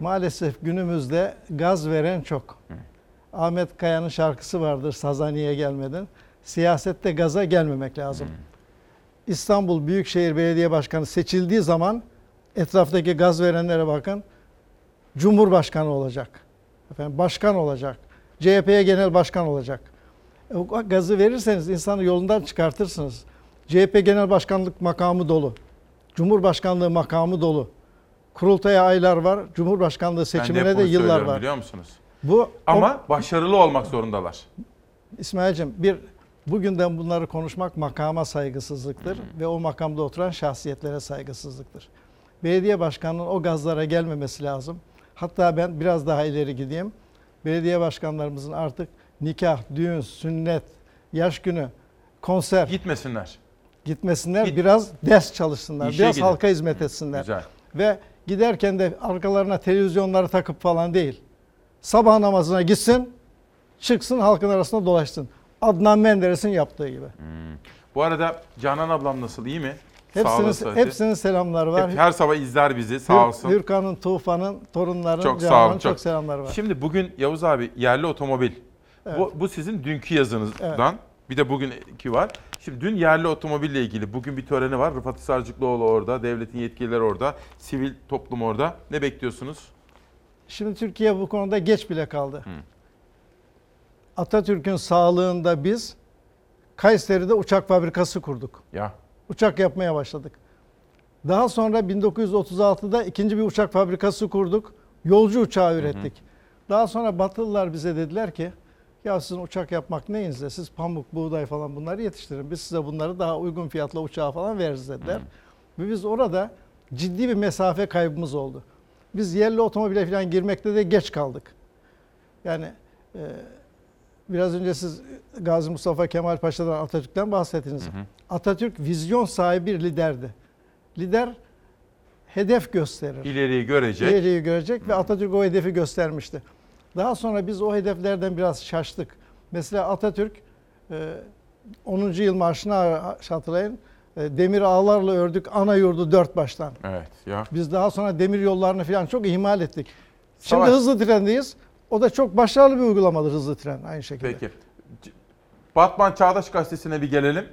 Speaker 27: Maalesef günümüzde gaz veren çok. Ahmet Kaya'nın şarkısı vardır Sazaniye gelmeden. Siyasette gaza gelmemek lazım. İstanbul Büyükşehir Belediye Başkanı seçildiği zaman etraftaki gaz verenlere bakın. Cumhurbaşkanı olacak. Efendim başkan olacak. CHP'ye genel başkan olacak. E, O gazı verirseniz insanı yolundan çıkartırsınız. CHP genel başkanlık makamı dolu. Cumhurbaşkanlığı makamı dolu. Kurultaya aylar var. Cumhurbaşkanlığı
Speaker 1: de
Speaker 27: seçimine de
Speaker 1: bunu
Speaker 27: yıllar var.
Speaker 1: Biliyor musunuz?
Speaker 27: Bu
Speaker 1: Ama başarılı olmak zorundalar.
Speaker 27: İsmail'cim bir bugünden bunları konuşmak makama saygısızlıktır ve o makamda oturan şahsiyetlere saygısızlıktır. Belediye başkanının o gazlara gelmemesi lazım. Hatta ben biraz daha ileri gideyim. Belediye başkanlarımızın artık nikah, düğün, sünnet, yaş günü, konser
Speaker 1: Gitmesinler.
Speaker 27: gitmesinler. Biraz ders çalışsınlar.
Speaker 1: İşe
Speaker 27: biraz
Speaker 1: gidin.
Speaker 27: halka hizmet etsinler.
Speaker 1: Güzel.
Speaker 27: Ve giderken de arkalarına televizyonları takıp falan değil. Sabah namazına gitsin, çıksın halkın arasında dolaşsın. Adnan Menderes'in yaptığı gibi.
Speaker 1: Bu arada Canan ablam nasıl iyi mi?
Speaker 27: Hepsinin,
Speaker 1: sıhhati.
Speaker 27: hepsinin selamları var.
Speaker 1: Hep her sabah izler bizi sağ
Speaker 27: Hür-
Speaker 1: olsun.
Speaker 27: Hürkan'ın, Tufan'ın, torunların,
Speaker 1: Çok sağ
Speaker 27: Canan'ın
Speaker 1: olun.
Speaker 27: çok, selamları var.
Speaker 1: Şimdi bugün Yavuz abi yerli otomobil.
Speaker 27: Evet.
Speaker 1: Bu, bu sizin dünkü yazınızdan. Bir de bugünkü var. Şimdi dün yerli otomobille ilgili bugün bir töreni var. Rıfat Sarcıklıoğlu orada, devletin yetkilileri orada, sivil toplum orada. Ne bekliyorsunuz?
Speaker 27: Şimdi Türkiye bu konuda geç bile kaldı. Atatürk'ün sağlığında biz Kayseri'de uçak fabrikası kurduk.
Speaker 1: Ya.
Speaker 27: Uçak yapmaya başladık. Daha sonra 1936'da ikinci bir uçak fabrikası kurduk. Yolcu uçağı ürettik. Daha sonra Batılılar bize dediler ki ya sizin uçak yapmak neyinizde? Siz pamuk, buğday falan bunları yetiştirin. Biz size bunları daha uygun fiyatla uçağa falan veririz dediler. Ve biz orada ciddi bir mesafe kaybımız oldu. Biz yerli otomobile falan girmekte de geç kaldık. Yani e, biraz önce siz Gazi Mustafa Kemal Paşa'dan Atatürk'ten bahsettiniz. Atatürk vizyon sahibi bir liderdi. Lider hedef gösterir.
Speaker 1: İleriyi görecek.
Speaker 27: İleriyi görecek ve Atatürk o hedefi göstermişti. Daha sonra biz o hedeflerden biraz şaştık. Mesela Atatürk e, 10. yıl marşını hatırlayın. E, Demir ağlarla ördük ana yurdu dört baştan.
Speaker 1: Evet ya.
Speaker 27: Biz daha sonra demir yollarını falan çok ihmal ettik. Şimdi
Speaker 1: Savaş.
Speaker 27: hızlı trendeyiz. O da çok başarılı bir uygulamadır hızlı tren aynı şekilde.
Speaker 1: Peki. Batman Çağdaş Gazetesi'ne bir gelelim.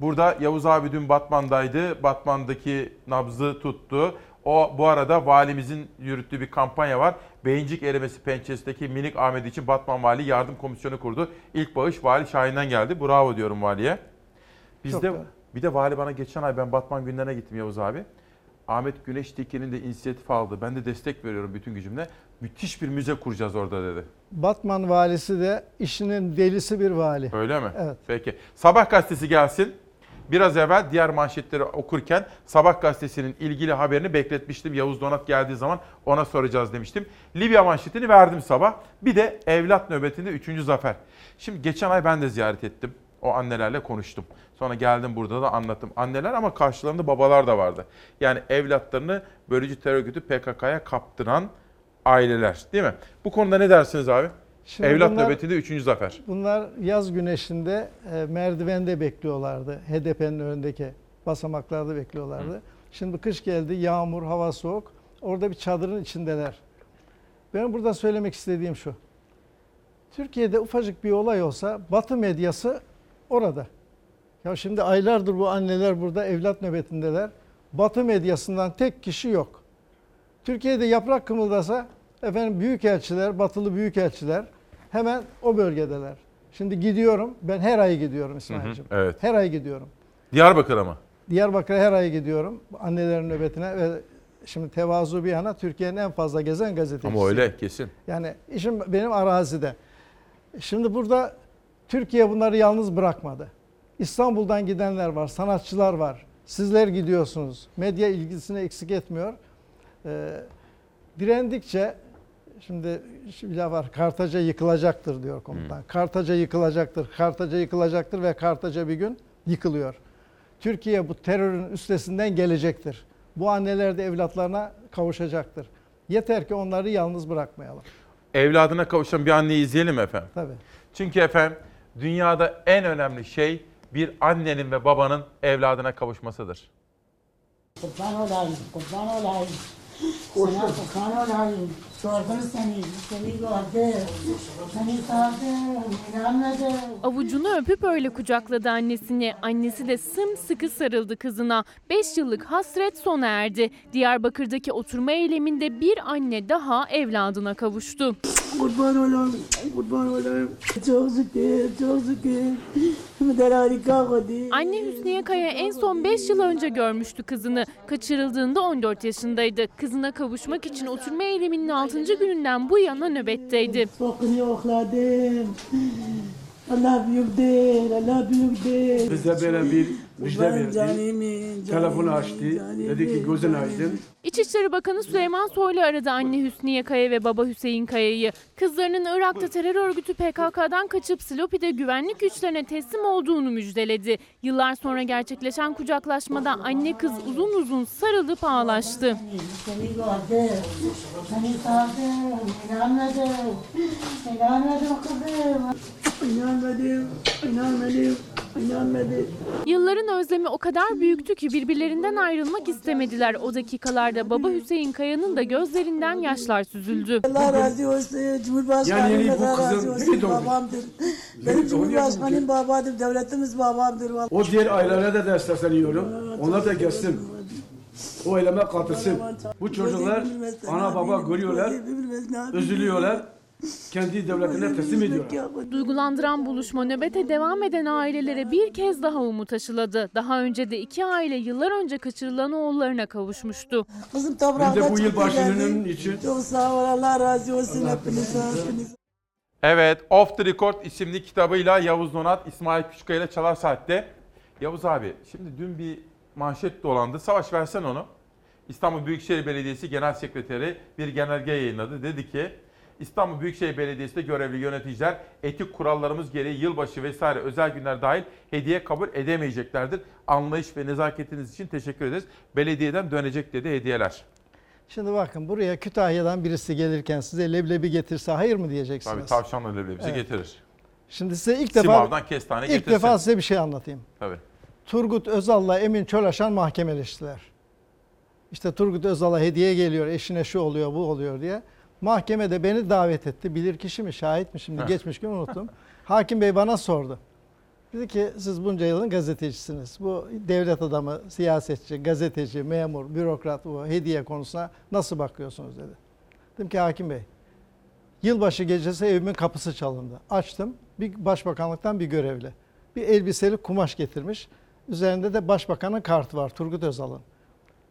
Speaker 1: Burada Yavuz abi dün Batman'daydı. Batman'daki nabzı tuttu. O bu arada valimizin yürüttüğü bir kampanya var. Beyincik erimesi pençesindeki minik Ahmet için Batman Vali Yardım Komisyonu kurdu. İlk bağış Vali Şahin'den geldi. Bravo diyorum valiye. Bizde
Speaker 27: Çok güzel.
Speaker 1: bir de vali bana geçen ay ben Batman günlerine gittim Yavuz abi. Ahmet Güneş Tekin'in de inisiyatif aldı. Ben de destek veriyorum bütün gücümle. Müthiş bir müze kuracağız orada dedi.
Speaker 27: Batman valisi de işinin delisi bir vali.
Speaker 1: Öyle mi?
Speaker 27: Evet.
Speaker 1: Peki. Sabah gazetesi gelsin. Biraz evvel diğer manşetleri okurken Sabah gazetesinin ilgili haberini bekletmiştim. Yavuz Donat geldiği zaman ona soracağız demiştim. Libya manşetini verdim sabah. Bir de evlat nöbetinde 3. zafer. Şimdi geçen ay ben de ziyaret ettim. O annelerle konuştum. Sonra geldim burada da anlattım. Anneler ama karşılarında babalar da vardı. Yani evlatlarını bölücü terör örgütü PKK'ya kaptıran aileler değil mi? Bu konuda ne dersiniz abi?
Speaker 27: Şimdi
Speaker 1: Evlat
Speaker 27: bunlar-
Speaker 1: nöbetinde 3. zafer.
Speaker 27: Bunlar yaz güneşinde e, merdivende bekliyorlardı. HDP'nin önündeki basamaklarda bekliyorlardı. Şimdi kış geldi, yağmur, hava soğuk. Orada bir çadırın içindeler. Ben burada söylemek istediğim şu. Türkiye'de ufacık bir olay olsa Batı medyası orada. Ya şimdi aylardır bu anneler burada evlat nöbetindeler. Batı medyasından tek kişi yok. Türkiye'de yaprak kımıldasa efendim büyükelçiler, batılı büyükelçiler hemen o bölgedeler. Şimdi gidiyorum. Ben her ay gidiyorum İsmail'cim.
Speaker 1: Evet.
Speaker 27: Her ay gidiyorum.
Speaker 1: Diyarbakır'a mı?
Speaker 27: Diyarbakır'a her ay gidiyorum. Annelerin nöbetine ve şimdi tevazu bir yana Türkiye'nin en fazla gezen gazetecisi.
Speaker 1: Ama öyle kesin.
Speaker 27: Yani işim benim arazide. Şimdi burada Türkiye bunları yalnız bırakmadı. İstanbul'dan gidenler var, sanatçılar var. Sizler gidiyorsunuz. Medya ilgisini eksik etmiyor. Ee, direndikçe şimdi bir laf var. Kartaca yıkılacaktır diyor komutan. Kartaca yıkılacaktır. Kartaca yıkılacaktır ve Kartaca bir gün yıkılıyor. Türkiye bu terörün üstesinden gelecektir. Bu anneler de evlatlarına kavuşacaktır. Yeter ki onları yalnız bırakmayalım.
Speaker 1: Evladına kavuşan bir anneyi izleyelim efendim?
Speaker 27: Tabii.
Speaker 1: Çünkü efendim dünyada en önemli şey bir annenin ve babanın evladına kavuşmasıdır.
Speaker 55: Kurban olayım, kurban olayım. Sana kurban olayım. Sordum seni, seni gördüm. Seni sordum, inanmadım.
Speaker 69: Avucunu öpüp öyle kucakladı annesini. Annesi de sımsıkı sarıldı kızına. 5 yıllık hasret sona erdi. Diyarbakır'daki oturma eyleminde bir anne daha evladına kavuştu.
Speaker 55: Kurban olayım, kurban olayım. Çok şükür, çok şükür.
Speaker 69: Anne Hüsniye Kaya en son 5 yıl önce görmüştü kızını. Kaçırıldığında 14 yaşındaydı. Kızına kavuşmak için oturma eyleminin altında 6. gününden bu yana nöbetteydi.
Speaker 55: Allah büyüktür, Allah büyüktür.
Speaker 70: Bize böyle bir müjde verdi. Telefonu açtı. Dedi ki gözün aydın.
Speaker 69: İçişleri Bakanı Süleyman Soylu aradı anne Hüsniye Kaya ve baba Hüseyin Kaya'yı. Kızlarının Irak'ta terör örgütü PKK'dan kaçıp Silopi'de güvenlik güçlerine teslim olduğunu müjdeledi. Yıllar sonra gerçekleşen kucaklaşmada anne kız uzun uzun sarılıp ağlaştı.
Speaker 55: İnanmadım, inanmadım. İnanmadım, inanmadım.
Speaker 69: Yılların özlemi o kadar büyüktü ki birbirlerinden ayrılmak istemediler. O dakikalarda baba Hüseyin Kaya'nın da gözlerinden yaşlar süzüldü.
Speaker 55: Allah razı olsun, Cumhurbaşkanım
Speaker 70: Yani bu
Speaker 55: Allah razı olsun, babamdır. Benim Cumhurbaşkanım babadır, devletimiz babamdır. vallahi.
Speaker 70: O diğer ailelere de sesleniyorum. Onlar da gelsin. O eyleme katılsın. Bu çocuklar ana baba görüyorlar, üzülüyorlar. Kendi devletine teslim ediyorlar.
Speaker 69: Duygulandıran buluşma nöbete devam eden ailelere bir kez daha umut aşıladı. Daha önce de iki aile yıllar önce kaçırılan oğullarına kavuşmuştu.
Speaker 55: Kızım
Speaker 70: de bu
Speaker 55: çıktı
Speaker 70: yılbaşının
Speaker 55: geldi.
Speaker 70: için-
Speaker 55: Çok sağ ol, Allah razı olsun hepinize.
Speaker 1: Evet, Off the Record isimli kitabıyla Yavuz Donat, İsmail Küçükkaya ile Çalar Saat'te. Yavuz abi, şimdi dün bir manşet dolandı. Savaş versen onu. İstanbul Büyükşehir Belediyesi Genel Sekreteri bir genelge yayınladı. Dedi ki, İstanbul Büyükşehir Belediyesi'nde görevli yöneticiler etik kurallarımız gereği yılbaşı vesaire özel günler dahil hediye kabul edemeyeceklerdir. Anlayış ve nezaketiniz için teşekkür ederiz. Belediyeden dönecek dedi hediyeler.
Speaker 27: Şimdi bakın buraya Kütahya'dan birisi gelirken size leblebi getirse hayır mı diyeceksiniz?
Speaker 1: Tabii tavşanla leblebisi
Speaker 27: Evet.
Speaker 1: getirir.
Speaker 27: Şimdi size ilk defa
Speaker 1: Simav'dan kestane
Speaker 27: ilk
Speaker 1: getirsin.
Speaker 27: defa size bir şey anlatayım.
Speaker 1: Tabii.
Speaker 27: Turgut Özal'la Emin Çölaşan mahkemeleştiler. İşte Turgut Özal'a hediye geliyor, eşine şu oluyor, bu oluyor diye. Mahkemede beni davet etti. Bilir kişi mi, şahit mi şimdi geçmiş gün unuttum. Hakim Bey bana sordu. Dedi ki siz bunca yılın gazetecisiniz. Bu devlet adamı, siyasetçi, gazeteci, memur, bürokrat bu hediye konusuna nasıl bakıyorsunuz dedi. Dedim ki Hakim Bey, yılbaşı gecesi evimin kapısı çalındı. Açtım, bir başbakanlıktan bir görevli. Bir elbiseli kumaş getirmiş. Üzerinde de başbakanın kartı var, Turgut Özal'ın.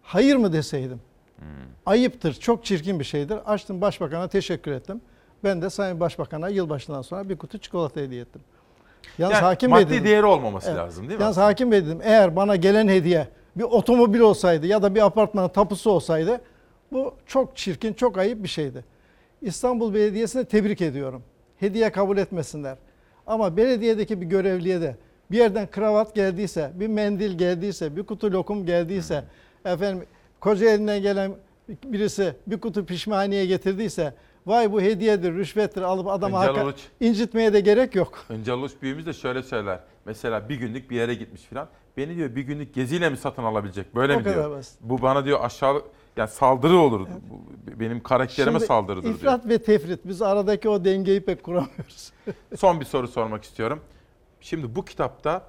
Speaker 27: Hayır mı deseydim? Ayıptır, çok çirkin bir şeydir. Açtım başbakana teşekkür ettim. Ben de Sayın Başbakan'a yılbaşından sonra bir kutu çikolata hediye ettim. Yalnız
Speaker 1: Yani
Speaker 27: Hakim
Speaker 1: maddi
Speaker 27: dedim.
Speaker 1: değeri olmaması lazım değil mi
Speaker 27: Yalnız? Hakim Bey dedim eğer bana gelen hediye bir otomobil olsaydı ya da bir apartmanın tapusu olsaydı bu çok çirkin, çok ayıp bir şeydi. İstanbul Belediyesi'ne tebrik ediyorum. Hediye kabul etmesinler. Ama belediyedeki bir görevliye de bir yerden kravat geldiyse, bir mendil geldiyse, bir kutu lokum geldiyse, efendim koca elinden gelen birisi bir kutu pişmaniye getirdiyse vay bu hediyedir, rüşvettir alıp adamı
Speaker 1: Öncel
Speaker 27: haka-
Speaker 1: Uluç.
Speaker 27: incitmeye de gerek yok.
Speaker 1: Önce Uluç büyüğümüz de şöyle söyler. Mesela bir günlük bir yere gitmiş filan. Beni diyor bir günlük geziyle mi satın alabilecek? Böyle
Speaker 27: O
Speaker 1: mi diyor?
Speaker 27: basit.
Speaker 1: Bu bana diyor aşağı yani saldırı olur. Bu benim karakterime
Speaker 27: Şimdi
Speaker 1: saldırıdır diyor.
Speaker 27: İfrat ve tefrit. Biz aradaki o dengeyi pek kuramıyoruz.
Speaker 1: Son bir soru sormak istiyorum. Şimdi bu kitapta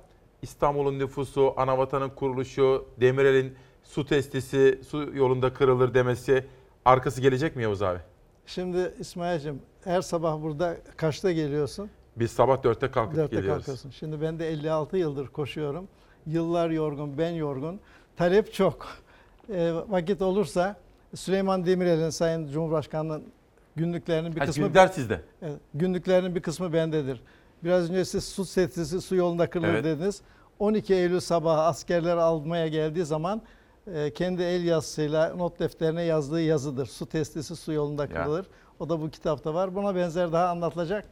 Speaker 1: İstanbul'un nüfusu, Anavatan'ın kuruluşu, Demirel'in su testisi, su yolunda kırılır demesi arkası gelecek mi Yavuz abi?
Speaker 27: Şimdi İsmail'cim her sabah burada kaçta geliyorsun?
Speaker 1: Biz sabah dörtte kalkıp
Speaker 27: Dörtte
Speaker 1: geliyoruz.
Speaker 27: kalkıyorsun. Şimdi ben de 56 yıldır koşuyorum. Yıllar yorgun, ben yorgun. Talep çok. E, vakit olursa Süleyman Demirel'in Sayın Cumhurbaşkanı'nın günlüklerinin bir
Speaker 1: Ha,
Speaker 27: kısmı...
Speaker 1: günler sizde.
Speaker 27: Evet, günlüklerinin bir kısmı bendedir. Biraz önce siz su testisi su yolunda kırılır
Speaker 1: Evet.
Speaker 27: dediniz. 12 Eylül sabahı askerler almaya geldiği zaman e, kendi el yazısıyla not defterine yazdığı yazıdır. Su testisi su yolunda kırılır. O da bu kitapta var. Buna benzer daha anlatılacak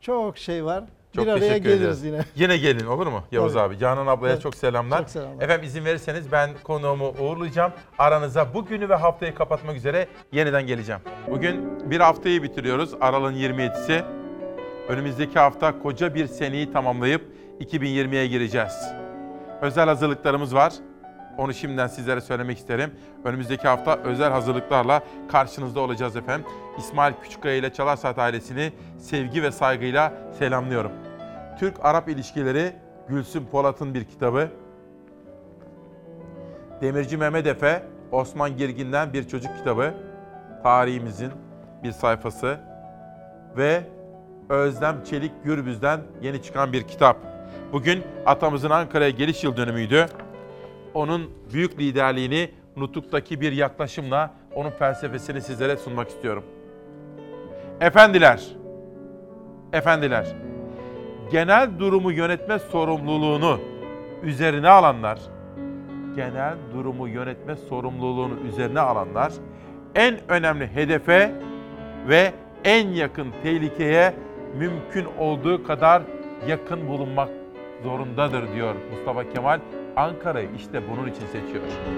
Speaker 27: çok şey var.
Speaker 1: Çok
Speaker 27: bir araya geliriz
Speaker 1: ederiz.
Speaker 27: yine.
Speaker 1: Yine gelin olur mu Yavuz
Speaker 27: Tabii.
Speaker 1: abi? Canan ablaya
Speaker 27: Evet.
Speaker 1: çok selamlar.
Speaker 27: Çok selamlar.
Speaker 1: Efendim izin verirseniz ben konuğumu uğurlayacağım. Aranıza bugünü ve haftayı kapatmak üzere yeniden geleceğim. Bugün bir haftayı bitiriyoruz. Aralığın 27'si. Önümüzdeki hafta koca bir seneyi tamamlayıp 2020'ye gireceğiz. Özel hazırlıklarımız var. Onu şimdiden sizlere söylemek isterim. Önümüzdeki hafta özel hazırlıklarla karşınızda olacağız efendim. İsmail Küçükkaya ile Çalar Saat ailesini sevgi ve saygıyla selamlıyorum. Türk-Arap ilişkileri Gülsüm Polat'ın bir kitabı. Demirci Mehmet Efe, Osman Girgin'den bir çocuk kitabı. Tarihimizin bir sayfası. Ve Özlem Çelik Gürbüz'den yeni çıkan bir kitap. Bugün atamızın Ankara'ya geliş yıl dönümüydü. Onun büyük liderliğini Nutuk'taki bir yaklaşımla onun felsefesini sizlere sunmak istiyorum. Efendiler, efendiler, genel durumu yönetme sorumluluğunu üzerine alanlar, genel durumu yönetme sorumluluğunu üzerine alanlar en önemli hedefe ve en yakın tehlikeye mümkün olduğu kadar yakın bulunmak zorundadır diyor Mustafa Kemal. Ankara'yı işte bunun için seçiyor.